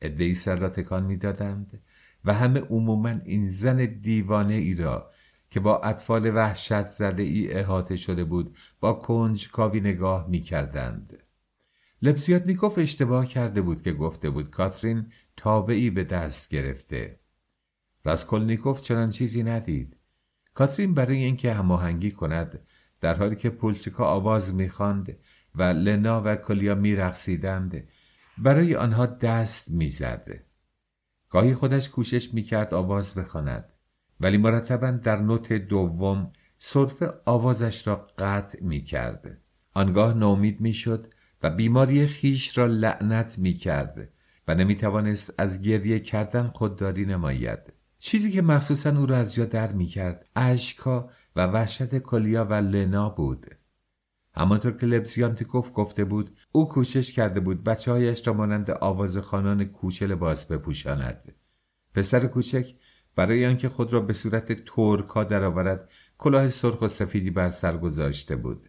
Speaker 1: ادهی سر را تکان می‌دادند و همه عموما این زن دیوانه ای را که با اطفال وحشت زده ای احاطه شده بود با کنج کاوی نگاه می کردند. لبزیاتنیکوف اشتباه کرده بود که گفته بود کاترین تابعی به دست گرفته. راسکولنیکوف چنان چیزی ندید. کاترین برای اینکه هماهنگی کند در حالی که پولچیکا آواز می‌خواند و لنا و کلیا میرقصیدند برای آنها دست می‌زد گاهی خودش کوشش می‌کرد آواز بخواند ولی مرتبا در نوت دوم صرف آوازش را قطع می‌کرد. آنگاه ناامید می‌شد و بیماری خیش را لعنت می‌کرد و نمی‌توانست از گریه کردن خودداری نماید. چیزی که مخصوصا او را از جا در می‌کرد اشکها و وحشت کلیا و لنا بود. همانطور که لبسیانتیکوف گفته بود او کوشش کرده بود بچه هایش را مانند خانان کوچه لباس بپوشاند. پسر کوچک برای آنکه خود را به صورت تورکا درآورد کلاه سرخ و سفیدی بر سر گذاشته بود.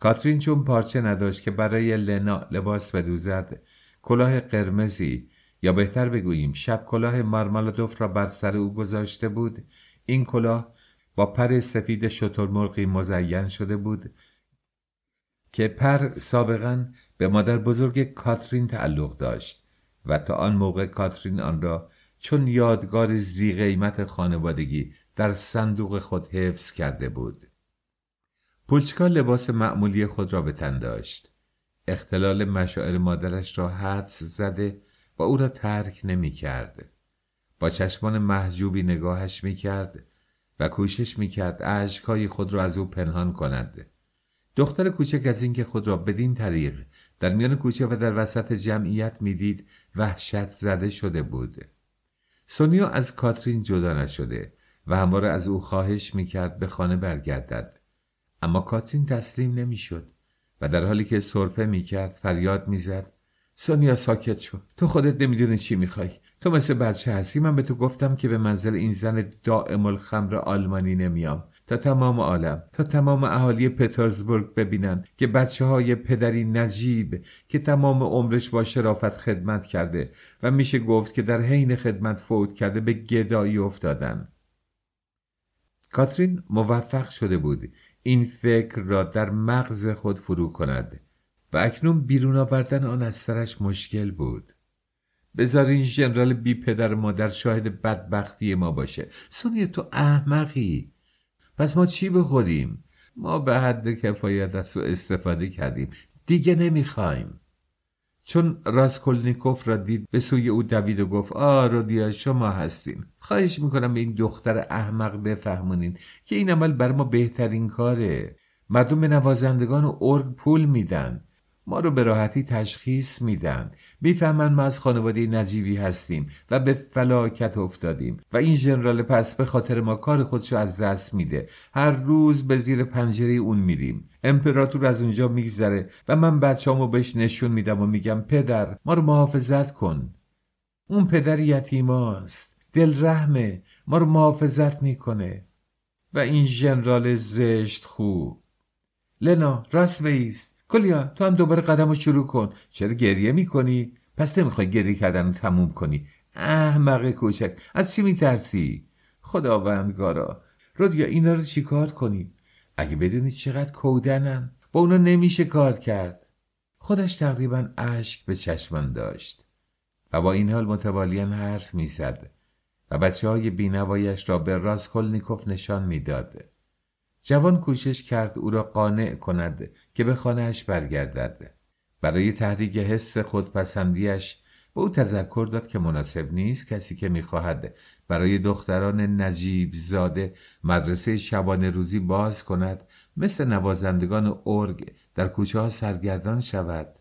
Speaker 1: کاترین چون پارچه نداشت که برای لنا لباس بدوزد کلاه قرمزی یا بهتر بگوییم شب کلاه مارمالادوف را بر سر او گذاشته بود. این کلاه با پر سفید شترمرغی مزین شده بود که پر سابقا به مادر بزرگ کاترین تعلق داشت و تا آن موقع کاترین آن را چون یادگار زی قیمت خانوادگی در صندوق خود حفظ کرده بود پولچکا لباس معمولی خود را به تن داشت اختلال مشاعر مادرش را حدس زده و او را ترک نمی کرد. با چشمان محجوبی نگاهش می کرد و کوشش می کرد عشقای خود را از او پنهان کند. دختر کوچک از اینکه خود را بدین طریق در میان کوچه و در وسط جمعیت می‌دید وحشت زده شده بود. سونیا از کاترین جدا نشده و همواره از او خواهش می‌کرد به خانه برگردد. اما کاترین تسلیم نمی‌شد و در حالی که صرفه می‌کرد فریاد می‌زد. سونیا ساکت شو. تو خودت نمی‌دونی چی می‌خوای. تو مثل بچه هستی. من به تو گفتم که به منزل این زن دائم الخمر آلمانی نمیام. تا تمام عالم تا تمام اهالی پترزبورگ ببینن که بچه های پدری نجیب که تمام عمرش با شرافت خدمت کرده و میشه گفت که در حین خدمت فوت کرده به گدایی افتادن. کاترین موفق شده بود این فکر را در مغز خود فرو کند و اکنون بیرون آوردن آن از سرش مشکل بود. بذار این ژنرال بی پدر مادر شاهد بدبختی ما باشه. سونی تو احمقی. پس ما چی بخوریم؟ ما به حد کفایت از او استفاده کردیم. دیگه نمی‌خوایم. چون راسکولنیکوف را دید به سوی او دوید و گفت آ رودیا شما هستیم. خواهش می‌کنم به این دختر احمق بفهمونین که این عمل بر ما بهترین کاره. مردم به نوازندگان و ارگ پول میدن. ما رو به راحتی تشخیص میدن. می‌فهمن ما از خانواده نجیبی هستیم و به فلاکت افتادیم و این ژنرال پس به خاطر ما کار خودشو از دست میده. هر روز به زیر پنجره اون میریم. امپراتور از اونجا میگذره و من بچه‌امو بهش نشون میدم و میگم پدر ما رو محافظت کن. اون پدر یتیماست. دل رحمه. ما رو محافظت می‌کنه. و این ژنرال زشت خوب. لنا راست بیست کلیا تو هم دوباره قدم رو شروع کن. چرا گریه می‌کنی؟ پس نمی‌خوای گریه کردن رو تموم کنی. احمق کوچک. از چی میترسی؟ خداوندگارا. رودیا اینا رو چیکار کنیم؟ اگه بدونی چقدر کودنن با اونا نمیشه کار کرد. خودش تقریبا اشک به چشمان داشت. و با این حال متوالیاً حرف می‌زد. و بچه های بینوایش را به رازکلنیکوف نشان می‌داد. جوان کوشش کرد او را قانع کند. که به خانهاش برگردد. برای تحریک حس خودپسندیش به او تذکر داد که مناسب نیست کسی که می‌خواهد برای دختران نجیب زاده مدرسه شبانه روزی باز کند مثل نوازندگان ارگ در کوچه ها سرگردان شود.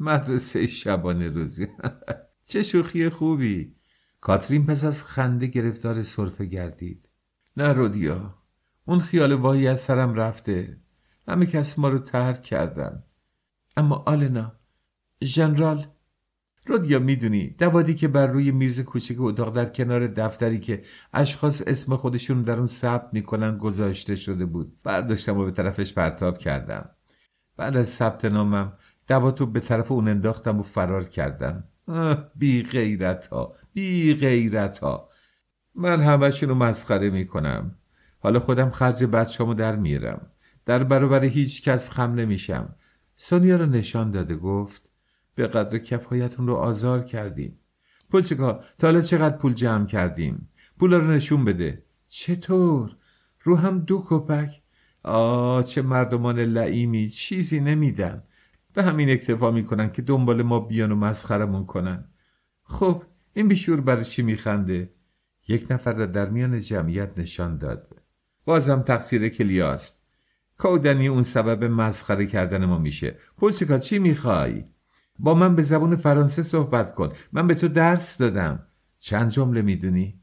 Speaker 1: مدرسه شبانه روزی. چه شوخی خوبی. کاترین پس از خنده گرفتار صرفه گردید. نه رودیا اون خیال واهی از سرم رفته. همه کس ما رو ترک کردن. اما آلنا ژنرال رودیا می‌دونی دوادی که بر روی میز کوچک اتاق در کنار دفتری که اشخاص اسم خودشون در اون ثبت می‌کنن گذاشته شده بود. برداشتم و به طرفش پرتاب کردم. بعد از ثبت نامم دواتو به طرف اون انداختم و فرار کردم. بی غیرت ها بی غیرت ها من همشون رو مسخره می‌کنم. حالا خودم خرج بچه‌مو در میرم در برابر هیچ کس خم نمیشم. سونیا رو نشان داده گفت به قدر کفایتون رو آزار کردیم. پولچکا تا حالا چقدر پول جمع کردیم؟ پول رو نشون بده. چطور؟ رو هم دو کپک؟ آه چه مردمان لعیمی چیزی نمیدن. به همین اکتفا می‌کنن که دنبال ما بیان و مسخرمون کنن. خب این بیشور برای چی میخنده؟ یک نفر در میان جمعیت نشان داد. بازم تقصیر کلیاست. کودنی اون سبب مسخره کردن ما میشه. پولچکا چی می‌خوای؟ با من به زبان فرانسه صحبت کن. من به تو درس دادم. چند جمله می‌دونی؟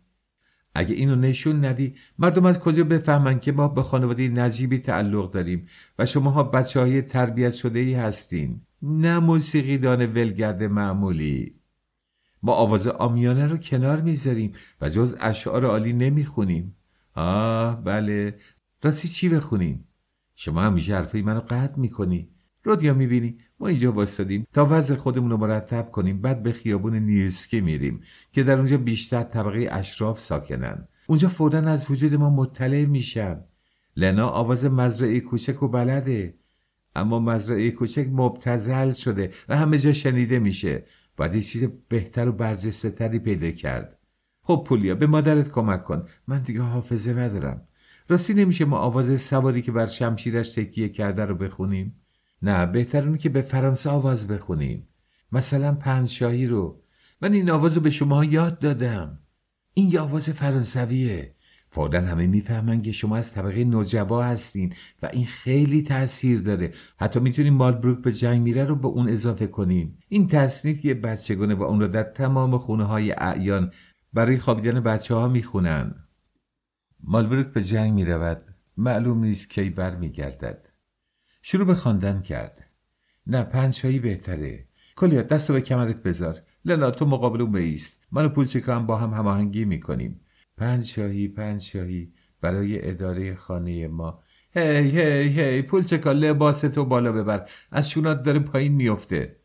Speaker 1: اگه اینو نشون ندی مردم از کجا بفهمن که ما به خانواده نجیبی تعلق داریم و شماها بچه های تربیت شده ای هستین؟ نه موسیقی دان ولگرد معمولی. ما آواز آمیانه رو کنار می‌ذاریم و جز اشعار عالی نمی‌خونیم. آه بله. راستی چی بخونیم؟ شما همیشه حرفای منو قطع می‌کنی. رودیا می‌بینی. ما اینجا واسدیم تا وضع خودمون رو مرتب کنیم. بعد به خیابون نیرسکی میریم که در اونجا بیشتر طبقه اشراف ساکنن. اونجا فورا از وجود ما مطلع میشن. لنا آواز مزرعه کوچک و بلده. اما مزرعه کوچک مبتزل شده و همه جا شنیده میشه. باید یه چیز بهتر و برجسته تری پیدا کرد. خب پولیا به مادرت کمک کن. من دیگه حافظه ندارم. راستی نمیشه ما آواز سواری که بر شمشیرش تکیه کرده رو بخونیم؟ نه بهتر اونه که به فرانسه آواز بخونیم. مثلا پنجشاهی رو. من این آواز رو به شما یاد دادم. این یه آواز فرانسویه. فورا همه می‌فهمن که شما از طبقه نوجبا هستین و این خیلی تاثیر داره. حتی می‌تونیم مالبروک به جنگ میره رو به اون اضافه کنیم. این تصنیف یه بچگونه و اون رو در تمام خونه های اعیان برای خوابیدن بچه ها می‌خونن. مالبروک به جنگ می‌رود. معلوم نیست کی بر میگردد شروع به خواندن کرد. نه پنجهایی بهتره. کلیا دست به کمرت بذار. لنا تو مقابل اون بیست. من و پولچکا هم با هم هماهنگی می‌کنیم. پنج شاهی پنج شاهی برای اداره خانه ما. هی هی هی پولچکا لباس تو بالا ببر. از شونات داره پایین میفته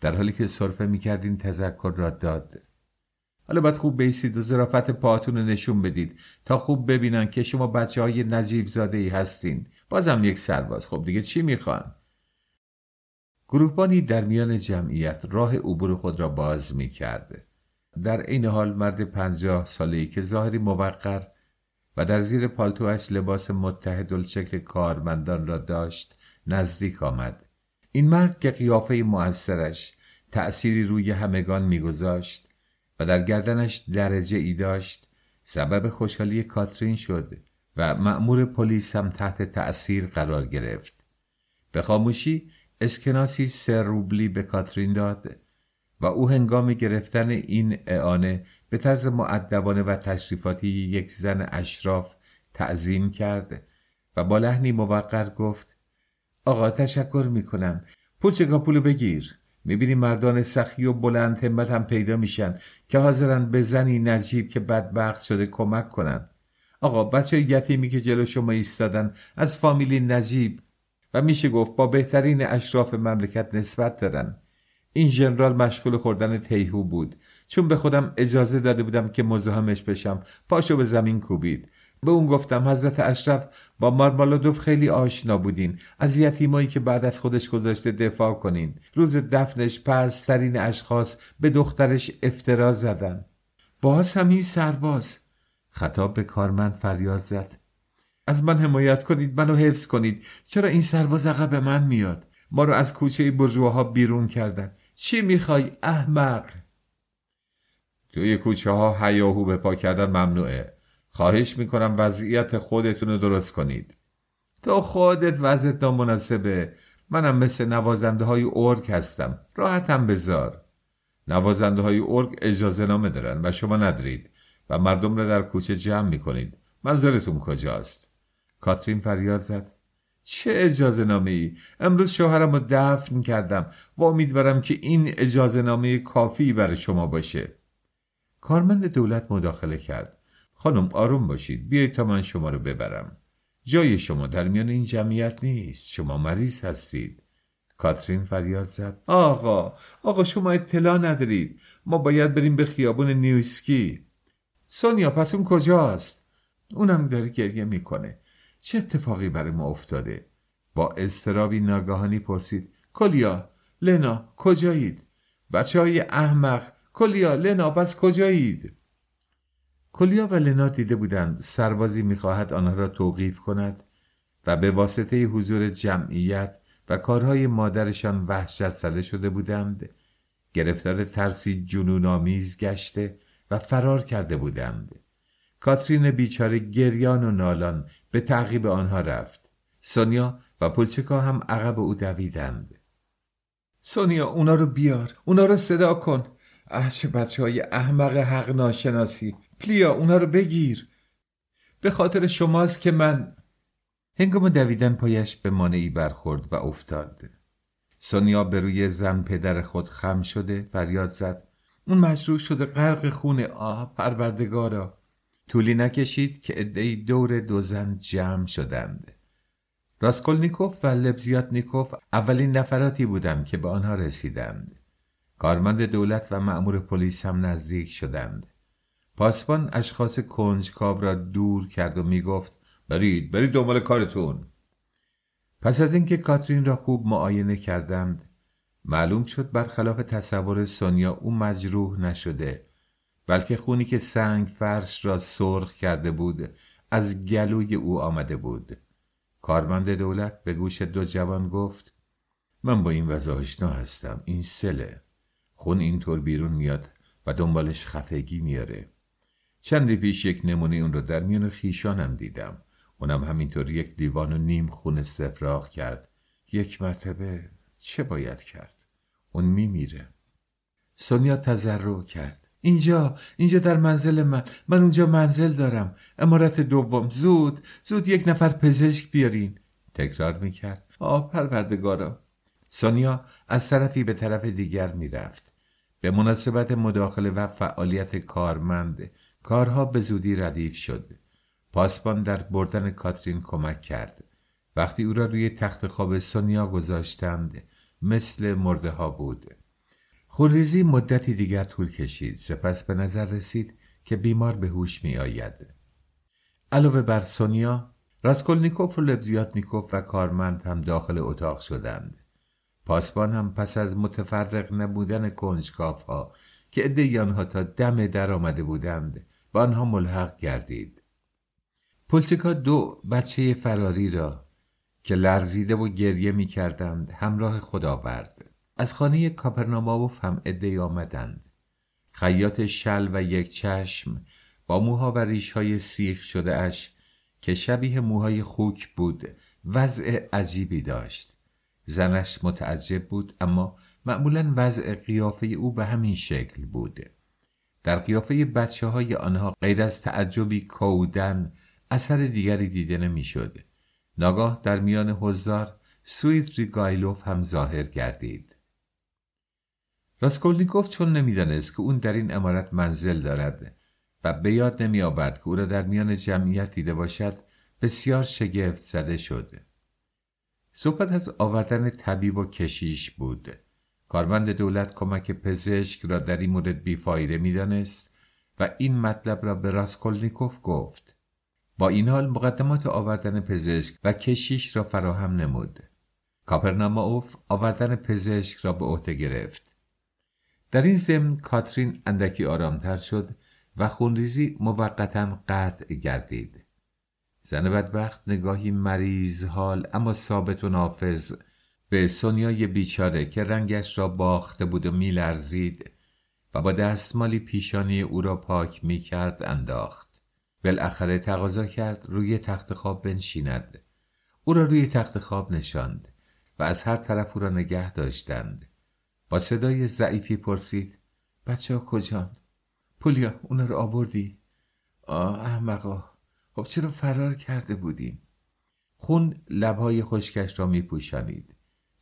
Speaker 1: در حالی که صرفه می‌کرد این تذکر را داد. حالا باید خوب بیستید و ظرافت پاتون رو نشون بدید تا خوب ببینن که شما بچه های نجیب زاده ای هستین. بازم یک سرباز. خب دیگه چی می‌خوان؟ گروهبانی در میان جمعیت راه عبور خود را باز می‌کرد در این حال مرد پنجاه ساله‌ای که ظاهری موقر و در زیر پالتوش لباس متحدالشکل کارمندان را داشت نزدیک آمد. این مرد که قیافه مؤثرش تأثیری روی همگان میگذاشت و در گردنش درجه ای داشت. سبب خوشحالی کاترین شد و مأمور پلیس هم تحت تأثیر قرار گرفت. به خاموشی اسکناسی سر روبلی به کاترین داد و او هنگام گرفتن این اعانه به طرز معدبانه و تشریفاتی یک زن اشراف تعظیم کرد و با لحنی موقر گفت آقا تشکر می‌کنم. پول پولو بگیر. می‌بینی مردان سخی و بلند همت هم پیدا میشن که حاضرن به زنی نجیب که بدبخت شده کمک کنن. آقا بچه یتیمی که جلو شما ایستادن از فامیلی نجیب و میشه گفت با بهترین اشراف مملکت نسبت دارن. این ژنرال مشغول خوردن تیهو بود. چون به خودم اجازه داده بودم که مزاحمش بشم پاشو به زمین کوبید. به اون گفتم حضرت اشرف با مارمالادوف خیلی آشنا بودین. از یتیمایی که بعد از خودش گذاشته دفاع کنین. روز دفنش پرسترین اشخاص به دخترش افترا زدن. باز هم این سرباز. خطاب به کارمند فریاد زد. از من حمایت کنید منو حفظ کنید. چرا این سرباز عقب من میاد؟ ما رو از کوچه برجوها بیرون کردن. چی می‌خوای احمق؟ توی کوچه ها هیاهو به پا کردن ممنوعه. خواهش می‌کنم وضعیت خودتون رو درست کنید. تو خودت وضعت نامناسبه. منم مثل نوازنده های ارگ هستم. راحتم بذار. نوازنده های ارگ اجازه نامه دارن و شما ندارید و مردم رو در کوچه جمع می‌کنید. منظرتون کجاست؟ کاترین فریاد زد. چه اجازه نامه ای؟ امروز شوهرم رو دفن کردم و امیدوارم که این اجازه نامه کافی برای شما باشه. کارمند دولت مداخله کرد. خانم آروم باشید. بیایید تا من شما رو ببرم. جای شما در میان این جمعیت نیست. شما مریض هستید. کاترین فریاد زد. آقا آقا شما اطلاع ندارید. ما باید بریم به خیابون نیوسکی سونیا پس اون کجاست؟ اونم داره گریه می‌کنه. چه اتفاقی برای ما افتاده؟ با استرابی ناگهانی پرسید. کلیا لنا کجایید؟ بچه های احمق. کلیا لنا پس کجایید؟ کلیا و لنا دیده بودند سربازی می‌خواهد آنها را توقیف کند و به واسطه حضور جمعیت و کارهای مادرشان وحشت زده شده بودند گرفتار ترسی جنونآمیز گشته و فرار کرده بودند. کاترین بیچاره گریان و نالان به تعقیب آنها رفت. سونیا و پلچکا هم عقب او دویدند. سونیا اونا رو بیار. اونا رو صدا کن. اه چه بچه های احمق حق ناشناسی. پلیا اونا رو بگیر. به خاطر شماست که من هنگام دویدن پایش به مانعی برخورد و افتاد. سونیا به روی زن پدر خود خم شده فریاد زد. اون مجروح شده غرق خون آه پروردگارا. طولی نکشید که ادهی دور دو زن جمع شدند. راسکولنیکوف و لبزیاتنیکوف اولین نفراتی بودند که به آنها رسیدند. کارمند دولت و مأمور پلیس هم نزدیک شدند. پاسبان اشخاص کنجکاو را دور کرد و می‌گفت برید برید دنبال کارتون. پس از اینکه کاترین را خوب معاینه کردند معلوم شد برخلاف تصور سونیا او مجروح نشده بلکه خونی که سنگ فرش را سرخ کرده بود از گلوی او آمده بود. کارمند دولت به گوش دو جوان گفت من با این وضع آشنا هستم این سله. خون اینطور بیرون میاد و دنبالش خفگی میاره. چندی پیش یک نمونه اون رو در میان خیشانم دیدم. اونم همینطور یک لیوان و نیم خون سفراغ کرد. یک مرتبه چه باید کرد؟ اون میمیره. سونیا تذرع کرد. اینجا اینجا در منزل من. من اونجا منزل دارم. امارت دوم. زود زود یک نفر پزشک بیارین. تکرار می‌کرد. آه پروردگارا. سونیا از طرفی به طرف دیگر می‌رفت. به مناسبت مداخله و فعالیت کارمند کارها به زودی ردیف شد. پاسبان در بردن کاترین کمک کرد. وقتی او را روی تخت خواب سونیا گذاشتند مثل مرده ها بود. خونریزی مدتی دیگر طول کشید. سپس به نظر رسید که بیمار به هوش می آید علاوه بر سونیا راسکولنیکوف و لبزیاتنیکوف و کارمند هم داخل اتاق شدند. پاسبان هم پس از متفرق نبودن کنجکاف ها که عده آنها تا دم در آمده بودند به آنها ملحق گردید. پلچکا دو بچه فراری را که لرزیده و گریه می کردند همراه خود آورد. از خانه کاپرناماوف هم عده آمدند. خیاط شل و یک چشم با موها و ریشهای سیخ شده اش که شبیه موهای خوک بود وضع عجیبی داشت. زنش متعجب بود اما معمولا وضع قیافه او به همین شکل بود. در قیافه بچه های آنها غیر از تعجبی کودن اثر دیگری دیده نمی‌شد. ناگاه در میان حضار سویت ریگایلوف هم ظاهر گردید. راسکولنیکوف چون نمی‌دانست که اون در این عمارت منزل دارد و به یاد نمی آورد که او را در میان جمعیت دیده باشد بسیار شگفت زده شد. صحبت از آوردن طبیب و کشیش بود. کارمند دولت کمک پزشک را در این مورد بیفایده می‌دانست و این مطلب را به راسکولنیکوف گفت. با این حال مقدمات آوردن پزشک و کشیش را فراهم نمود. کاپرناماوف آوردن پزشک را به عهده گرفت. در این ضمن کاترین اندکی آرامتر شد و خونریزی موقتا قطع گردید. زن بدبخت نگاهی مریض حال اما ثابت و نافذ به سونیای بیچاره که رنگش را باخته بود و میلرزید و با دستمالی پیشانی او را پاک می کرد انداخت بالاخره تقاضا کرد روی تخت خواب بنشیند او را روی تخت خواب نشاند و از هر طرف او را نگه داشتند با صدای ضعیفی پرسید بچه ها کجان؟ پولیا اونا رو آوردی؟ آه احمقا خب چرا فرار کرده بودیم؟ خون لبهای خشکش را می پوشانید.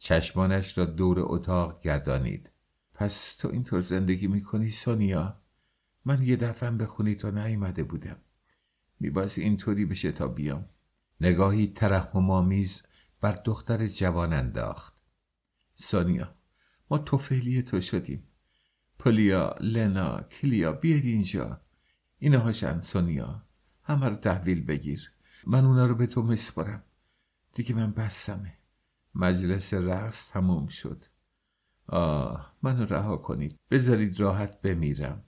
Speaker 1: چشمانش را دور اتاق گردانید. پس تو اینطور زندگی می‌کنی سونیا؟ من یه دفعه به خونی تو نیامده بودم. میباز اینطوری بشه تا بیام. نگاهی ترحم آمیز بر دختر جوان انداخت. سونیا ما توفیلی تو شدیم. پولیا، لنا، کلیا بیاید اینجا. اینها هاشن سونیا. همه رو تحویل بگیر. من اونا رو به تو مسپرم. دیگه من بستمه. مجلس رقص تموم شد. آه منو رها کنید. بذارید راحت بمیرم.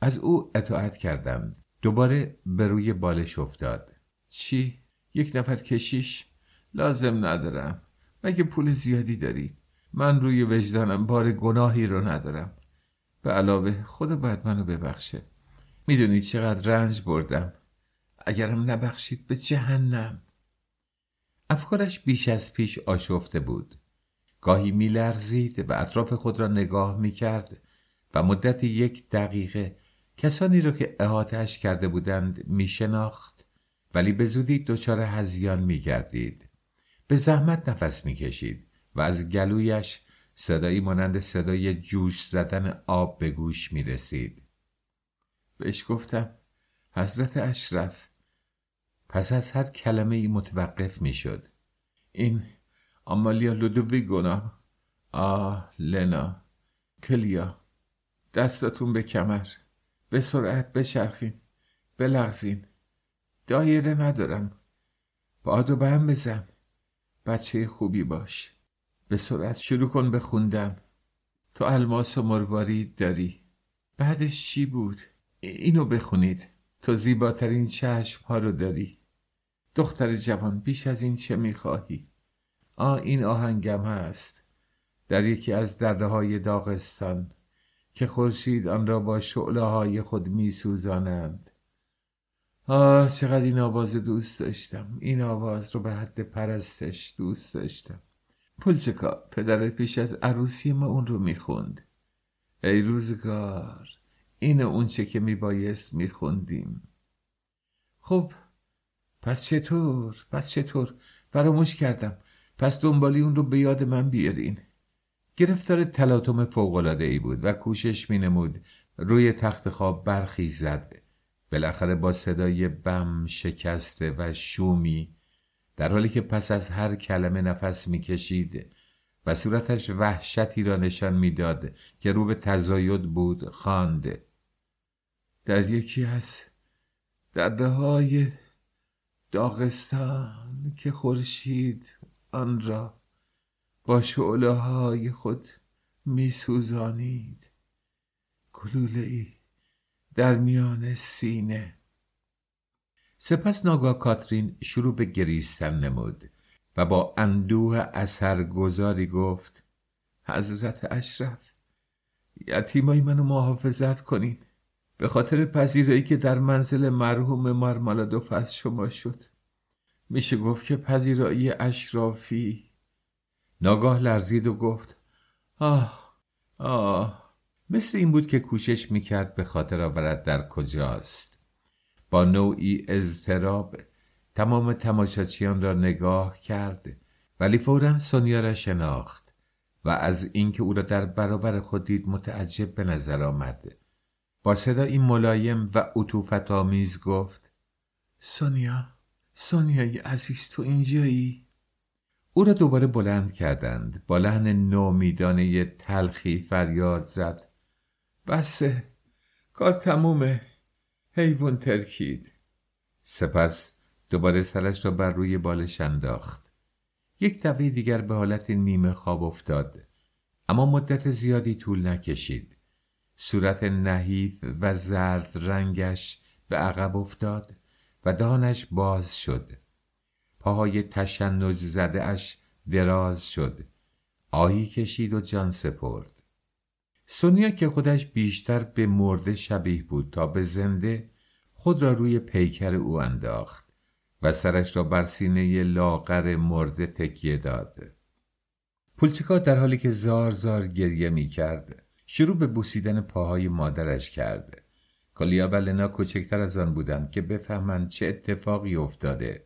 Speaker 1: از او اطاعت کردم. دوباره به روی بالش افتاد. چی؟ یک نفر کشیش؟ لازم ندارم. مگه پول زیادی داری؟ من روی وجدانم بار گناهی رو ندارم. به علاوه خدا باید منو ببخشه. می‌دونی چقدر رنج بردم. اگرم نبخشید به جهنم. افکارش بیش از پیش آشفته بود. گاهی میلرزید و اطراف خود را نگاه می‌کرد و مدت یک دقیقه کسانی را که احاتش کرده بودند میشناخت ولی به زودی دچار هزیان میگردید به زحمت نفس می‌کشید و از گلویش صدایی مانند صدای جوش زدن آب به گوش می رسید. بهش گفتم حضرت اشرف پس از هر کلمه ای متوقف می شد. این آمالیا لودویگونا آه لنا. کلیا. دستاتون به کمر. به سرعت بچرخین. بلغزین. دایره ندارم. بادو به هم بزن. بچه خوبی باش. به سرعت شروع کن به خوندن. تو الماس و مروارید داری. بعدش چی بود؟ اینو بخونید. تو زیباترین چشم ها رو داری. دختر جوان بیش از این چه می‌خواهی؟ آ این آهنگم هست در یکی از دره های داغستان که خورشید آن را با شعله های خود میسوزانند. آه چقدر این آواز دوست داشتم. این آواز رو به حد پرستش دوست داشتم. پولچکا پدر پیش از عروسی ما اون رو می‌خوند. ای روزگار این اونچه که میبایست میخوندیم. خب پس چطور؟ پس چطور؟ فراموش کردم. پس دنبالی اون رو به یاد من بیارین. گرفتار تلاطم فوقالعاده ای بود و کوشش مینمود روی تخت خواب برخیزد بالاخره با صدای بم شکسته و شومی در حالی که پس از هر کلمه نفس می‌کشید و صورتش وحشتی را نشان می‌داد که رو به تزاید بود خواند. در یکی از دره های داغستان که خورشید آن را با شعله های خود می سوزانید گلوله ای در میان سینه. سپس ناگاه کاترین شروع به گریستن نمود و با اندوه اثرگذاری گفت حضرت اشرف یتیمای منو محافظت کنین به خاطر پذیرایی که در منزل مرحوم مارمالادوف از شما شد. میشه گفت که پذیرایی اشرافی. ناگاه لرزید و گفت آه آه مثل این بود که کوشش می‌کرد به خاطر آورد در کجاست. با نوعی اضطراب تمام تماشاچیان را نگاه کرد ولی فورا سونیا را شناخت و از اینکه او را در برابر خود دید متعجب به نظر آمد. با صدایی ملایم و عطوفت آمیز گفت سونیا سونیای عزیز تو اینجایی؟ او را دوباره بلند کردند با لحن نومیدانه تلخی فریاد زد. بسه کار تمومه. حیوان ترکید. سپس دوباره سرش را بر روی بالش انداخت. یک دفعه دیگر به حالت نیمه خواب افتاد. اما مدت زیادی طول نکشید. صورت نحیف و زرد رنگش به عقب افتاد و دانش باز شد. پاهای تشنج زده اش دراز شد. آهی کشید و جان سپرد. سونیا که خودش بیشتر به مرده شبیه بود تا به زنده خود را روی پیکر او انداخت و سرش را بر سینه لاغر مرده تکیه داد. پولچیکا در حالی که زار زار گریه می کرد شروع به بوسیدن پاهای مادرش کرد کالیا و لنا کوچکتر از آن بودند که بفهمند چه اتفاقی افتاده.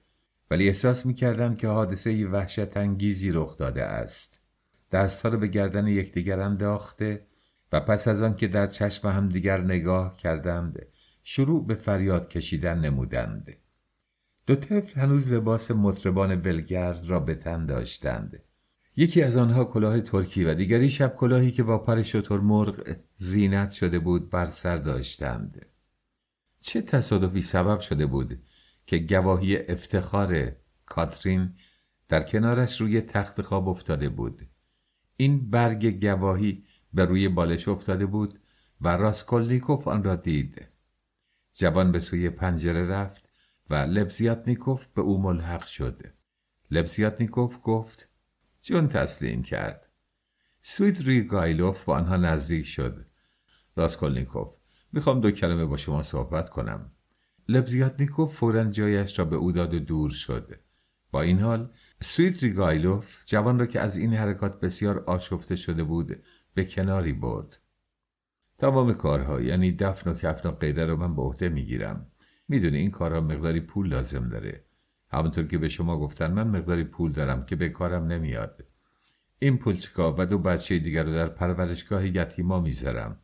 Speaker 1: ولی احساس می کردند که حادثه وحشت انگیزی رخ داده است. دستها را به گردن یکدیگر انداخته و پس از آن که در چشم همدیگر نگاه کردند شروع به فریاد کشیدن نمودند. دو طفل هنوز لباس مطربان ولگرد را به تن داشتند. یکی از آنها کلاه ترکی و دیگری شب کلاهی که با پر مرغ زینت شده بود بر سر داشتند. چه تصادفی سبب شده بود که گواهی افتخار کاترین در کنارش روی تخت خواب افتاده بود؟ این برگ گواهی به روی بالش افتاده بود و راسکولنیکوف آن را دید. جوان به سوی پنجره رفت و لبزیاتنیکوف به او ملحق شد. لبزیاتنیکوف گفت جون تسلیم کرد. سویدریگایلوف به آنها نزدیک شد. راسکولنیکوف می‌خوام دو کلمه با شما صحبت کنم. لبزیاتنیکوف فورا جایش را به او داد و دور شد. با این حال سویت ریگایلوف جوان را که از این حرکات بسیار آشفته شده بود به کناری برد. تمام کارها یعنی دفن و کفن و قیده رو من به عهده می‌گیرم. می‌دونی این کارها مقداری پول لازم داره. همونطور که به شما گفتن من مقداری پول دارم که به کارم نمیاد. این پولچکا و دو بچه دیگر رو در پرورشگاه یتیما می‌ذارم.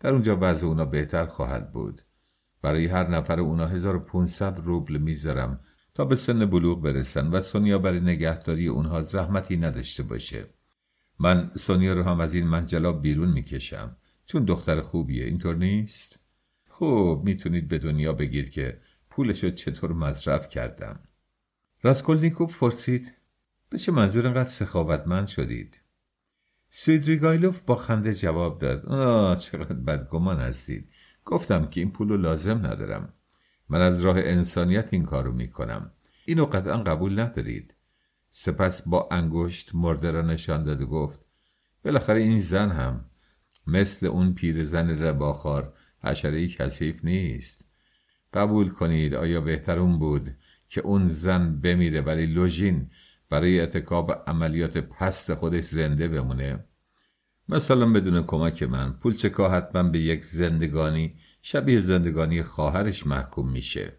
Speaker 1: در اونجا بعض اونا بهتر خواهد بود. برای هر نفر اونا 1500 روبل می‌ذارم تا به سن بلوغ برسن و سونیا برای نگهداری اونها زحمتی نداشته باشه. من سونیا رو هم از این منجلاب بیرون می‌کشم. چون دختر خوبیه اینطور نیست؟ خوب می‌تونید به دنیا بگیر که پولشو چطور مصرف کردم. راسکولنیکوف پرسید به چه منظور انقدر سخاوتمند شدید؟ سویدریگایلوف با خنده جواب داد آه چقدر بدگمان هستید. گفتم که این پول لازم ندارم. من از راه انسانیت این کارو می‌کنم. اینو قطعا قبول ندارید. سپس با انگشت مرده را نشان داد و گفت بالاخره این زن هم مثل اون پیرزن رباخار حشره کثیف نیست. قبول کنید آیا بهتر بود که اون زن بمیره ولی لوژین برای اتکاب عملیات پست خودش زنده بمونه. مثلا بدون کمک من پولچکا حتما به یک زندگانی شبیه زندگانی خواهرش محکوم میشه.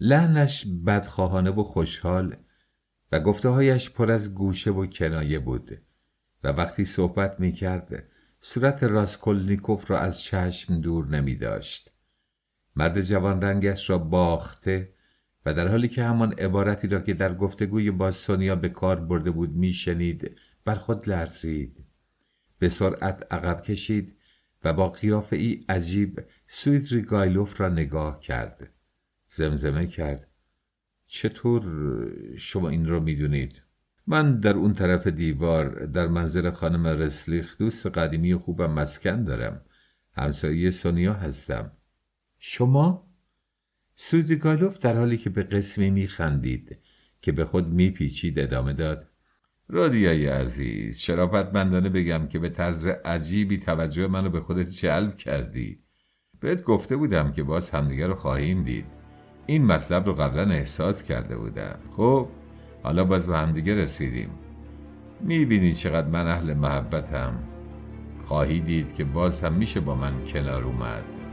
Speaker 1: لحنش بدخواهانه و خوشحال و گفتههایش پر از گوشه و کنایه بود. و وقتی صحبت می‌کرد صورت راسکولنیکوف را از چشم دور نمی داشت. مرد جوان رنگش را باخته و در حالی که همان عبارتی را که در گفتگوی با سونیا به کار برده بود میشنید بر خود لرزید. به سرعت عقب کشید و با قیافه ای عجیب سویت ریگایلوف را نگاه کرد. زمزمه کرد. چطور شما این را می‌دونید؟ من در اون طرف دیوار در منزل خانم رسلیخ دوست قدیمی خوبم مسکن دارم. همسایه سونیا هستم. شما؟ سودگالوف در حالی که به قسمی میخندید که به خود میپیچید ادامه داد. رادیای عزیز شرافتمندانه بگم که به طرز عجیبی توجه منو به خودت جلب کردی. بهت گفته بودم که باز همدیگه رو خواهیم دید. این مطلب رو قبلا احساس کرده بودم. خب حالا باز به همدیگه رسیدیم. می‌بینی چقدر من اهل محبتم. خواهی دید که باز هم میشه با من کنار اومد.